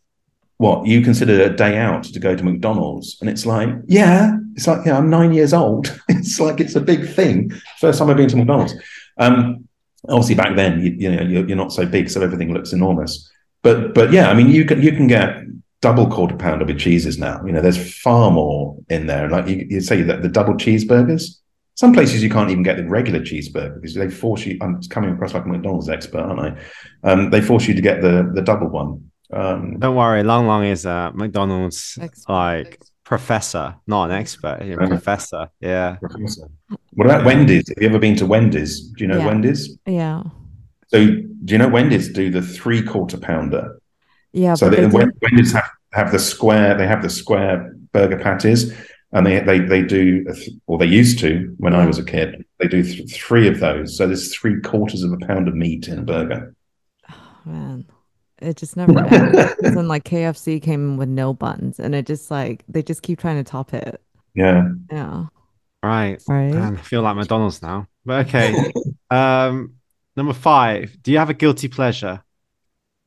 S4: what you consider a day out to go to McDonald's, and it's like, yeah, it's like, yeah, I'm nine years old. it's like it's a big thing. First time I've been to McDonald's. Um, obviously, back then, you, you know, you're, you're, not so big, so everything looks enormous. But but yeah, I mean, you can you can get double quarter pounder with cheeses now. You know, there's far more in there. Like you, you say that the double cheeseburgers. Some places you can't even get the regular cheeseburger because they force you. I'm coming across like a McDonald's expert, aren't I? Um, they force you to get the the double one. Um,
S2: Don't worry, Long Long is a McDonald's like professor, not an expert. A
S4: Right.
S2: professor. Yeah.
S4: Professor. What about Wendy's? Have you ever been to Wendy's? Do you know
S1: Yeah.
S4: Wendy's?
S1: Yeah.
S4: So do you know Wendy's do the three quarter pounder?
S1: Yeah.
S4: So they,
S1: they
S4: Wendy's have, have the square. They have the square burger patties, and they they they do, or they used to when I was a kid. They do th- three of those. So there's three quarters of a pound of meat in a burger.
S1: man, it just never ends. And then like KFC came in with no buns, and it just like they just keep trying to top it.
S4: Yeah.
S1: Yeah.
S2: Right.
S1: Right.
S2: Man, I feel like McDonald's now. But okay. um, number five. Do you have a guilty pleasure?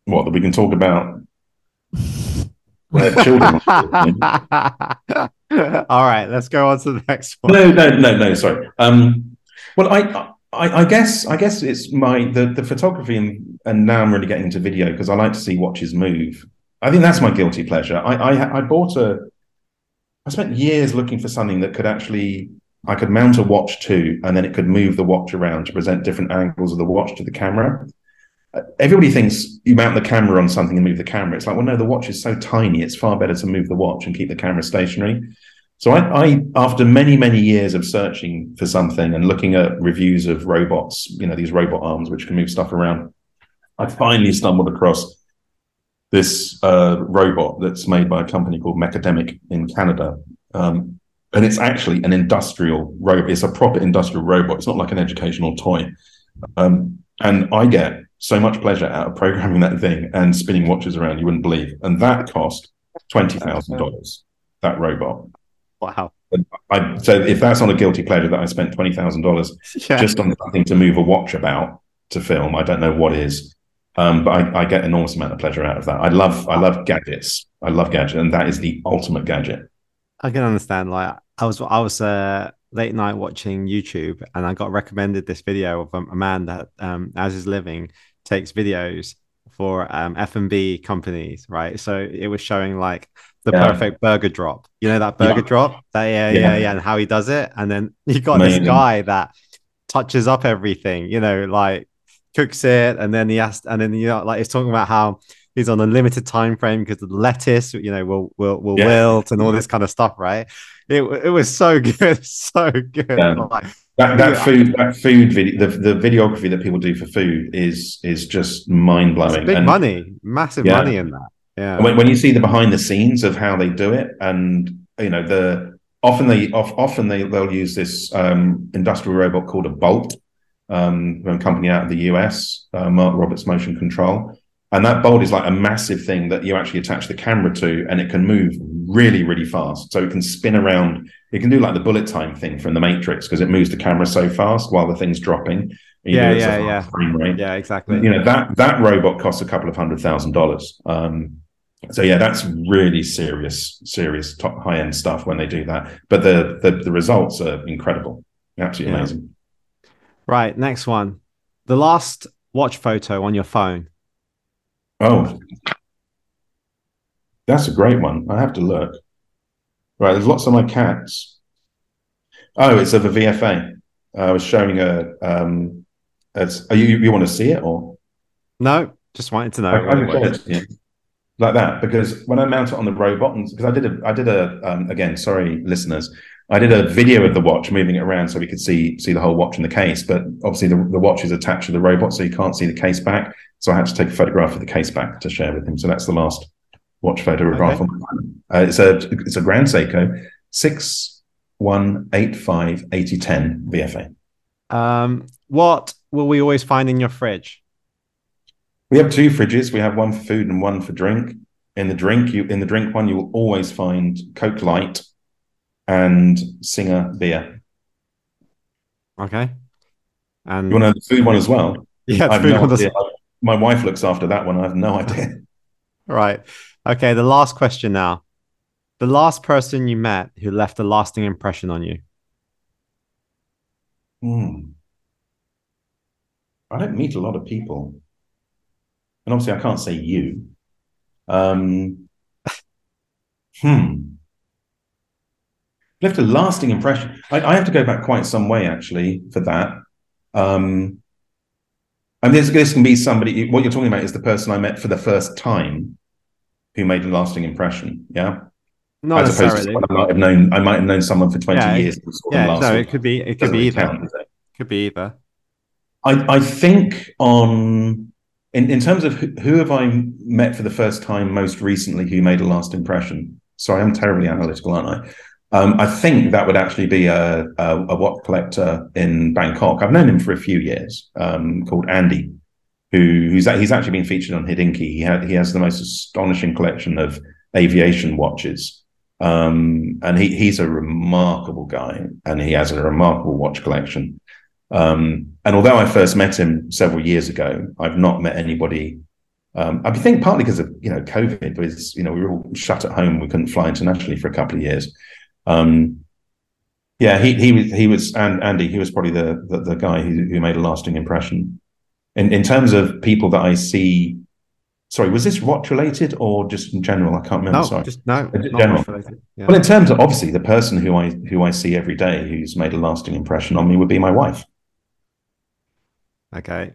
S4: What that we can talk about? Children.
S2: All right, let's go on to the next one.
S4: No, no, no, no. Sorry. Um, well, I, I, I guess, I guess it's my the the photography, and and now I'm really getting into video because I like to see watches move. I think that's my guilty pleasure. I, I, I bought a. I spent years looking for something that could actually I could mount a watch to, and then it could move the watch around to present different angles of the watch to the camera. Uh, Everybody thinks you mount the camera on something and move the camera. It's like, well, no, the watch is so tiny; it's far better to move the watch and keep the camera stationary. So I, I, after many, many years of searching for something and looking at reviews of robots, you know, these robot arms which can move stuff around, I finally stumbled across this uh, robot that's made by a company called Mecademic in Canada. Um, and it's actually an industrial robot. It's a proper industrial robot. It's not like an educational toy. Um, and I get so much pleasure out of programming that thing and spinning watches around you wouldn't believe. And that cost $20,000, that robot.
S2: Wow.
S4: I, so if that's not a guilty pleasure that I spent twenty thousand dollars
S2: Yeah.
S4: just on something to move a watch about to film, I don't know what is. Um, but I, I get enormous amount of pleasure out of that. I love I love gadgets. I love gadgets, and that is the ultimate gadget.
S2: I can understand. Like I was, I was uh, late night watching YouTube, and I got recommended this video of a man that, um, as his living, takes videos for um, F and B companies. Right, so it was showing like the
S4: Yeah.
S2: perfect burger drop. You know that burger
S4: Yeah.
S2: drop? That yeah,
S4: Yeah.
S2: yeah, yeah, and how he does it. And then you got
S4: Amazing.
S2: this guy that touches up everything. You know, like cooks it, and then he has, and then you know, like he's talking about how he's on a limited time frame because the lettuce, you know, will will will wilt and all this mm-hmm. kind of stuff, right? It it was so good, so good. Like,
S4: That that food that food video the, the videography that people do for food is is just mind blowing.
S2: big
S4: And
S2: money, massive money in that. Yeah.
S4: when, when you see the behind the scenes of how they do it, and you know the often they of, often they they'll use this um, industrial robot called a Bolt um, from a company out of the US, uh, Mark Roberts Motion Control, and that Bolt is like a massive thing that you actually attach the camera to, and it can move really really fast. So it can spin around. It can do like the bullet time thing from the Matrix because it moves the camera so fast while the thing's dropping.
S2: Yeah,
S4: do it at
S2: yeah, yeah.
S4: frame rate
S2: yeah, exactly.
S4: you know that that robot costs a couple of hundred thousand dollars um so yeah that's really serious serious top high end stuff when they do that. But the the, the results are incredible. Absolutely
S2: Yeah.
S4: amazing.
S2: Right, next one. The last watch photo on your phone.
S4: oh. That's a great one. I have to look. Right there's lots of my cats. Oh it's of a vfa i was showing a um are you you want to see it or?
S2: No, just wanted to know.
S4: I, like that because when I mount it on the robot, and because I did a, I did a, um, again, sorry, listeners, I did a video of the watch moving it around so we could see see the whole watch in the case. But obviously, the, the watch is attached to the robot, so you can't see the case back. So I had to take a photograph of the case back to share with him. So that's the last watch photograph.
S2: Okay.
S4: Uh, it's a it's a Grand Seiko six one eight five eighty ten VFA.
S2: Um, what will we always find in your fridge?
S4: We have two fridges. We have one for food and one for drink. In the drink, you in the drink one, you will always find Coke Light and Singha beer.
S2: Okay. And
S4: You want to know the food one as well?
S2: yeah, food
S4: no
S2: on the-
S4: My wife looks after that one. I have no idea.
S2: Right. Okay, the last question now. The last person you met who left a lasting impression on you.
S4: Hmm. I don't meet a lot of people, and obviously, I can't say you. Um, hmm. Left a lasting impression. I, I have to go back quite some way actually for that. Um, and this this can be somebody. What you're talking about is the person I met for the first time, who made a lasting impression. Yeah.
S2: Not
S4: As
S2: necessarily.
S4: I might have known, I might have known someone for twenty
S2: Yeah,
S4: years.
S2: Yeah, no, it could be. It could be either.
S4: count, it?
S2: Could be either.
S4: I, I think on in, in terms of who, who have I met for the first time most recently who made a last impression. Sorry, I'm terribly analytical, aren't I? Um, I think that would actually be a, a, a watch collector in Bangkok. I've known him for a few years, um, called Andy, who who's he's actually been featured on Hodinkee. He had he has the most astonishing collection of aviation watches. Um, and he he's a remarkable guy, and he has a remarkable watch collection. Um, and although I first met him several years ago, I've not met anybody. Um, I think partly because of you know COVID was you know we were all shut at home, we couldn't fly internationally for a couple of years. Um, yeah, he he was he was and Andy he was probably the the, the guy who, who made a lasting impression. In in terms of people that I see, sorry, was this watch related or just in general? I can't remember.
S2: No,
S4: sorry.
S2: just no.
S4: In general.
S2: Yeah.
S4: Well, in terms of obviously the person who I who I see every day who's made a lasting impression on me would be my wife.
S2: Okay.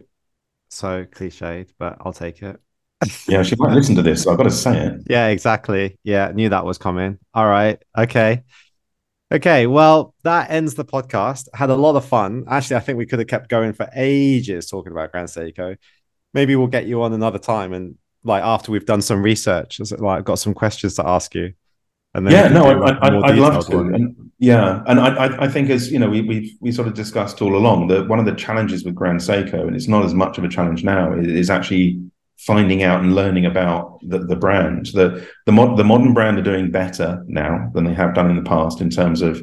S2: So cliched, but I'll take it.
S4: Yeah, she might listen to this, so I've got to say it.
S2: Yeah, exactly. Yeah, knew that was coming. All right. Okay. Okay. Well, that ends the podcast. Had a lot of fun. Actually, I think we could have kept going for ages talking about Grand Seiko. Maybe we'll get you on another time and like after we've done some research, like I've got some questions to ask you. And
S4: Yeah, no, I, I'd love to. And, yeah, and I, I, I think as you know, we we we sort of discussed all along that one of the challenges with Grand Seiko, and it's not as much of a challenge now, is, is actually finding out and learning about the, the brand. The the mod, the modern brand are doing better now than they have done in the past in terms of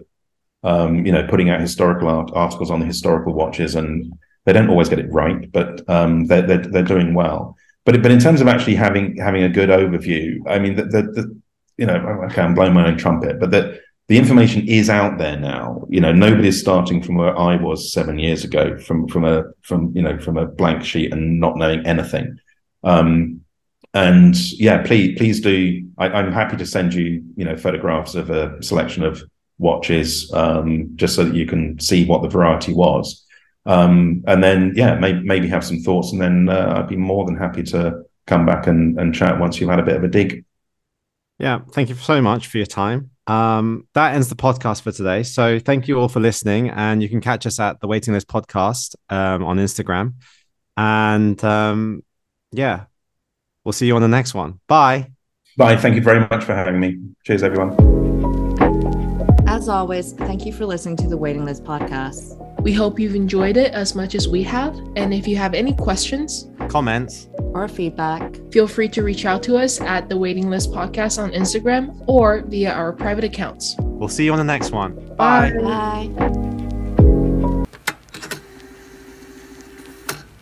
S4: um, you know putting out historical art, articles on the historical watches, and they don't always get it right, but um, they're, they're they're doing well. But but in terms of actually having having a good overview, I mean, the, the, the you know, okay, I'm blowing my own trumpet, but that the information is out there now. You know, nobody's starting from where I was seven years ago, from from a from you know from a blank sheet and not knowing anything. Um, and yeah, please please do. I, I'm happy to send you you know photographs of a selection of watches, um, just so that you can see what the variety was. Um, and then yeah, maybe maybe have some thoughts, and then uh, I'd be more than happy to come back and, and chat once you've had a bit of a dig.
S2: Yeah, thank you so much for your time. Um, that ends the podcast for today. So thank you all for listening, and you can catch us at the Waiting List Podcast um, on Instagram. And um, yeah, we'll see you on the next one. Bye.
S4: Bye. Thank you very much for having me. Cheers, everyone.
S1: As always, thank you for listening to the Waiting List podcast.
S3: We hope you've enjoyed it as much as we have. And if you have any questions,
S2: Comments.
S1: Or feedback.
S3: feel free to reach out to us at the Waiting List Podcast on Instagram or via our private accounts.
S2: We'll see you on the next one.
S3: Bye.
S1: Bye.